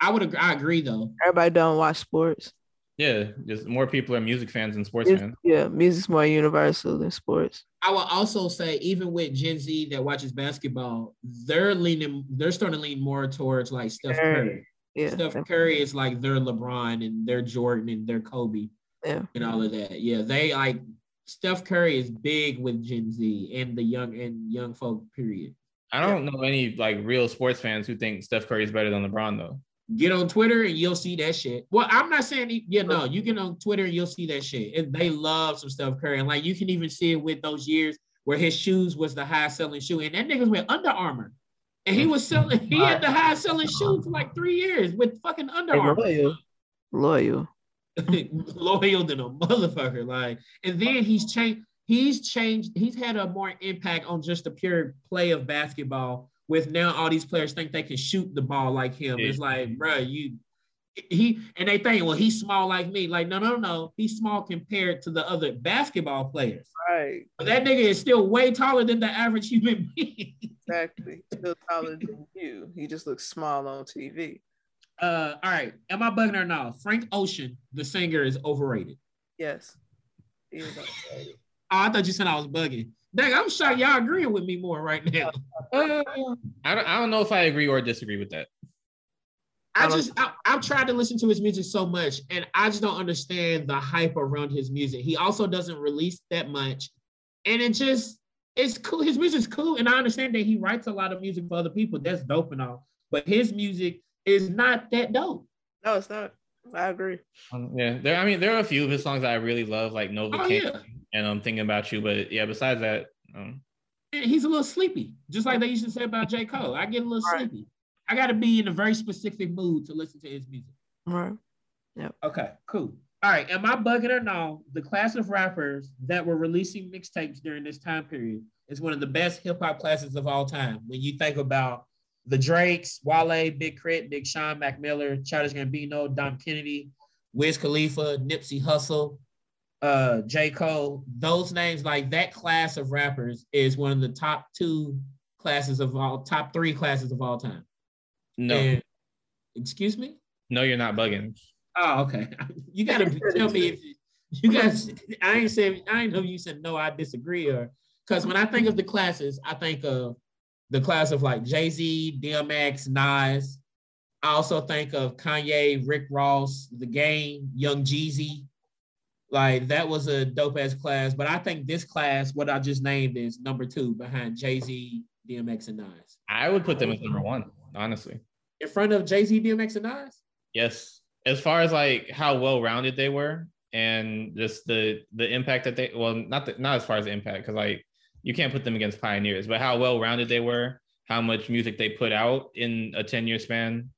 B: I would agree. I agree though.
C: Everybody don't watch sports.
A: Yeah, just more people are music fans than sports
C: It's-
A: fans.
C: yeah, music's more universal than sports.
B: I will also say, even with Gen Z that watches basketball, they're leaning, they're starting to lean more towards like Steph
C: Curry.
B: Curry.
C: Yeah.
B: Steph Curry is like their LeBron and their Jordan and their Kobe
C: Yeah.
B: and all of that. Yeah, they like Steph Curry is big with Gen Z and the young and young folk. Period.
A: I don't know any like real sports fans who think Steph Curry is better than LeBron though.
B: Get on Twitter and you'll see that shit. Well, I'm not saying he- yeah, no, you get on Twitter and you'll see that shit. And they love some Steph Curry, and like you can even see it with those years where his shoes was the highest selling shoe, and that niggas with Under Armour, and he was selling. He had the highest selling shoe for like three years with fucking Under Armour.
C: loyal. Loyal. (laughs)
B: loyal than a motherfucker. Like, and then he's changed. He's changed. He's had a more impact on just the pure play of basketball. With now all these players think they can shoot the ball like him. It's like, bro, you. He and they think, well, he's small like me. Like, no, no, no. He's small compared to the other basketball players.
C: Right.
B: But that nigga is still way taller than the average human (laughs) being.
C: Exactly. Still taller than you. He just looks small on TV.
B: Uh, all right. Am I bugging or no? Frank Ocean, the singer, is overrated.
C: Yes. He is overrated.
B: Oh, I thought you said I was bugging. Dang, I'm shocked y'all agreeing with me more right now.
A: Uh, (laughs) I don't I don't know if I agree or disagree with that.
B: I
C: I
B: just I, I've tried to listen to his music so much, and I just don't understand the hype around his music. He also doesn't release that much, and it just it's cool. His music's cool, and I understand that he writes a lot of music for other people. That's dope and all, but his music is not that dope.
C: No, it's not. I agree.
A: Um, yeah, there. I mean, there are a few of his songs that I really love, like Nova
B: Oh,
A: King
B: yeah.
A: And I'm thinking about you. But yeah, besides that, um,
B: he's a little sleepy, just like they used to say about J. Cole. I get a little
C: Right.
B: sleepy. I got to be in a very specific mood to listen to his music.
C: Right. Yeah.
B: Okay, cool. All right, am I bugging or no? The class of rappers that were releasing mixtapes during this time period is one of the best hip hop classes of all time. When you think about the Drakes, Wale, Big K.R.I.T, Big Sean, Mac Miller, Childish Gambino, Dom Kennedy, Wiz Khalifa, Nipsey Hussle, uh, J. Cole, those names, like that class of rappers is one of the top two classes of all, top three classes of all time.
A: no,
B: And- excuse me?
A: no, you're not bugging.
B: Oh, okay. (laughs) You gotta tell me if you guys. I ain't saying I ain't know you said no. I disagree, or because when I think of the classes, I think of the class of like Jay Z, DMX, Nas. I also think of Kanye, Rick Ross, The Game, Young Jeezy. Like that was a dope ass class, but I think this class, what I just named, is number two behind Jay Z, DMX, and Nas.
A: I would put them as number one, honestly.
B: In front of Jay Z, DMX, and Nas.
A: Yes, as far as like how well rounded they were, and just the the impact that they well, not the, not as far as the impact, because like you can't put them against pioneers, but how well rounded they were, how much music they put out in a ten year span.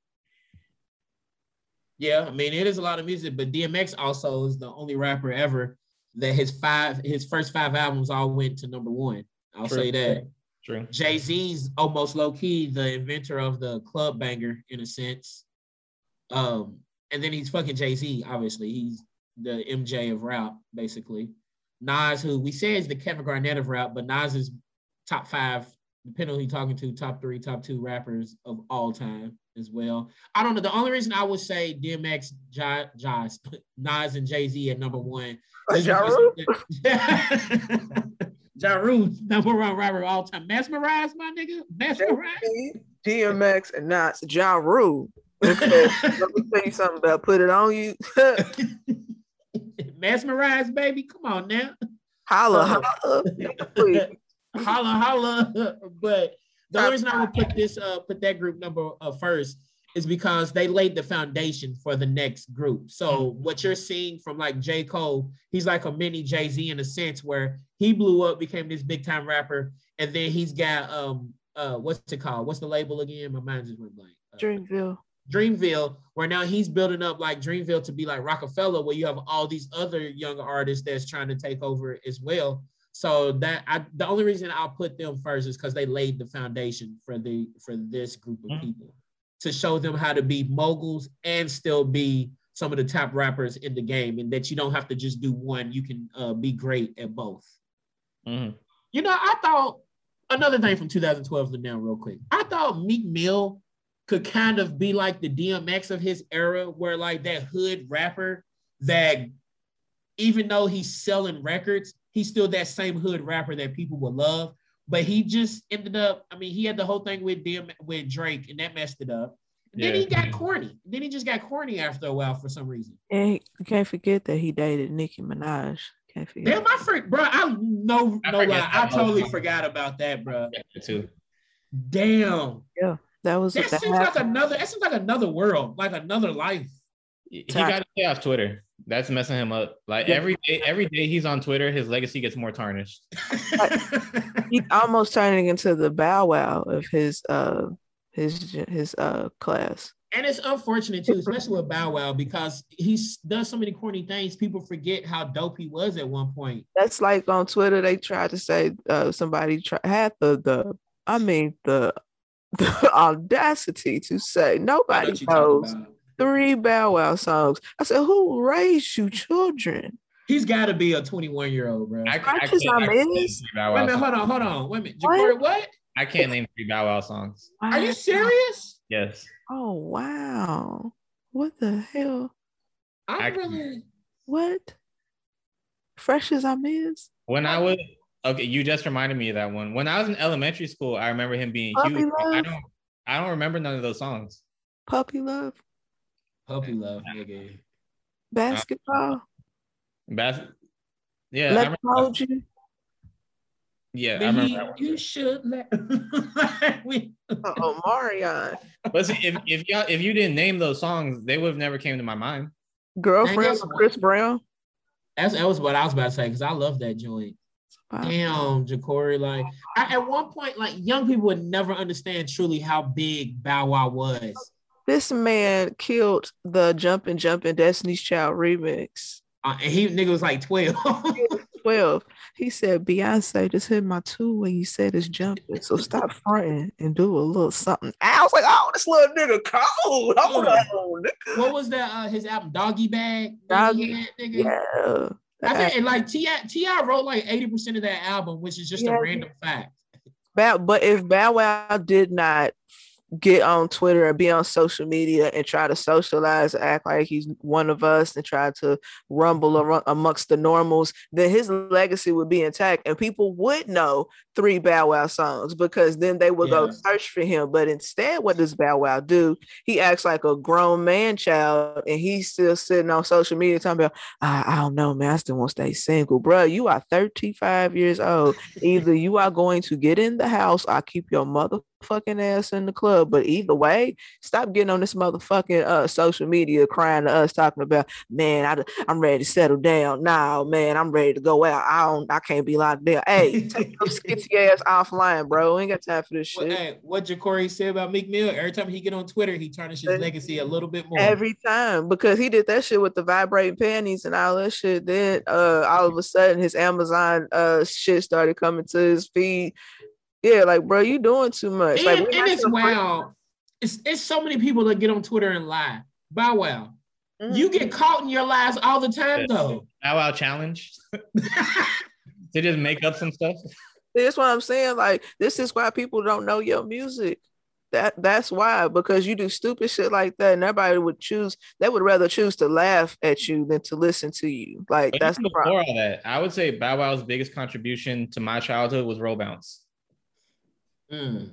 B: Yeah, I mean it is a lot of music, but DMX also is the only rapper ever that his five his first five albums all went to number one. I'll
A: True.
B: say that.
A: True.
B: Jay Z's almost low key the inventor of the club banger in a sense. Um, and then he's fucking Jay Z. Obviously, he's the MJ of rap, basically. Nas, who we say is the Kevin Garnett of rap, but Nas is top five, depending on who you're talking to, top three, top two rappers of all time as well. I don't know. The only reason I would say DMX, J- Josh, (laughs) Nas, and Jay Z at number one. Uh, is
C: Ja
B: because- (laughs) Ja Rule, number one rapper of all time. Mesmerize, my nigga. Mesmerize.
C: DMX and Nas. Ja Rule. (laughs) Okay. Let me tell you something about put it on you.
B: Mesmerize, baby. Come on now.
C: holla, uh, holla.
B: Holla, holla. But the only reason I would put this, uh, put that group number uh, first is because they laid the foundation for the next group. So what you're seeing from like J. Cole, he's like a mini Jay Z in a sense where he blew up, became this big time rapper, and then he's got um uh what's it called? What's the label again? My mind just went blank. Uh,
C: Dreamville.
B: Dreamville, where now he's building up like Dreamville to be like Rockefeller, where you have all these other younger artists that's trying to take over as well. So that I the only reason I'll put them first is because they laid the foundation for the for this group of
A: Mhm.
B: people to show them how to be moguls and still be some of the top rappers in the game, and that you don't have to just do one. You can uh, be great at both.
A: Mhm.
B: You know, I thought another thing from 2012 to now, real quick. I thought Meek Mill could kind of be like the DMX of his era, where like that hood rapper that even though he's selling records, he's still that same hood rapper that people would love. But he just ended up, I mean, he had the whole thing with DM with Drake, and that messed it up. Then he got corny. Then he just got corny after a while for some reason.
C: And he- you can't forget that he dated Nicki Minaj. Can't forget.
B: Damn, I for, bro, I no
A: I
B: no
A: forget
B: lie, I
A: that.
B: totally forgot about that, bro.
A: Yeah, too.
B: Damn, Yeah,
C: That was
B: that
C: that
B: seems like another. That seems like another world, like another life.
A: He
C: Tack.
A: got to stay off Twitter. That's messing him up. Like
C: Yeah.
A: every day, every day he's on Twitter, his legacy gets more tarnished. (laughs)
C: He's almost turning into the Bow Wow of his uh his his uh class.
B: And it's unfortunate too, especially with Bow Wow, because he's done so many corny things. People forget how dope he was at one point.
C: That's like on Twitter they tried to say uh somebody try, had the the I mean the (laughs) the audacity to say nobody
B: what talking
C: knows
B: about.
C: Three Bow Wow songs. I said, who raised you children?
B: He's got to be a 21 year old, bro.
A: I, I,
C: Scratches
A: can't, I,
C: on
A: can't name
C: his?
A: three Bow
B: Wait a
A: Wow
B: minute,
A: songs.
B: hold on, hold on. Wait a minute.
C: What?
B: Jabari, what?
A: I can't name three Bow Wow songs.
B: Are you serious?
A: Yes.
C: Oh wow. What the hell?
B: I'm
A: I-
B: really.
C: What? Fresh Azimiz?
A: When I was okay, you just reminded me of that one. When I was in elementary school, I remember him being
C: Puppy
A: huge. but I don't I don't remember none of those songs.
C: Puppy love?
B: Puppy love, nigga.
C: Basketball?
A: Bas- yeah, I
C: Let
A: remember,
C: hold you?
A: yeah, I
B: Then
A: remember
B: he,
A: that one.
B: you should let. (laughs) we,
C: Oh, Marion.
A: But see, if if y'all if you didn't name those songs, they would have never came to my mind.
C: Girlfriend
B: guess
C: with
B: what-
C: Chris Brown?
B: that's that was what I was about to say because I love that joint.
C: Wow.
B: Damn, Ja'Cory. Like I, at one point, like young people would never understand truly how big Bow Wow was.
C: This man killed the Jumpin' Jumpin' Destiny's Child remix.
B: Uh, and he nigga was like 12. (laughs)
C: 12. He said, Beyonce just hit my two when you said it's jumping. So stop fronting and do a little something. I was like, oh, this little nigga cold. Hold
B: Yeah.
C: on, nigga.
B: what was that? Uh, his album Doggy Bag.
C: Doggy-
B: nigga?
C: Yeah.
B: I think and like Ti Ti wrote like 80% of that album, which is just
C: Yeah.
B: a random fact.
C: Bow, but if Bow Wow did not get on Twitter and be on social media and try to socialize, act like he's one of us, and try to rumble amongst the normals, then his legacy would be intact, and people would know three Bow Wow songs because then they would go search for him. But instead, what does Bow Wow do? He acts like a grown man child, and he's still sitting on social media talking about, I, I don't know, man, I still want to stay single, bro. You are 35 years old either you are going to get in the house or keep your motherfucking ass in the club. But either way, stop getting on this motherfucking uh social media crying to us talking about man, I, I'm ready to settle down. Now, man, I'm ready to go out. I don't I can't be locked down. Hey, take your (laughs) skitsy ass offline, bro. We ain't got time for this shit.
B: hey, what Ja'Cory said about Meek Mill, every time he get on Twitter, he tarnishes his legacy a little bit more.
C: Every time because he did that shit with the vibrating panties and all that shit. Then uh all of a sudden his Amazon uh shit started coming to his feed. Yeah, like bro, you doing too much.
B: and,
C: like we're
B: and
C: not
B: it's
C: gonna.
B: It's, it's so many people that get on Twitter and lie. Bow Wow.
C: Mhm.
B: You get caught in your lies all the time, though.
A: Bow Wow challenge (laughs) to just make up some stuff.
C: That's what I'm saying. Like, this is why people don't know your music. That that's why because you do stupid shit like that, and everybody would choose. They would rather choose to laugh at you than to listen to you. Like
A: But
C: that's the
A: before
C: problem.
A: all that, I would say Bow Wow's biggest contribution to my childhood was Roll Bounce.
B: Mm,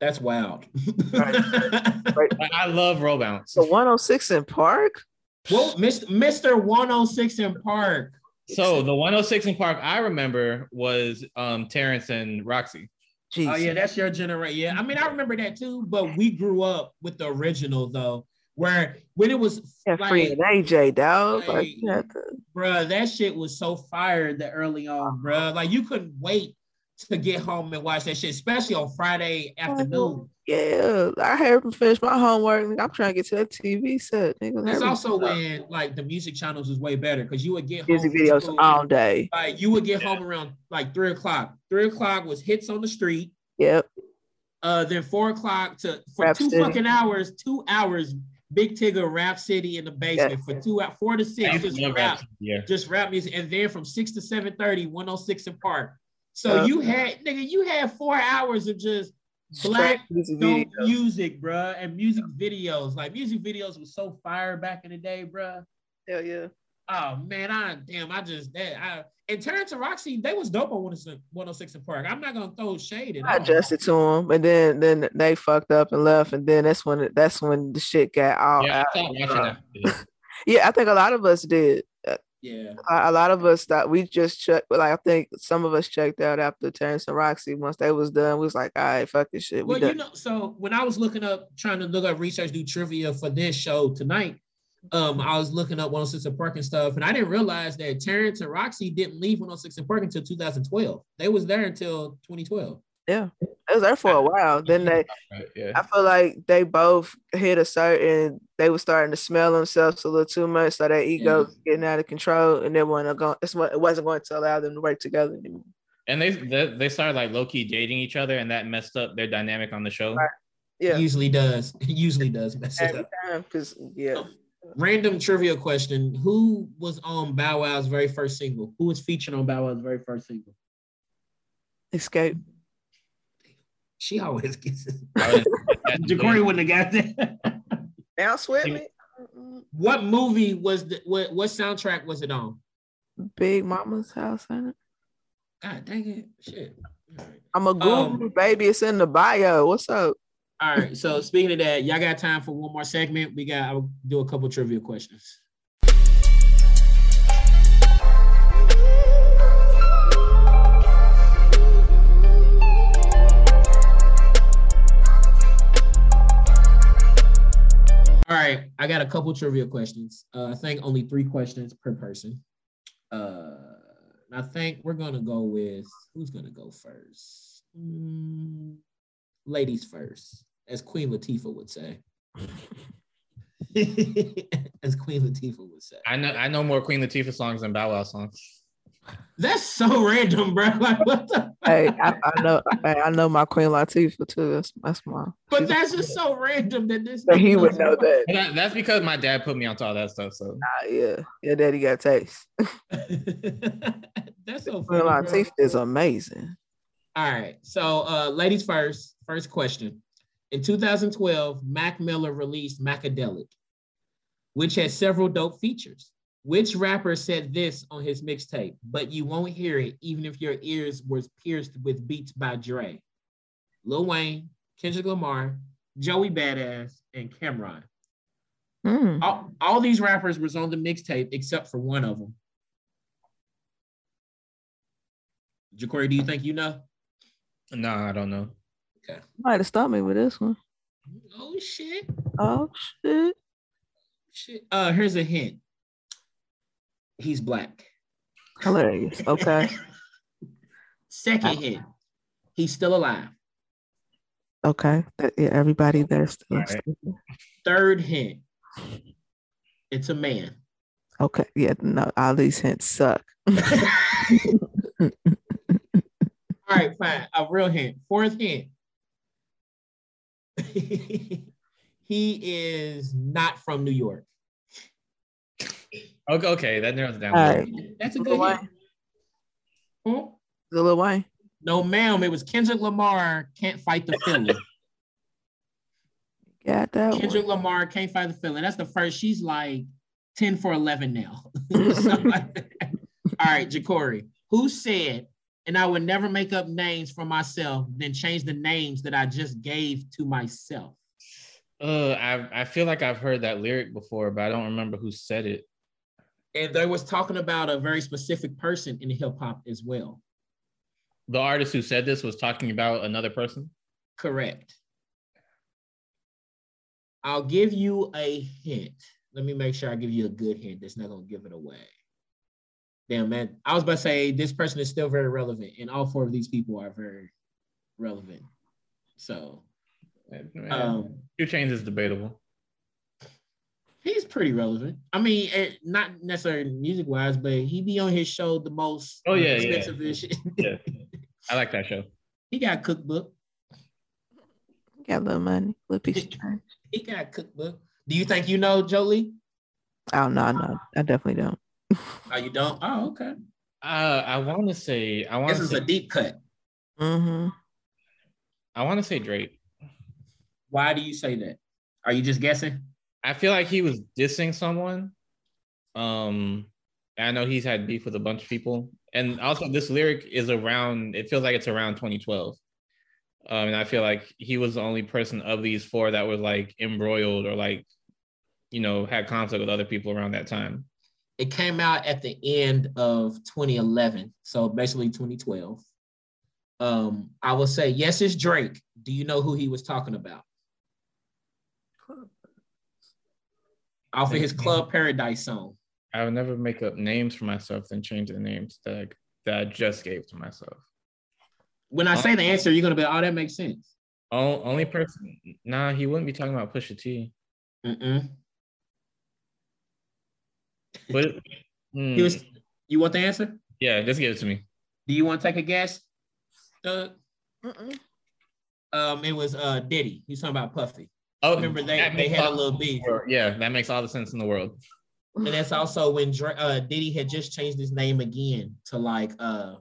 B: that's wild. (laughs)
C: Right.
A: I, I love Roll Bounce.
C: So 106 and Park.
B: well, Mr. Mr. 106 and Park.
A: So the 106 and Park I remember was um Terrence and Rocsi.
C: Jesus.
B: Oh yeah, that's your generation. Yeah, I mean I remember that too, but we grew up with the original though, where when it was
C: yeah,
B: like,
C: free and AJ dog. Like,
B: like-
C: you
B: bruh, that shit was so fired that early on, bruh. Like you couldn't wait to get home and watch that shit, especially on Friday afternoon.
C: yeah, I heard him finish my homework. I'm trying to get to that TV set. Nigga.
B: That's also
C: up.
B: when like the music channels was way better because you would get home
C: music
B: from
C: videos
B: school,
C: all day.
B: like you would get home around like three o'clock. Three o'clock was hits on the street.
C: Yep.
B: Uh, then four o'clock to for
C: Rap
B: two
C: City.
B: fucking hours, two hours Big Tigger, Rap City in the basement for two out four to six, just rap,
A: yeah.
B: just rap music, and then from six to seven thirty, 106 and Park. So
C: Uh,
B: you had nigga, you had four hours of just black
C: music
B: dope music, bruh, and music videos. Like music videos was so fire back in the day, bruh.
C: Hell yeah.
B: Oh man, I damn, I just that I and Terrence and Rocsi, they was dope on 106 106 and Park. I'm not gonna throw shade at
C: I
B: all.
C: adjusted to them, and then then they fucked up and left, and then that's when that's when the shit got all
A: Yeah,
C: out.
A: I thought watching that. (laughs)
C: Yeah, I think a lot of us did.
B: Yeah.
C: A a lot of us thought we just checked, like I think some of us checked out after Terrence and Rocsi. Once they was done, we was like, all right, fuck this shit. We
B: Well, you
C: done.
B: know, so when I was looking up, trying to look up research, do trivia for this show tonight, um, I was looking up 106 and Park and stuff, and I didn't realize that Terrence and Rocsi didn't leave 106 and Park until 2012. They was there until 2012.
C: They was there for a while. Then they, (laughs)
A: Right, yeah.
C: I feel like they both hit a certain. They were starting to smell themselves a little too much, so their ego was getting out of control, and they weren't going. It's what it wasn't going to allow them to work together anymore.
A: And they, they they started like low key dating each other, and that messed up their dynamic on the show.
C: Right.
B: It
C: Yeah,
B: usually does. (laughs) It usually does mess it up.
C: because yeah,
B: Random trivia question: Who was on Bow Wow's very first single? Who was featured on Bow Wow's very first single?
C: Xscape.
B: She always gets it. (laughs) (laughs) Jacory wouldn't have got that.
C: Bounce with me.
B: what movie was the what, what soundtrack was it on?
C: Big Mama's house, ain't it?
B: God dang it. Shit. All right.
C: I'm a guru,
B: Um,
C: baby. It's in the bio. What's up?
B: All right. So speaking of that, y'all got time for one more segment. We got I'll do a couple trivia questions. All right, I got a couple trivia questions. Uh, I think only three questions per person. Uh, I think we're gonna go with who's gonna go first. Mm, ladies first, as Queen Latifah would say. (laughs) as Queen Latifah would say.
A: I know I know more Queen Latifah songs than Bow Wow songs.
B: That's so random, bro. (laughs) Like what the?
C: Hey, I, I know. Hey, I know my Queen Latifah too. That's that's my.
B: But that's just so random that this.
C: But he would know that.
A: That- that's because my dad put me onto all that stuff. So
C: Nah, yeah, yeah, daddy got taste. (laughs) (laughs)
B: that's so
C: Queen
B: funny. bro.
C: Latifah is amazing.
B: All right. So, uh, ladies first. First question. In 2012, Mac Miller released Macadelic, which has several dope features. Which rapper said this on his mixtape? But you won't hear it, even if your ears were pierced with beats by Dre. Lil Wayne, Kendrick Lamar, Joey Badass, and Cam'ron.
C: Mm.
B: All, all these rappers was on the mixtape except for one of them. Jacory, do you think you know?
A: no, I don't know. Okay.
C: You might have stopped me with this one.
B: Oh shit.
C: Oh shit.
B: Shit. Uh, here's a hint. He's black.
C: Hilarious. Okay. (laughs)
B: Second hint. He's still alive.
C: Okay. Yeah, everybody there's still.
A: Alright.
B: Third hint. It's a man.
C: Okay. Yeah. No, all these hints suck. (laughs)
B: All right, fine. A real hint. Fourth hint. (laughs) he is not from New York.
A: Okay, okay, that narrows it down.
C: All right.
B: That's a good
C: Wayne.
B: hint. Huh?
C: The Lil Wayne.
B: No, ma'am. It was Kendrick Lamar. Can't fight the feeling. (laughs)
C: Got that one.
B: Kendrick Lamar can't fight the feeling. That's the first. She's like 10 for 11 now. Like. (laughs) (laughs) All right, Jacory. Who said, and I would never make up names for myself, then change the names that I just gave to myself?
A: Uh, I I feel like I've heard that lyric before, but I don't remember who said it.
B: And they was talking about a very specific person in hip hop as well.
A: The artist who said this was talking about another person.
B: Correct. I'll give you a hint. Let me make sure I give you a good hint that's not gonna give it away. Damn man, I was about to say this person is still very relevant, and all four of these people are very relevant. So
A: Um, 2 Chainz is debatable.
B: He's pretty relevant. I mean, eh, not necessarily music wise, but he be on his show the most.
A: Oh,
B: uh,
A: yeah, yeah.
B: expensive and. (laughs)
A: Yeah. I like that show.
B: he got cookbook.
C: Got a little money. Little piece of change. (laughs)
B: He got cookbook. Do you think you know Jolie?
C: Oh no, no, I definitely don't. (laughs)
B: Oh, you don't? Oh, okay.
A: Uh, I want to say I want
B: This
A: to
B: is
A: say
B: a deep cut.
C: Mm-hmm.
A: I want to say Drake.
B: Why do you say that? Are you just guessing?
A: I feel like he was dissing someone. Um, I know he's had beef with a bunch of people, and also this lyric is around. It feels like it's around 2012. Um, and I feel like he was the only person of these four that was like embroiled or like, you know, had conflict with other people around that time.
B: It came out at the end of 2011, so basically 2012. Um, I will say yes, it's Drake. Do you know who he was talking about? Off of his Club Paradise song.
A: I would never make up names for myself and change the names that I, that I just gave to myself.
B: When I say the answer, you're gonna be, oh, that makes sense.
A: Oh, only person. Nah, he wouldn't be talking about Pusha T.
B: Mm-mm.
A: But hmm,
B: He was. You want the answer?
A: yeah, just give it to me.
B: Do you want to take a guess? Doug?
C: Mm-mm.
B: Um, it was uh Diddy. He's talking about Puffy.
A: Oh,
B: Remember they-
A: that
B: they had a little
A: sense
B: beef.
A: Yeah, that makes all the sense in the world.
B: And that's also when Dra- uh, Diddy had just changed his name again to like uh,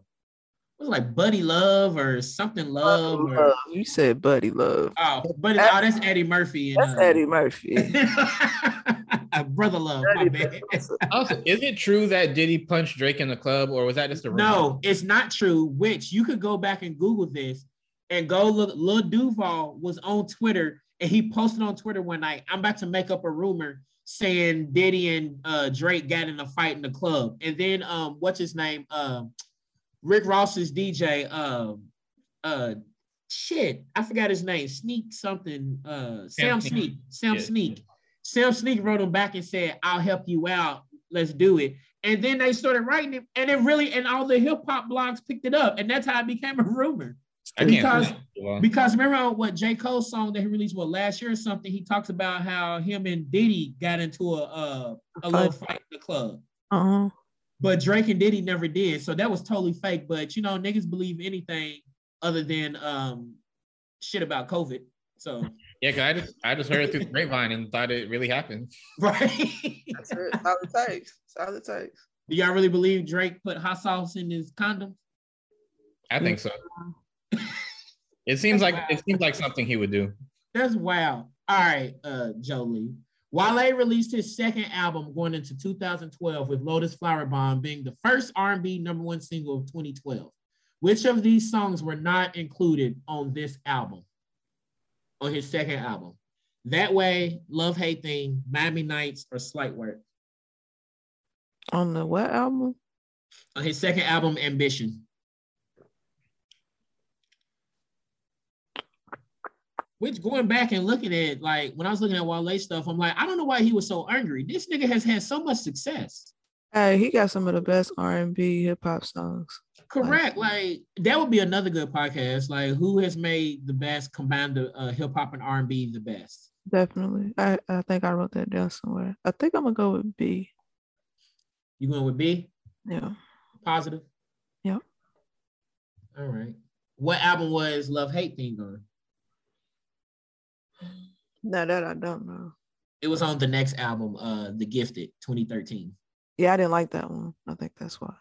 B: was it like Buddy Love or something Love or
C: Love. You said Buddy Love.
B: oh, Buddy. Oh, that's Eddie Murphy. And,
C: That's
B: uh,
C: Eddie Murphy. (laughs)
B: Brother Love. My
C: Eddie
B: bad. (laughs)
A: Also, is it true that Diddy punched Drake in the club, or was that just a rumor?
B: No, it's not true. Which you could go back and Google this and go look. Lil Duval was on Twitter and he posted on Twitter one night. I'm about to make up a rumor saying Diddy and uh, Drake got in a fight in the club, and then um, what's his name? Um, Rick Ross's DJ. Um, uh, shit, I forgot his name. Sneak something. Uh, Sam
A: Sam
B: Sneak.
A: Sneak.
B: Sam
A: Yeah.
B: Sneak. Sam Sneak wrote him back and said, "I'll help you out. Let's do it." And then they started writing it, and it really, and all the hip hop blogs picked it up, and that's how it became a rumor.
A: I can't.
B: because-
A: prove it, well.
B: Because remember what J. Cole song that he released what last year or something? He talks about how him and Diddy got into a uh, a little fight in the club,
C: Uh-huh.
B: but Drake and Diddy never did. So that was totally fake. But you know, niggas believe anything other than um shit about COVID. So
A: Yeah, 'cause I just I just heard it through the grapevine and thought it really happened. (laughs)
B: right.
C: That's it. That's all it takes. That's all it takes.
B: Do y'all really believe Drake put hot sauce in his condom?
A: I think so. It seems like it seems like something he would do.
B: That's wild. All right, uh, Jolie. Wale released his second album going into 2012 with Lotus Flower Bomb being the first R&B number one single of 2012. Which of these songs were not included on this album? On his second album? That Way, Love Hate Thing, Miami Nights, or Slight Work?
C: On the what album?
B: On his second album, Ambition. Which going back and looking at like when I was looking at Wale stuff, I'm like, I don't know why he was so angry. This nigga has had so much success.
C: Hey, he got some of the best R and B hip hop songs.
B: Correct. Like that would be another good podcast. Like who has made the best combined the uh, hip hop and R and B the best?
C: Definitely. I, I think I wrote that down somewhere. I think I'm gonna go with B.
B: You going with B?
C: Yeah.
B: Positive.
C: Yep.
B: All right. What album was Love Hate Thing on?
C: Now that I don't know.
B: It was on the next album, uh, The Gifted, 2013.
C: Yeah, I didn't like that one. I think that's why.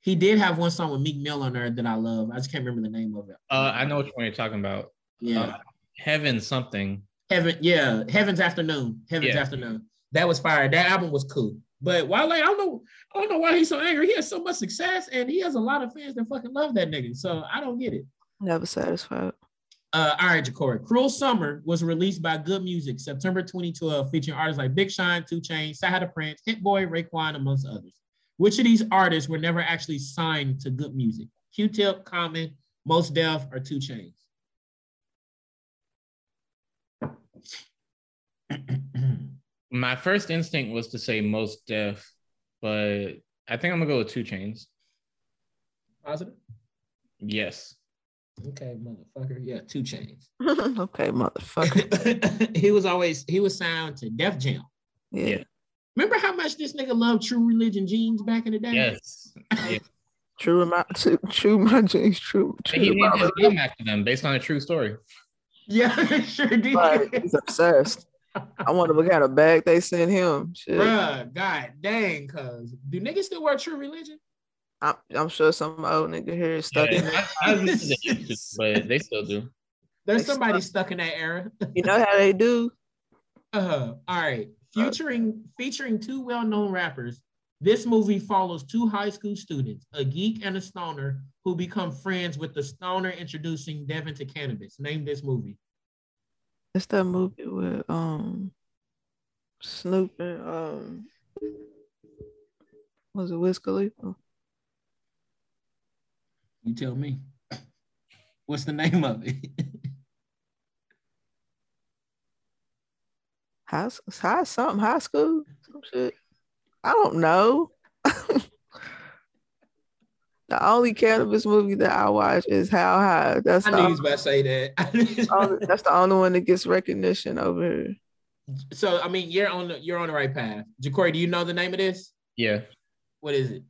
B: He did have one song with Meek Mill on there that I love. I just can't remember the name of it.
A: Uh, I know which one you're talking about.
B: Yeah.
A: Uh, Heaven something.
B: Heaven, yeah, Heaven's Afternoon. Heaven's
A: Yeah.
B: Afternoon. That was fire. That album was cool. But Wale, I don't know, I don't know why he's so angry. He has so much success and he has a lot of fans that fucking love that nigga. So I don't get it.
C: Never satisfied.
B: Uh, all right, Ja'Cory. Cruel Summer was released by Good Music September 2012, featuring artists like Big Sean, 2 Chainz, CyHi the Prynce, Hit Boy, Raekwon, amongst others. Which of these artists were never actually signed to Good Music? Q-Tip, Common, Mos Def, or 2 Chainz? (clears throat)
A: My first instinct was to say Mos Def, but I think I'm gonna go with 2 Chainz.
B: Positive?
A: Yes.
B: Okay, motherfucker. Yeah, 2 Chainz. (laughs)
C: okay, motherfucker. (laughs)
B: he was always he was signed to Def Jam.
C: Yeah.
A: Yeah.
B: Remember how much this nigga loved True Religion jeans back in the day?
A: Yes. (laughs) Yeah.
C: True my true, true my jeans, true.
A: And he named his
C: my-
A: name after them based on a true story.
B: Yeah, sure did.
C: Right, He's obsessed. I wonder what kind of bag they sent him. Shit.
B: Bruh, god dang, cuz do niggas still wear true religion?
C: I'm, I'm sure some old nigga here is stuck in
A: Yeah,
C: there.
A: I, I listen to YouTube, but they still do.
B: There's
C: They
B: somebody
C: stuck-
B: stuck in that era.
C: You know how they do?
B: Uh, huh. all right. Featuring featuring two well-known rappers, this movie follows two high school students, a geek and a stoner, who become friends with the stoner introducing Devin to cannabis. Name this movie.
C: It's that movie with um Snoop and um was it Wiz Khalifa?
B: You tell me. What's the name of it?
C: High, high something, high school, some shit. I don't know. (laughs) the only cannabis movie that I watch is How High. That's
B: I
C: the
B: knew you
C: only,
B: was about to say that. (laughs)
C: only- that's the only one that gets recognition over here.
B: so I mean, you're on the you're on the right path. Jacory, do you know the name of this?
A: Yeah,
B: What is it?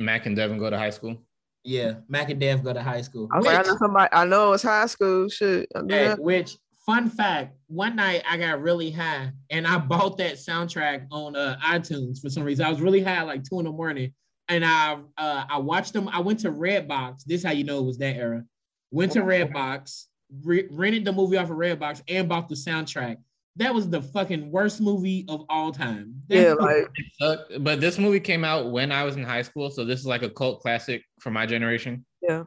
A: Mac and Devin go to high school.
B: Yeah, Mac and Dev go to high school.
C: I like, I know somebody. I know it was high school. Shit.
B: Hey, which fun fact, one night I got really high and I bought that soundtrack on uh, iTunes for some reason. I was really high like two in the morning. And I uh, I watched them. I went to Redbox. This is how you know it was that era. Went to Redbox, re- rented the movie off of Redbox, and bought the soundtrack. That was the fucking worst movie of all time. That
C: Yeah, like
A: It sucked, but this movie came out when I was in high school, so this is like a cult classic for my generation.
C: Yeah,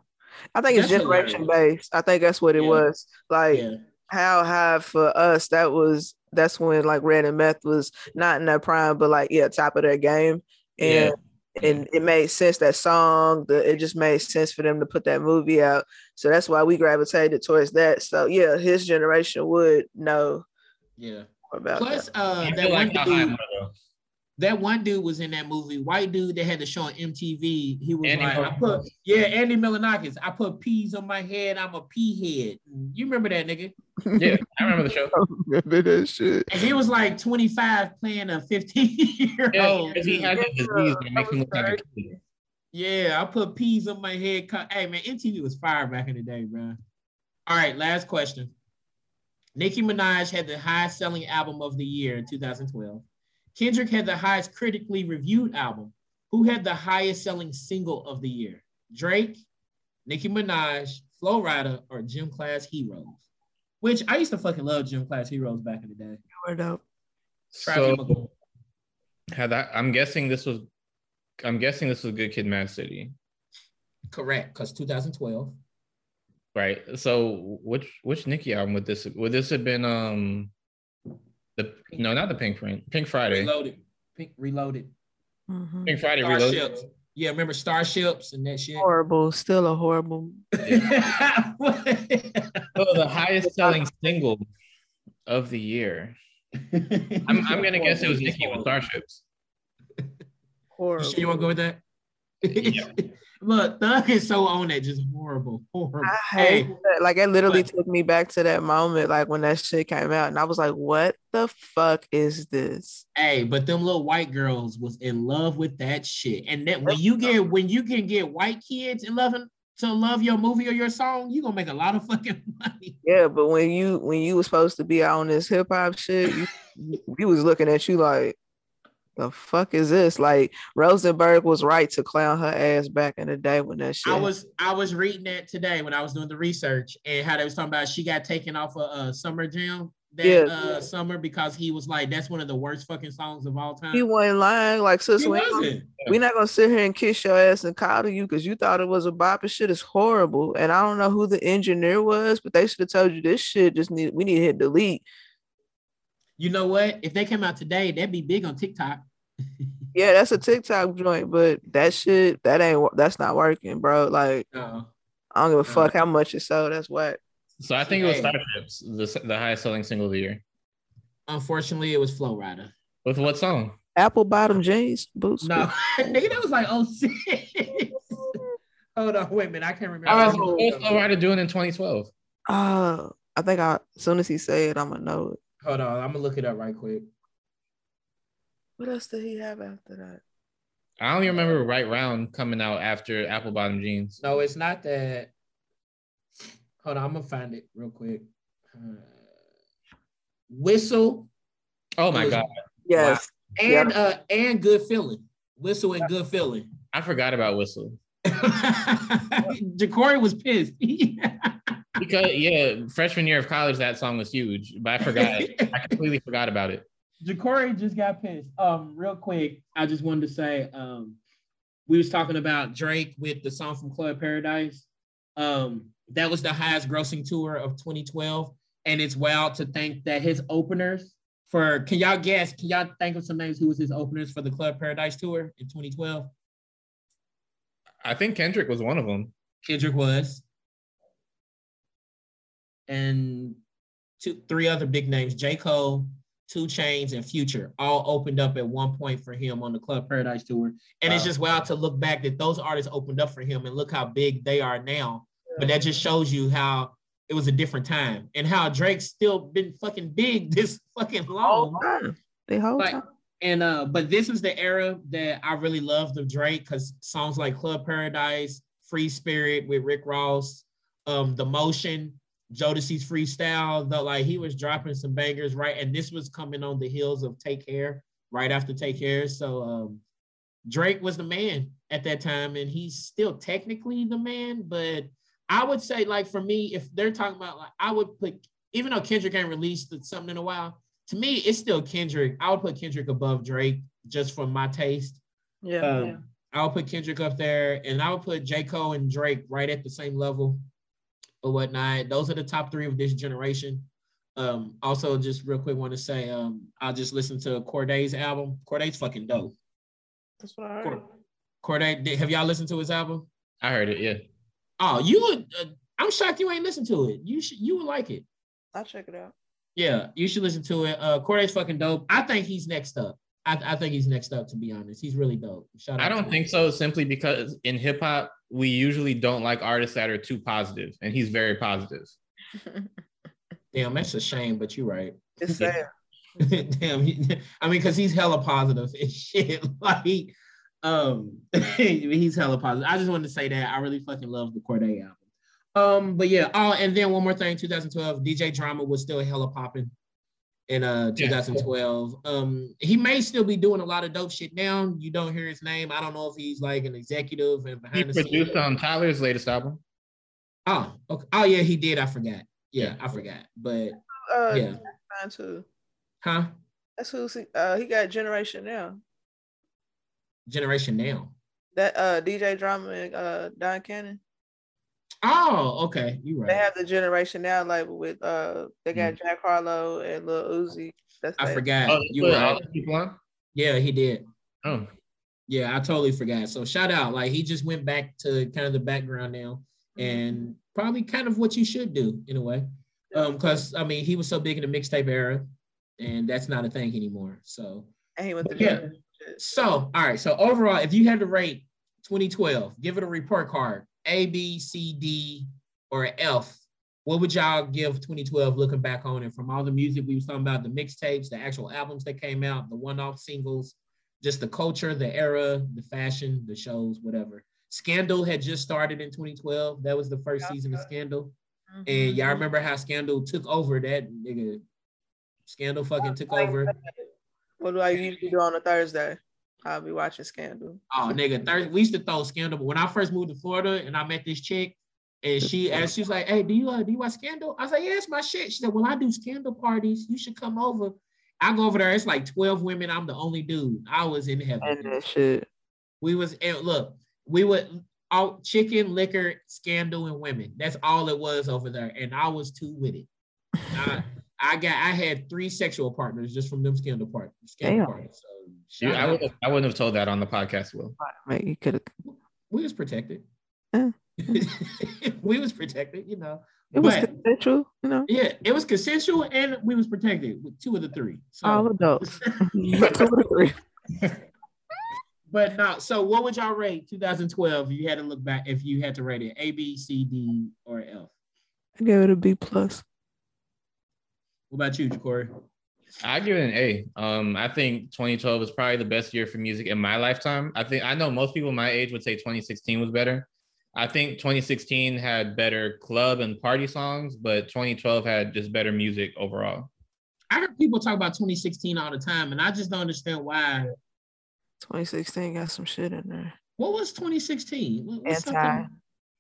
C: I think it's
B: That's
C: generation
B: hilarious.
C: based. I think that's what it
B: Yeah.
C: was. Like
B: yeah.
C: how high for us, that was that's when like Red and Meth was not in their prime, but like yeah, top of their game. And and it made sense that song, the it just made sense for them to put that movie out. So that's why we gravitated towards that. So yeah, his generation would know
B: Yeah.
C: about
B: Plus,
C: that.
B: uh, that
A: feel
B: one
A: like
B: dude, that one dude was in that movie. White dude that had to show on MTV. He was
A: Andy
B: like, I put yeah, Andy Milonakis. I put peas on my head. I'm a pea head. You remember that nigga?
A: Yeah, I remember the show. (laughs)
C: remember that shit.
B: And he was like 25 playing a 15 year old.
A: because he had disease that makes him look like a kid.
B: Yeah, I put peas on my head. Hey man, MTV was fire back in the day, bro. All right, last question. Nicki Minaj had the highest selling album of the year in 2012. Kendrick had the highest critically reviewed album. Who had the highest selling single of the year? Drake, Nicki Minaj, Flo Rida, or Gym Class Heroes? Which I used to fucking love Gym Class Heroes back in the day.
C: Word up.
B: Travis
A: So had that, I'm guessing this was, I'm guessing this was Good Kid, Mad City,
B: Correct, because 2012.
A: Right? So which which Nicki album would this would this have been? Um, the no, not the Pink Friend, Pink Friday,
B: Reloaded. Pink Reloaded.
C: Mhm.
A: Pink Friday Reloaded.
B: Yeah, remember Starships and that shit.
C: Horrible, still a horrible. (laughs)
A: So the highest selling single of the year. (laughs) I'm, I'm gonna guess it was Nicki with Starships.
B: You
C: Horrible.
B: sure you want to go with that?
A: Yeah. (laughs)
B: Look, Thug is so on that, just horrible, horrible.
C: I hate that. Like it literally
B: What?
C: took me back to that moment, like when that shit came out, and I was like, "What the fuck is this?"
B: hey, but them little white girls was in love with that shit. And that when you get when you can get white kids in loving to love your movie or your song, you gonna make a lot of fucking (laughs) money.
C: Yeah, but when you when you was supposed to be out on this hip hop shit, you we was looking at you like, "The fuck is this?" Like Rosenberg was right to clown her ass back in the day when that shit.
B: I was I was reading that today when I was doing the research and how they was talking about she got taken off a uh, summer jam that
C: Yeah.
B: uh, summer because he was like that's one of the worst fucking songs of all time.
C: he wasn't lying. Like sis, we ain't gonna-
B: wasn't.
C: we not gonna sit here and kiss your ass and coddle you because you thought it was a bop. And shit is horrible. And I don't know who the engineer was, but they should have told you this shit just need we need to hit delete.
B: You know what? If they came out today, that'd be big on TikTok. (laughs)
C: Yeah, that's a TikTok joint, but that shit that ain't that's not working, bro. Like
B: No.
C: I don't give a
B: Uh.
C: fuck how much it sold. That's what.
A: So I think it was
B: Hey.
A: Starships, the, the highest selling single of the year.
B: Unfortunately, it was Flo Rida.
A: With what song?
C: Apple bottom jeans boots.
B: No, (laughs) nigga, that was like oh six. (laughs) Hold on, wait a minute. I can't remember.
A: I was what was Flo Rida doing in 2012?
C: Uh, I think I as soon as he said, it, I'm gonna know it.
B: Hold on, I'm gonna look it up right quick.
C: What else did he have after that?
A: I only remember Right Round coming out after Apple Bottom Jeans.
B: No, it's not that. Hold on, I'm gonna find it real quick. Uh, Whistle
A: Oh my god,
C: Yes.
B: and uh and good feeling. Whistle and good feeling.
A: I forgot about Whistle (laughs)
B: Ja'Cory was pissed. (laughs)
A: because yeah, freshman year of college that song was huge, but I forgot. I completely forgot about it.
B: Ja'Cory just got pissed. Um, real quick, I just wanted to say, um, we was talking about Drake with the song from Club Paradise. Um, that was the highest grossing tour of 2012, and it's wild to think that his openers for can y'all guess? Can y'all think of some names who was his openers for the Club Paradise tour in 2012?
A: I think Kendrick was one of them.
B: Kendrick was, and two, three other big names: J. Cole, 2 Chainz, and Future, all opened up at one point for him on the Club Paradise tour. And it's just wild to look back that those artists opened up for him and look how big they are now. But that just shows you how it was a different time and how Drake's still been fucking big (laughs) this fucking long.
C: Whole time. The whole
B: Like,
C: time.
B: and uh, but this was the era that I really loved of Drake because songs like Club Paradise, Free Spirit with Rick Ross, um, The Motion, Jodeci's Freestyle, the like he was dropping some bangers, right? And this was coming on the heels of Take Care, right after Take Care. So um Drake was the man at that time, and he's still technically the man, but I would say, like for me, if they're talking about like I would put even though Kendrick ain't released something in a while, to me, it's still Kendrick. I would put Kendrick above Drake just for my taste.
C: Yeah.
B: Um,
C: yeah.
B: I would put Kendrick up there, and I would put J. Cole and Drake right at the same level or whatnot. Those are the top three of this generation. Um, also, just real quick, want to say um, I just listened to Cordae's album. Cordae's fucking dope.
C: That's what I heard.
B: Cord- Cordae, did- have y'all listened to his album?
A: I heard it. Yeah.
B: Oh, you would. Uh, I'm shocked you ain't listened to it. You should. You would like it.
C: I'll check it out.
B: Yeah, you should listen to it. Uh, Cordae's fucking dope. I think he's next up. I, I think he's next up. To be honest, he's really dope. Shout out
A: I don't
B: him.
A: think so, simply because in hip hop, we usually don't like artists that are too positive, and he's very positive. (laughs)
B: Damn, that's a shame, but you're right.
C: It's
A: Yeah.
C: sad.
B: Damn, he- (laughs) I mean, because he's hella positive and (laughs) shit. Like, um, he's hella positive. I just wanted to say that I really fucking love the Cordae album. Um, but yeah. Oh, and then one more thing, 2012, DJ Drama was still hella popping in uh
A: Yeah.
B: 2012. Um, he may still be doing a lot of dope shit now. You don't hear his name. I don't know if he's like an executive and
A: He
B: behind the scenes.
A: produced on Tyler's latest album.
B: Oh, okay. Oh yeah, he did. I forgot. Yeah, I forgot. But
C: Uh,
B: yeah,
C: Fine too.
B: huh?
C: That's who he- uh he got Generation now.
B: Generation now.
C: That uh DJ Drama and uh Don Cannon.
B: Oh, okay. You
C: They
B: right.
C: They have the Generation Now label with uh they got Jack Harlow and Lil Uzi. That's
B: Mm. I
C: they-
B: forgot.
A: Oh,
B: you
A: put
B: right.
A: all people.
B: Yeah, he did.
A: Oh,
B: Yeah, I totally forgot. So shout out. Like he just went back to kind of the background now and probably kind of what you should do in a way. Um, because I mean he was so big in the mixtape era and that's not a thing anymore. So
C: and he went to
B: Yeah. so all right. So overall, if you had to rate 2012, give it a report card, A, B, C, D, or F. What would y'all give 2012 looking back on it from all the music we was talking about, the mixtapes, the actual albums that came out, the one-off singles, just the culture, the era, the fashion, the shows, whatever. Scandal had just started in 2012. That was the first season of Scandal. Mm-hmm. And y'all remember how Scandal took over that nigga. Scandal fucking took over.
C: What do I usually do on a Thursday? I'll be watching Scandal.
B: Oh, nigga, Thursday, we used to throw Scandal. But when I first moved to Florida and I met this chick, and she asked, she was like, "Hey, do you uh, do you watch Scandal?" I was like, "Yeah, it's my shit." She said, "Well, I do Scandal parties. You should come over." I go over there. It's like twelve women. I'm the only dude. I was in
C: And
B: heaven.
C: that shit.
B: We was and look, we would all chicken, liquor, scandal, and women. That's all it was over there, and I was too with it. I, (laughs) I got I had three sexual partners just from them scandal parties. Scandal parties. So
A: you,
B: shout
A: I would I wouldn't have told that on the podcast. Will
C: Mate, you could have.
B: we was protected.
C: Yeah. (laughs)
B: we was protected, you know.
C: It was
B: But-
C: consensual, you know.
B: Yeah, it was consensual and we was protected with two of the three. So
C: All adults. (laughs) Two or three. (laughs)
B: but no, so what would y'all rate 2012 if you had to look back if you had to rate it A, B, C, D, or F?
C: I gave it a B plus.
B: What about you, Corey?
A: I give it an A. Um, I think 2012 is probably the best year for music in my lifetime. I think I know most people my age would say 2016 was better. I think 2016 had better club and party songs, but 2012 had just better music overall.
B: I heard people talk about 2016 all the time, and I just don't understand why.
C: 2016 got some shit in there.
B: What was 2016? What,
C: Anti
B: something-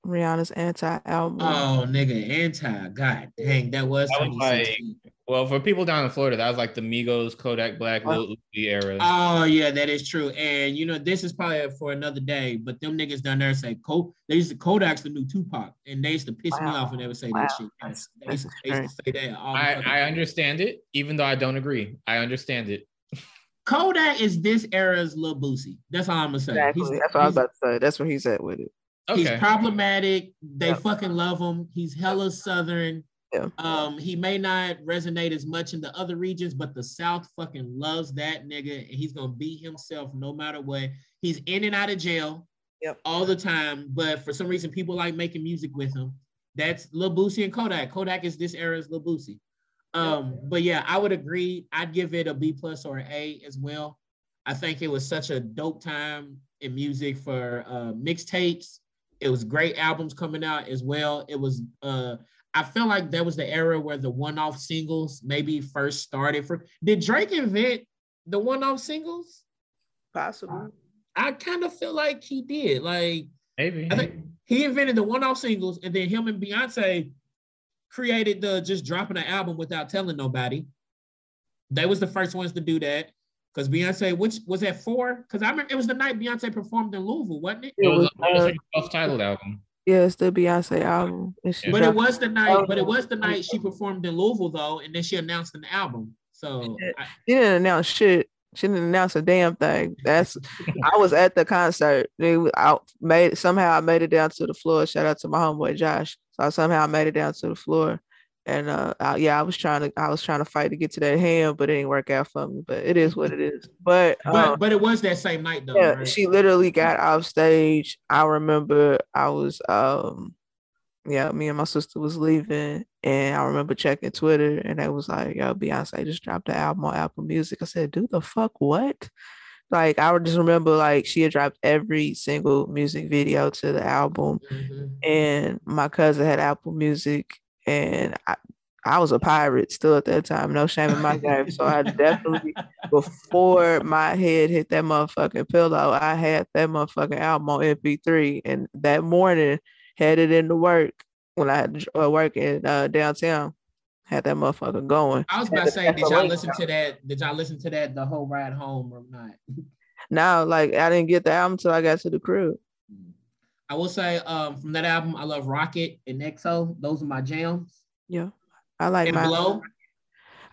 C: Rihanna's anti album.
B: Oh, nigga, anti. God dang, that was
A: That was like-
B: 2016.
A: Well, for people down in Florida, that was like the Migos, Kodak Black,
C: Oh.
A: Lil Uzi era.
B: Oh yeah, that is true. And you know, this is probably for another day. But them niggas down there say Ko- they used to Kodak's the new Tupac, and they used to piss me off when they would say
C: Wow.
B: that shit. Yes, They used, they used to say that all
A: I, I understand it, even though I don't agree. I understand it.
B: Kodak is this era's Lil Boosie. That's all I'm gonna say.
C: exactly.
B: He's,
C: That's what I was about to say. That's where he's at with it.
A: Okay.
B: he's problematic. They
C: Yep.
B: fucking love him. He's hella southern.
C: Yeah.
B: Um, he may not resonate as much in the other regions, but the South fucking loves that nigga, and he's gonna be himself no matter what. He's in and out of jail
C: Yep.
B: all the time, but for some reason, people like making music with him. That's Lil Boosie and Kodak. Kodak is this era's Lil Boosie. Um, but yeah, I would agree. I'd give it a B plus or an A as well. I think it was such a dope time in music for uh, mixtapes. It was great albums coming out as well. It was uh, I feel like that was the era where the one-off singles maybe first started. For did Drake invent the one-off singles?
C: Possible.
B: I kind of feel like he did. Like
A: Maybe.
B: I think he invented the one-off singles, and then him and Beyonce created the just dropping an album without telling nobody. They was the first ones to do that. Because Beyonce, which was at four? Because I remember it was the night Beyonce performed in Louisville, wasn't it?
A: It was,
C: was,
A: it was
C: uh,
A: her self-titled album.
C: Yeah, it's the Beyonce album. And she
B: But it was the night, but it oh. was the night she performed in Louisville though, and then she announced an album. So I,
C: she didn't announce shit. She didn't announce a damn thing. That's I was at the concert. They was made somehow I made it down to the floor. Shout out to my homeboy Josh. So I somehow made it down to the floor. And uh I- yeah, I was trying to I was trying to fight to get to that hand, but it didn't work out for me. But it is what it is. But
B: but
C: um,
B: but it was that same night though.
C: yeah,
B: right?
C: she literally got off stage. I remember I was um yeah, me and my sister was leaving and I remember checking Twitter and they was like, yo, Beyonce just dropped the album on Apple Music. I said, do the fuck what? Like I would just remember like she had dropped every single music video to the album
B: Mhm.
C: and my cousin had Apple Music and I I was a pirate still at that time, no shame in my game. So I definitely (laughs) before my head hit that motherfucking pillow, I had that motherfucking album on MP3. And that morning, headed into work when I had to uh, work in uh, downtown, had that motherfucker going.
B: I was about to say, did y'all listen to that? Did y'all listen to that the whole ride home or not?
C: no, like I didn't get the album until I got to the crib.
B: I will say, um, from that album, I love Rocket and XO. Those are my jams.
C: Yeah, I like
B: And
C: my.
B: Blow.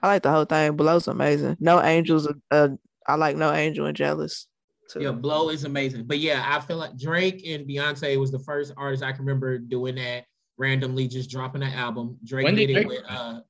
C: I like the whole thing. Blow's amazing. No angels. Uh, I like No Angel and Jealous. Too.
B: Yeah, Blow is amazing. But yeah, I feel like Drake and Beyonce was the first artist I can remember doing that randomly, just dropping an album. Drake
A: When
B: did
A: did
B: it
A: Drake-
B: with uh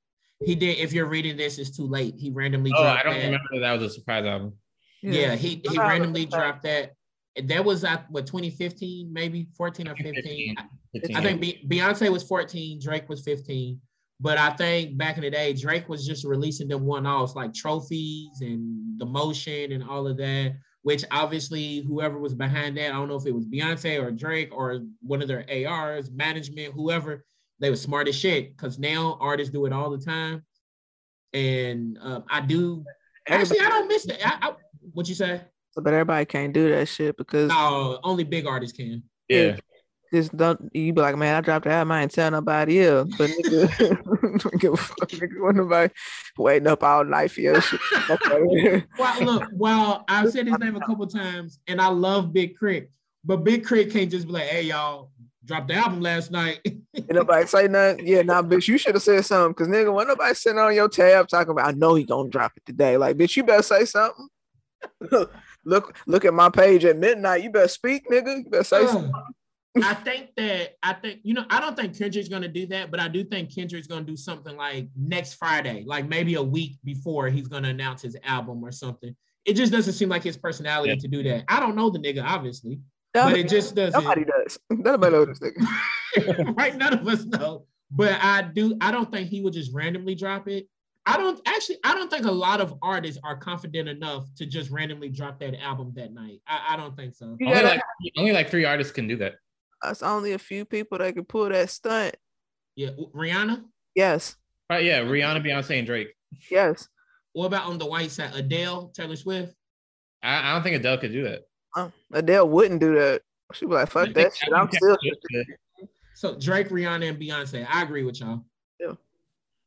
B: he did if you're reading this, it's too late. He randomly
A: Oh,
B: dropped
A: I don't
B: that.
A: remember that, that was a surprise album.
B: Yeah, he, he randomly dropped that. That was at what 2015, maybe 14 or 15. I-
A: 15.
B: I think Be- Beyonce was 14, Drake was 15. But I think back in the day, Drake was just releasing them one offs like trophies and the motion and all of that, which obviously whoever was behind that, I don't know if it was Beyonce or Drake or one of their ARs, management, whoever, they were smart as shit because now artists do it all the time. And um, I do actually, I don't miss that. I, I, what you say?
C: But everybody can't do that shit because
B: No, only big artists can.
A: yeah.
C: just don't you be like, man, I dropped the album, I ain't tell nobody else. But nigga, (laughs) don't give a fuck, nigga. When nobody waiting up all night for your shit. (laughs) and
B: Well, look, well, I've said his name a couple times, and I love Big K.R.I.T, but Big K.R.I.T can't just be like, "Hey, y'all, dropped the album last night."
C: And nobody say nothing. Yeah, nah, bitch, you should have said something. Cause nigga, when nobody sitting on your tab talking about, I know he gonna drop it today. Like, bitch, you better say something. (laughs) look, look at my page at midnight. You better speak, nigga. You better say oh. something.
B: I think that I think you know I don't think Kendrick's gonna do that, but I do think Kendrick's gonna do something like next Friday, like maybe a week before he's gonna announce his album or something. It just doesn't seem like his personality
A: Yeah.
B: to do that. I don't know the nigga, obviously, but it just doesn't.
C: Nobody does. Nobody knows this nigga. (laughs)
B: right? None of us know. But I do, I don't think he would just randomly drop it. I don't actually, I don't think a lot of artists are confident enough to just randomly drop that album that night. I, I don't think so.
C: You
A: Only
C: gotta-
A: like only like three artists can do that.
C: That's only a few people that can pull that stunt.
B: Yeah, Rihanna.
C: Yes,
A: Right? Yeah, Rihanna, Beyonce, and Drake.
C: yes.
B: what about on the white side? Adele, Taylor Swift.
A: I, I don't think Adele could do that.
C: Uh, Adele wouldn't do that. She'd be like, "Fuck that shit."
A: I
C: I'm still.
A: Taylor Swift could.
B: So Drake, Rihanna, and Beyonce. I agree with y'all.
C: Yeah.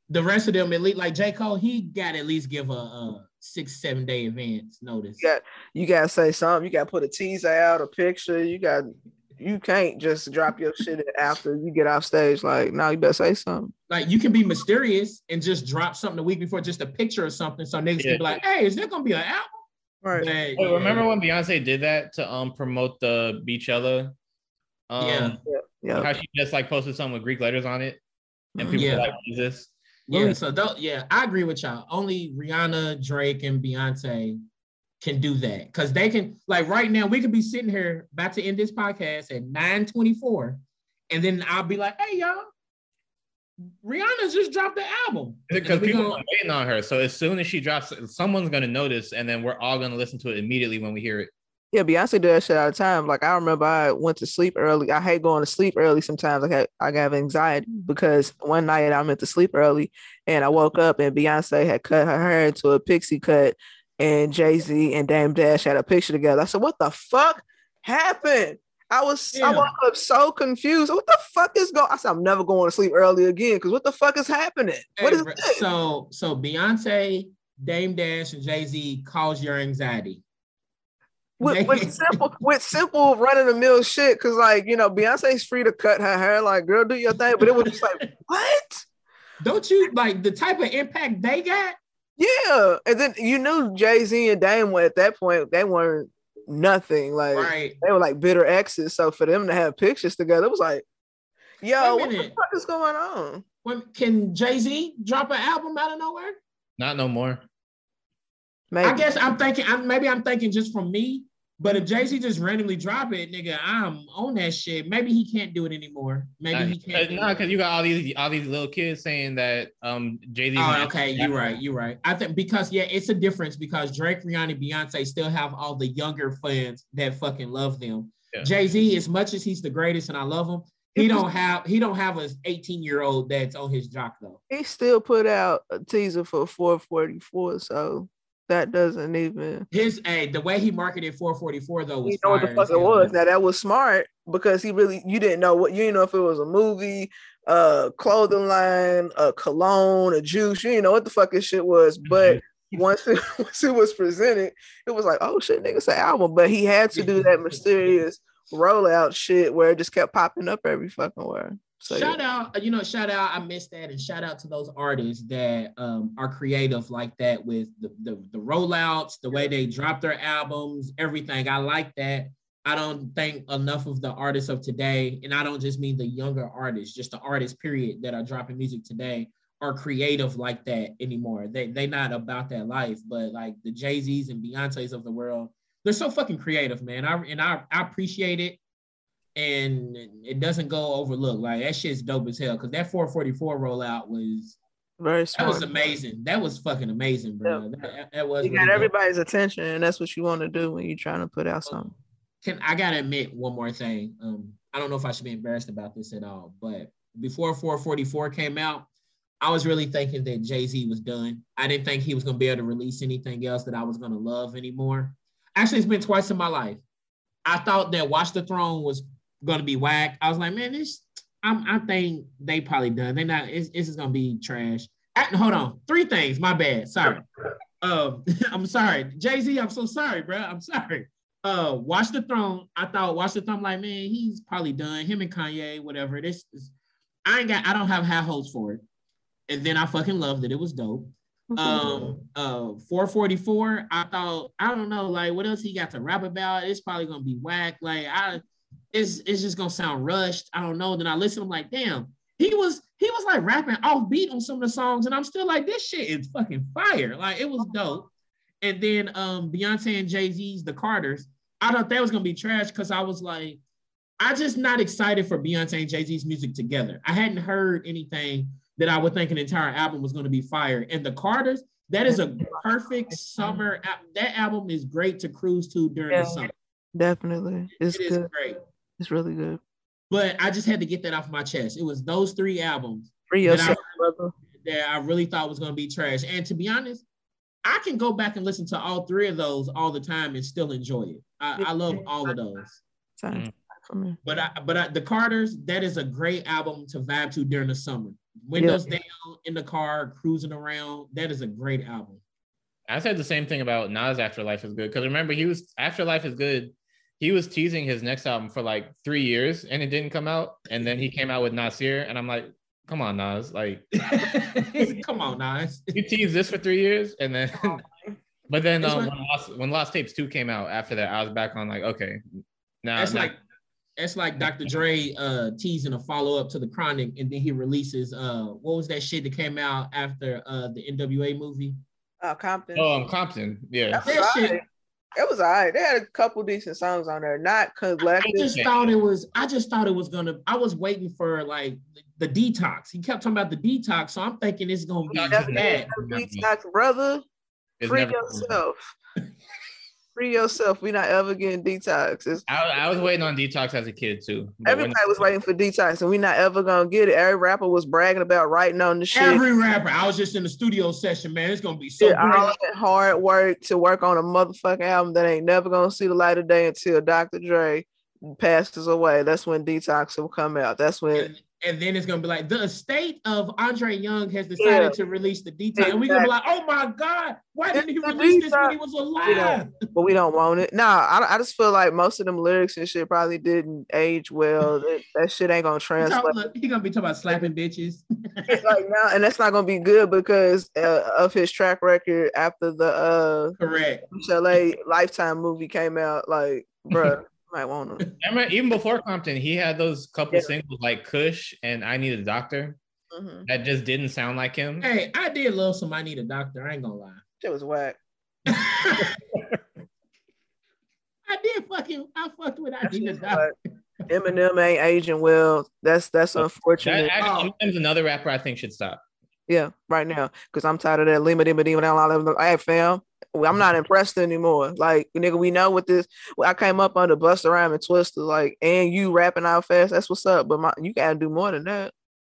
B: The rest of them, at least like J. Cole, he got at least give a, a six, seven day advance notice.
C: You got you gotta say something. You gotta put a teaser out, a picture. You got you can't just drop your shit after you get off stage. Like, no, you better say something.
B: Like you can be mysterious and just drop something the week before, just a picture or something, so niggas
A: Yeah.
B: can be like, "Hey, is there gonna be an album?"
C: Right.
B: But,
A: Wait,
B: yeah.
A: remember when Beyonce did that to um promote the Beychella? Um,
B: Yeah.
C: Yeah.
A: How she just like posted something with Greek letters on it, and people
B: Yeah.
A: were like, "Jesus."
B: Yeah, so tho- yeah, I agree with y'all. Only Rihanna, Drake, and Beyonce can do that because they can. Like right now, we could be sitting here about to end this podcast at nine twenty four, and then I'll be like, "Hey, y'all, Rihanna just dropped the album."
A: Because people
B: gonna-
A: are waiting on her. So as soon as she drops, someone's gonna notice, and then we're all gonna listen to it immediately when we hear it.
C: Yeah, Beyonce did that shit all the time. Like I remember I went to sleep early. I hate going to sleep early sometimes. Like I I have anxiety mm. because one night I meant to sleep early and I woke up and Beyonce had cut her hair into a pixie cut and Jay-Z and Dame Dash had a picture together. I said, What the fuck happened? I was I woke up so confused. What the fuck is going? I said, I'm never going to sleep early again because what the fuck is happening? what is this?
B: so so Beyonce, Dame Dash, and Jay Z cause your anxiety.
C: With, with simple with simple run of the mill shit. Cause like you know, Beyonce's free to cut her hair. Like, girl, do your thing. But it was just like, (laughs) what?
B: Don't you like the type of impact they got?
C: Yeah. And then you knew Jay Z and Dame were at that point. They weren't nothing. Like
B: Right.
C: they were like bitter exes. So for them to have pictures together, it was like, yo, what the fuck is going on?
B: When can Jay Z drop an album out of nowhere?
A: Not no more.
C: Maybe.
B: I guess I'm thinking. I'm, maybe I'm thinking just from me. But if Jay Z just randomly drop it, nigga, I'm on that shit. Maybe he can't do it anymore. Maybe he can't. do
A: No,
B: it.
A: because you got all these all these little kids saying that um Jay Z.
B: Oh, okay, you're right. You're right. I think because yeah, it's a difference because Drake, Rihanna, Beyonce still have all the younger fans that fucking love them.
A: Yeah.
B: Jay Z, as much as he's the greatest and I love him, he don't have he don't have a 18 year old that's on his jock though.
C: he still put out a teaser for 444. So that doesn't even
B: His hey, the way he marketed 444 though was
C: you know what the fuck it was. Now that was smart because he really you didn't know what you didn't know if it was a movie, a clothing line, a cologne, a juice. You didn't know what the fuck this shit was. Mm-hmm. But once it (laughs) once it was presented, it was like, oh shit, nigga, it's an album. But he had to do that (laughs) mysterious rollout shit where it just kept popping up every fucking where. So
B: shout
C: yeah.
B: out, you know, shout out. I missed that, and shout out to those artists that um, are creative like that with the, the the rollouts, the way they drop their albums, everything. I like that. I don't think enough of the artists of today, and I don't just mean the younger artists, just the artists, period, that are dropping music today are creative like that anymore. They they not about that life, but like the Jay Z's and Beyonces of the world, they're so fucking creative, man. I and I, I appreciate it and it doesn't go overlooked. Like that shit's dope as hell. Because that 444 rollout was
C: very
B: that was amazing. That was fucking amazing, bro. That, that was
C: you
B: really
C: got
B: dope.
C: everybody's attention, and that's what you want to do when you're trying to put out something.
B: Can I gotta admit one more thing? Um, I don't know if I should be embarrassed about this at all, but before 444 came out, I was really thinking that Jay Z was done. I didn't think he was gonna be able to release anything else that I was gonna love anymore. Actually, it's been twice in my life. I thought that Watch the Throne was gonna be whack. I was like, man, this. I'm, I think they probably done. They not. It's, it's just gonna be trash. Hold on, three things. My bad. Sorry. Um, (laughs) I'm sorry, Jay Z. I'm so sorry, bro. I'm sorry uh Watch the Throne. I thought Watch the Throne, like, man, he's probably done. Him and Kanye, whatever. This is I ain't got I don't have high hopes for it. And then I fucking loved it. It was dope. Um uh 444, I thought, I don't know, like what else he got to rap about? It's probably gonna be whack. Like I it's it's just gonna sound rushed. I don't know. Then I listen, I'm like, damn, he was he was like rapping off beat on some of the songs, and I'm still like, this shit is fucking fire. Like it was dope. And then um Beyonce and Jay-Z's The Carters. I thought that was gonna be trash because I was like, I just not excited for Beyonce and Jay-Z's music together. I hadn't heard anything that I would think an entire album was gonna be fire. And The Carters, that is a perfect summer. That album is great to cruise to during
C: Yeah.
B: the summer.
C: Definitely, it's
B: It is
C: good.
B: great.
C: It's really good.
B: But I just had to get that off my chest. It was those three albums
C: Free
B: Did I-
C: yourself, brother.
B: that I really thought was gonna be trash. And to be honest, I can go back and listen to all three of those all the time and still enjoy it. I, I love all of those.
A: Mm.
B: But I, but I, the Carters, that is a great album to vibe to during the summer. Windows down in the car, cruising around. That is a great album.
A: I said the same thing about Nas Afterlife is good because remember he was Afterlife is good. He was teasing his next album for like three years and it didn't come out, and then he came out with Nasir, and I'm like, come on, Nas, like (laughs) (laughs)
B: Come on, Nas.
A: you teased this for three years, and then, (laughs) but then um, when, Lost, when Lost Tapes two came out after that, I was back on like, okay, now
B: That's
A: now-
B: like that's like Dr. Dre uh teasing a follow-up to the chronic, and then he releases uh what was that shit that came out after uh the NWA movie?
C: Oh, Compton.
A: oh, um, Compton, yeah.
C: That
B: That
C: was
B: shit-
C: alright. It was all right. They had a couple decent songs on there, not
B: because
C: I
B: just thought it was. I just thought it was gonna. I was waiting for like the detox. He kept talking about the detox, so I'm thinking it's gonna be
A: Yeah,
C: Never
B: bad.
C: detox, brother.
A: It's
C: Free yourself. Free yourself. We're not ever getting detox. It's,
A: I, I was waiting on Detox as a kid too. but when-
C: everybody was waiting for detox, and we're not ever gonna get it. Every rapper was bragging about writing on the shit.
B: Every rapper. I was just in the studio session, man. It's gonna be so
C: did all that hard work to work on a motherfucking album that ain't never gonna see the light of day until Dr. Dre passes away. That's when Detox will come out. That's when
B: And, then it's gonna be like the estate of Andre Young has decided
C: Yeah.
B: to release the detox, and we're gonna be like, oh my god, why didn't he release this when he was alive? (laughs)
C: but we don't want it. Nah, I, I just feel like most of them lyrics and shit probably didn't age well. (laughs) That, that shit ain't gonna
B: He,
C: translate.
B: talk, he gonna be talking about slapping bitches.
C: like (laughs) now, and that's not gonna be good because uh, of his track record after the uh
B: Correct.
C: Chalet Lifetime movie came out. Like, bruh, might want to.
A: I remember even before Compton, he had those couple
C: Yeah.
A: singles like Kush and I Need a Doctor
C: Mhm.
A: that just didn't sound like him.
B: Hey, I did love some. I need a doctor. I ain't gonna lie.
C: It was whack.
B: I did fucking. I fucked with. I need a doctor.
C: Eminem ain't aging well. That's that's
A: That
C: unfortunate.
A: actually, Eminem's another rapper I think should stop.
C: Yeah, right now, because I'm tired of that lima dima dima down all over. Hey, fam, well, I'm not impressed anymore. Like, nigga, we know what this. I came up under Busta Rhyme and Twista, like, and you rapping out fast. That's what's up. But my, you gotta do more than that.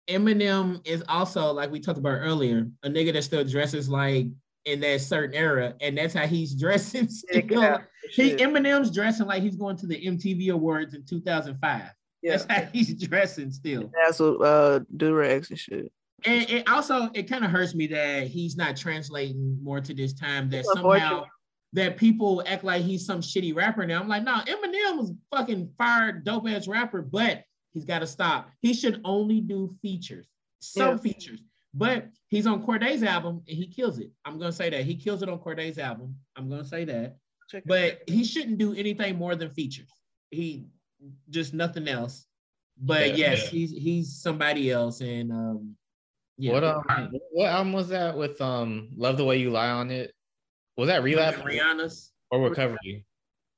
B: Eminem is also like we talked about earlier, a nigga that still dresses like in that certain era, and that's how he's (laughs) dressing.
C: Yeah.
B: He Eminem's dressing like he's going to the MTV Awards in 2005.
C: Yeah,
B: That's how (laughs) he's dressing still.
C: that's what uh do rags and shit.
B: And it also it kind of hurts me that he's not translating more to this time. That somehow that people act like he's some shitty rapper now. I'm like, no, Eminem was fucking fired, dope ass rapper, but he's got to stop. He should only do features, some
C: Yeah.
B: features. But he's on Cordae's album and he kills it. I'm gonna say that he kills it on Cordae's album. I'm gonna say that.
C: Check
B: But he shouldn't do anything more than features. He just nothing else. But
A: Yeah,
B: yes,
A: yeah.
B: he's he's somebody else, and um, yeah.
A: What um what album was that with um Love the Way You Lie on it? Was that Relapse
B: Rihanna's.
A: or Recovery?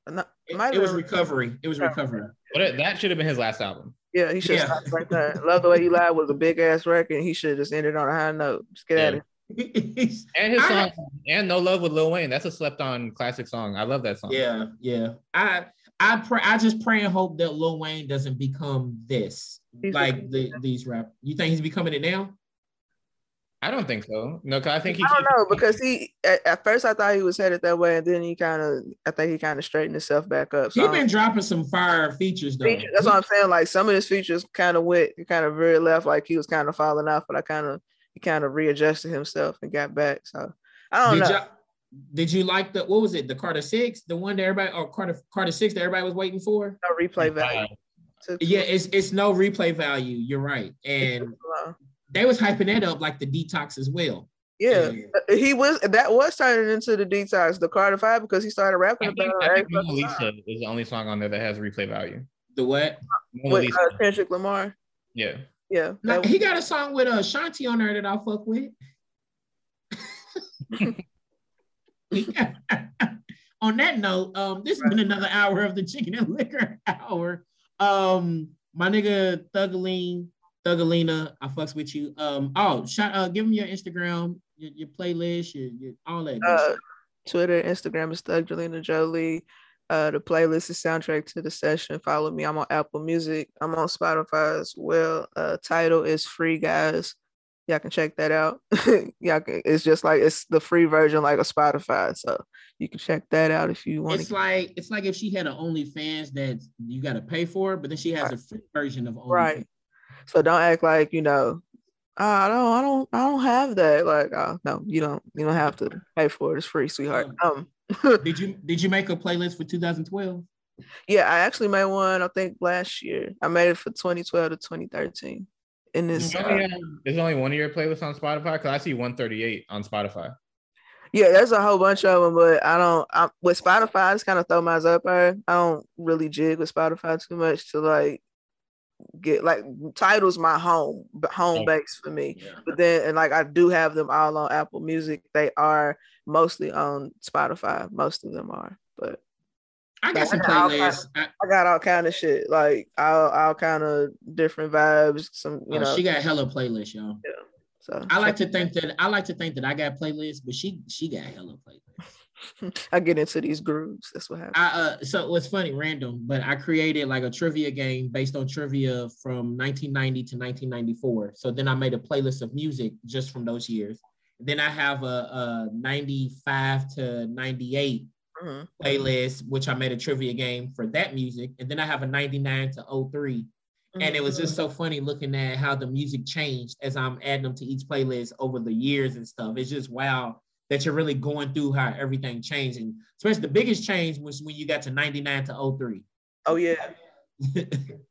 C: No,
B: It,
C: might
B: it was recovery. It was recovery.
A: But it- that should have been his last album.
C: Yeah, he should
B: Yeah.
C: stop right there. Love the way you lie was a big ass record. He should have just ended on a high note. Just get at it. (laughs)
A: And his
B: I-
A: song and No Love with Lil Wayne. That's a slept on classic song. I love that song.
B: yeah, yeah. I I pray. I just pray and hope that Lil Wayne doesn't become this
C: He's
B: like the, these rap. You think he's becoming it now?
A: I don't think so. No, because I think he
C: I don't know because (laughs) he at, at first I thought he was headed that way, and then he kind of I think he kind of straightened himself back up. So
B: He
C: I
B: been dropping some fire features though.
C: feature- that's what I'm saying. Like some of his features kind of went, kind of very left, like he was kind of falling off, but I kind of he kind of readjusted himself and got back. So I don't
B: Did
C: know.
B: you did you like the what was it? The Carter Six, the one that everybody or Carter Carter Six that everybody was waiting for?
C: No replay value. Took too
B: Yeah, it's it's no replay value. You're right, and
C: long.
B: They was hyping that up like the detox as well.
C: yeah, he was that was turning into the detox, the Carter Five, because he started rapping
A: I think,
C: about it.
A: I think Mona. Lisa is the only song on there that has replay value.
B: The what?
A: Mona
C: with
A: Lisa.
C: uh, Kendrick Lamar.
A: yeah.
C: Yeah,
B: No,
C: that-
B: he got a song with uh, Shanti on there that I fuck with. (laughs) on that note, um, this has been another hour of the Chicken and Liquor Hour. Um, my nigga Thugaline, Thugalina, I fucks with you. Um, oh, shout, uh, give him your Instagram, your, your playlist, your, your all that.
C: uh. Twitter, Instagram is Thug Jelena Jolie. Uh, the playlist is soundtrack to the session. Follow me. I'm on Apple Music. I'm on Spotify as well. Uh, title is Free Guys. y'all can check that out. (laughs) y'all can, it's just like it's the free version like a Spotify. So you can check that out if you want
B: It's like it's like if she had an OnlyFans that you got to pay for, but then she has
C: Right.
B: a free version of OnlyFans.
C: right. So don't act like, you know, "Oh, I don't I don't I don't have that. Like, oh no, you don't you don't have to pay for it. It's free, sweetheart. Um (laughs)
B: Did you did you make a playlist for 2012?
C: yeah, I actually made one, I think last year. I made it for 2012 to 2013. In this
A: There's
C: uh,
A: only, um, there's only one of your playlists on Spotify because I see 138 on Spotify.
C: Yeah, there's a whole bunch of them, but I don't. I, with Spotify, I just kind of throw mine up there. I don't really jig with Spotify too much to like get like titles my home home
A: Okay.
C: base for me. But then and like I do have them all on Apple Music. They are mostly on Spotify. Most of them are, but
B: I got some playlists. I,
C: I got all kind of shit like all all kind of different vibes. Some you
B: oh,
C: know.
B: she got hella playlists, y'all.
C: yeah so
B: I like to think that I like to think that I got playlists, but she she got hella playlists. (laughs)
C: I get into these grooves. That's what happens.
B: I uh so it's funny, random, but I created like a trivia game based on trivia from 1990 to 1994. So then I made a playlist of music just from those years. Then I have a, a 95 to 98
C: Mhm.
B: playlist, which I made a trivia game for that music. And then I have a 99 to 03. And it was just so funny looking at how the music changed as I'm adding them to each playlist over the years and stuff. It's just wow that you're really going through how everything changed. And especially the biggest change was when you got to 99 to 03.
C: Oh yeah. (laughs)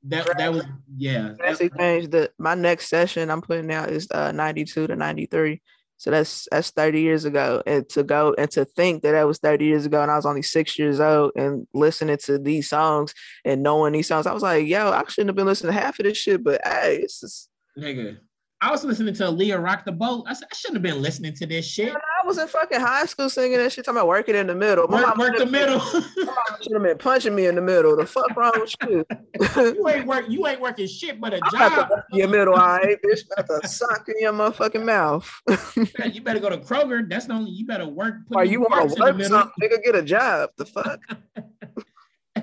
B: that that was yeah.
C: actually changed the my next session I'm putting out is uh 92 to 93. So that's that's 30 years ago. And to go and to think that that was 30 years ago and I was only six years old and listening to these songs and knowing these songs, I was like, yo, I shouldn't have been listening to half of this shit, but hey, it's just
B: nigga. I was listening to Aaliyah Rock the Boat. I, said, I shouldn't have been listening to this shit.
C: I was in fucking high school singing that shit. Talking about working in the middle. My
B: Work, work the middle. (laughs)
C: should have been punching me in the middle. The fuck wrong with you? (laughs)
B: you ain't work. You ain't working shit but a
C: I'm
B: job.
C: your middle, all right, bitch. About to sock in your motherfucking mouth.
B: You better go to Kroger. That's the only. You better work.
C: Or you want to work something, nigga, get a job. The fuck?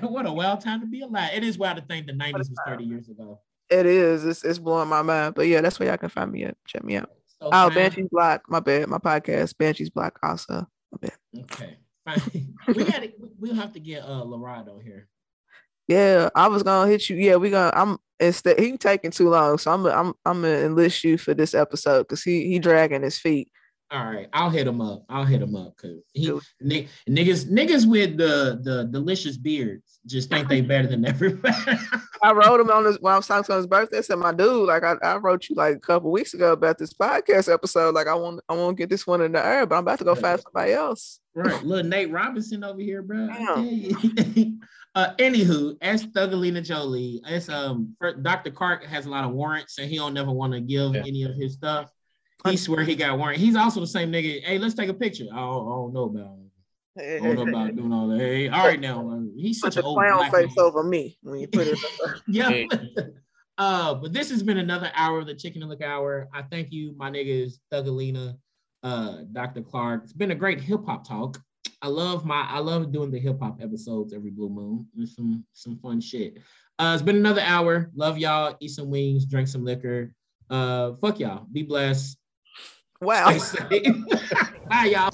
C: (laughs)
B: what a wild time to be alive. It is wild to think the 90s was 30 years ago.
C: It is. It's, it's blowing my mind. But yeah, that's where y'all can find me at. Check me out.
B: So
C: Oh,
B: fine.
C: Banshees Block. My bad. My podcast, Banshees Block also. My bad.
B: Okay. Fine. (laughs) we got to we'll have to get uh Lorado here.
C: Yeah, I was gonna hit you. Yeah, we gonna I'm instead he taking too long. So I'm I'm I'm gonna enlist you for this episode because he he dragging his feet.
B: All right, I'll hit him up. I'll hit him up because he
C: Do
B: niggas niggas with the the delicious beards just think they better than everybody. (laughs)
C: I wrote him on his when I was talking to on his birthday. I said, my dude, like I, I wrote you like a couple weeks ago about this podcast episode. Like I want I want to get this one in the air, but I'm about to go find somebody else.
B: right, little Nate Robinson over here, bro. I
C: Damn.
B: tell you. (laughs) uh, anywho, as Thugalina Jolie, as um Dr. Clark has a lot of warrants and he don't never want to give
A: Yeah.
B: any of his stuff. He swear he got warrant. He's also the same nigga. Hey, let's take a picture. I don't, I don't know about. I don't know about doing all that. Hey, all right now. He's
C: Put
B: such
C: the
B: an old
C: clown face
B: man.
C: over me when you put it. (laughs)
B: yeah. Uh, but this has been another hour of the Chicken and Look Hour. I thank you, my niggas, Thugalina, uh, Dr. Clark. It's been a great hip hop talk. I love my I love doing the hip hop episodes every blue moon. It's some some fun shit. Uh, it's been another hour. Love y'all. Eat some wings, drink some liquor. Uh, fuck y'all. Be blessed.
C: Wow.
B: Stay safe. (laughs) Bye, y'all.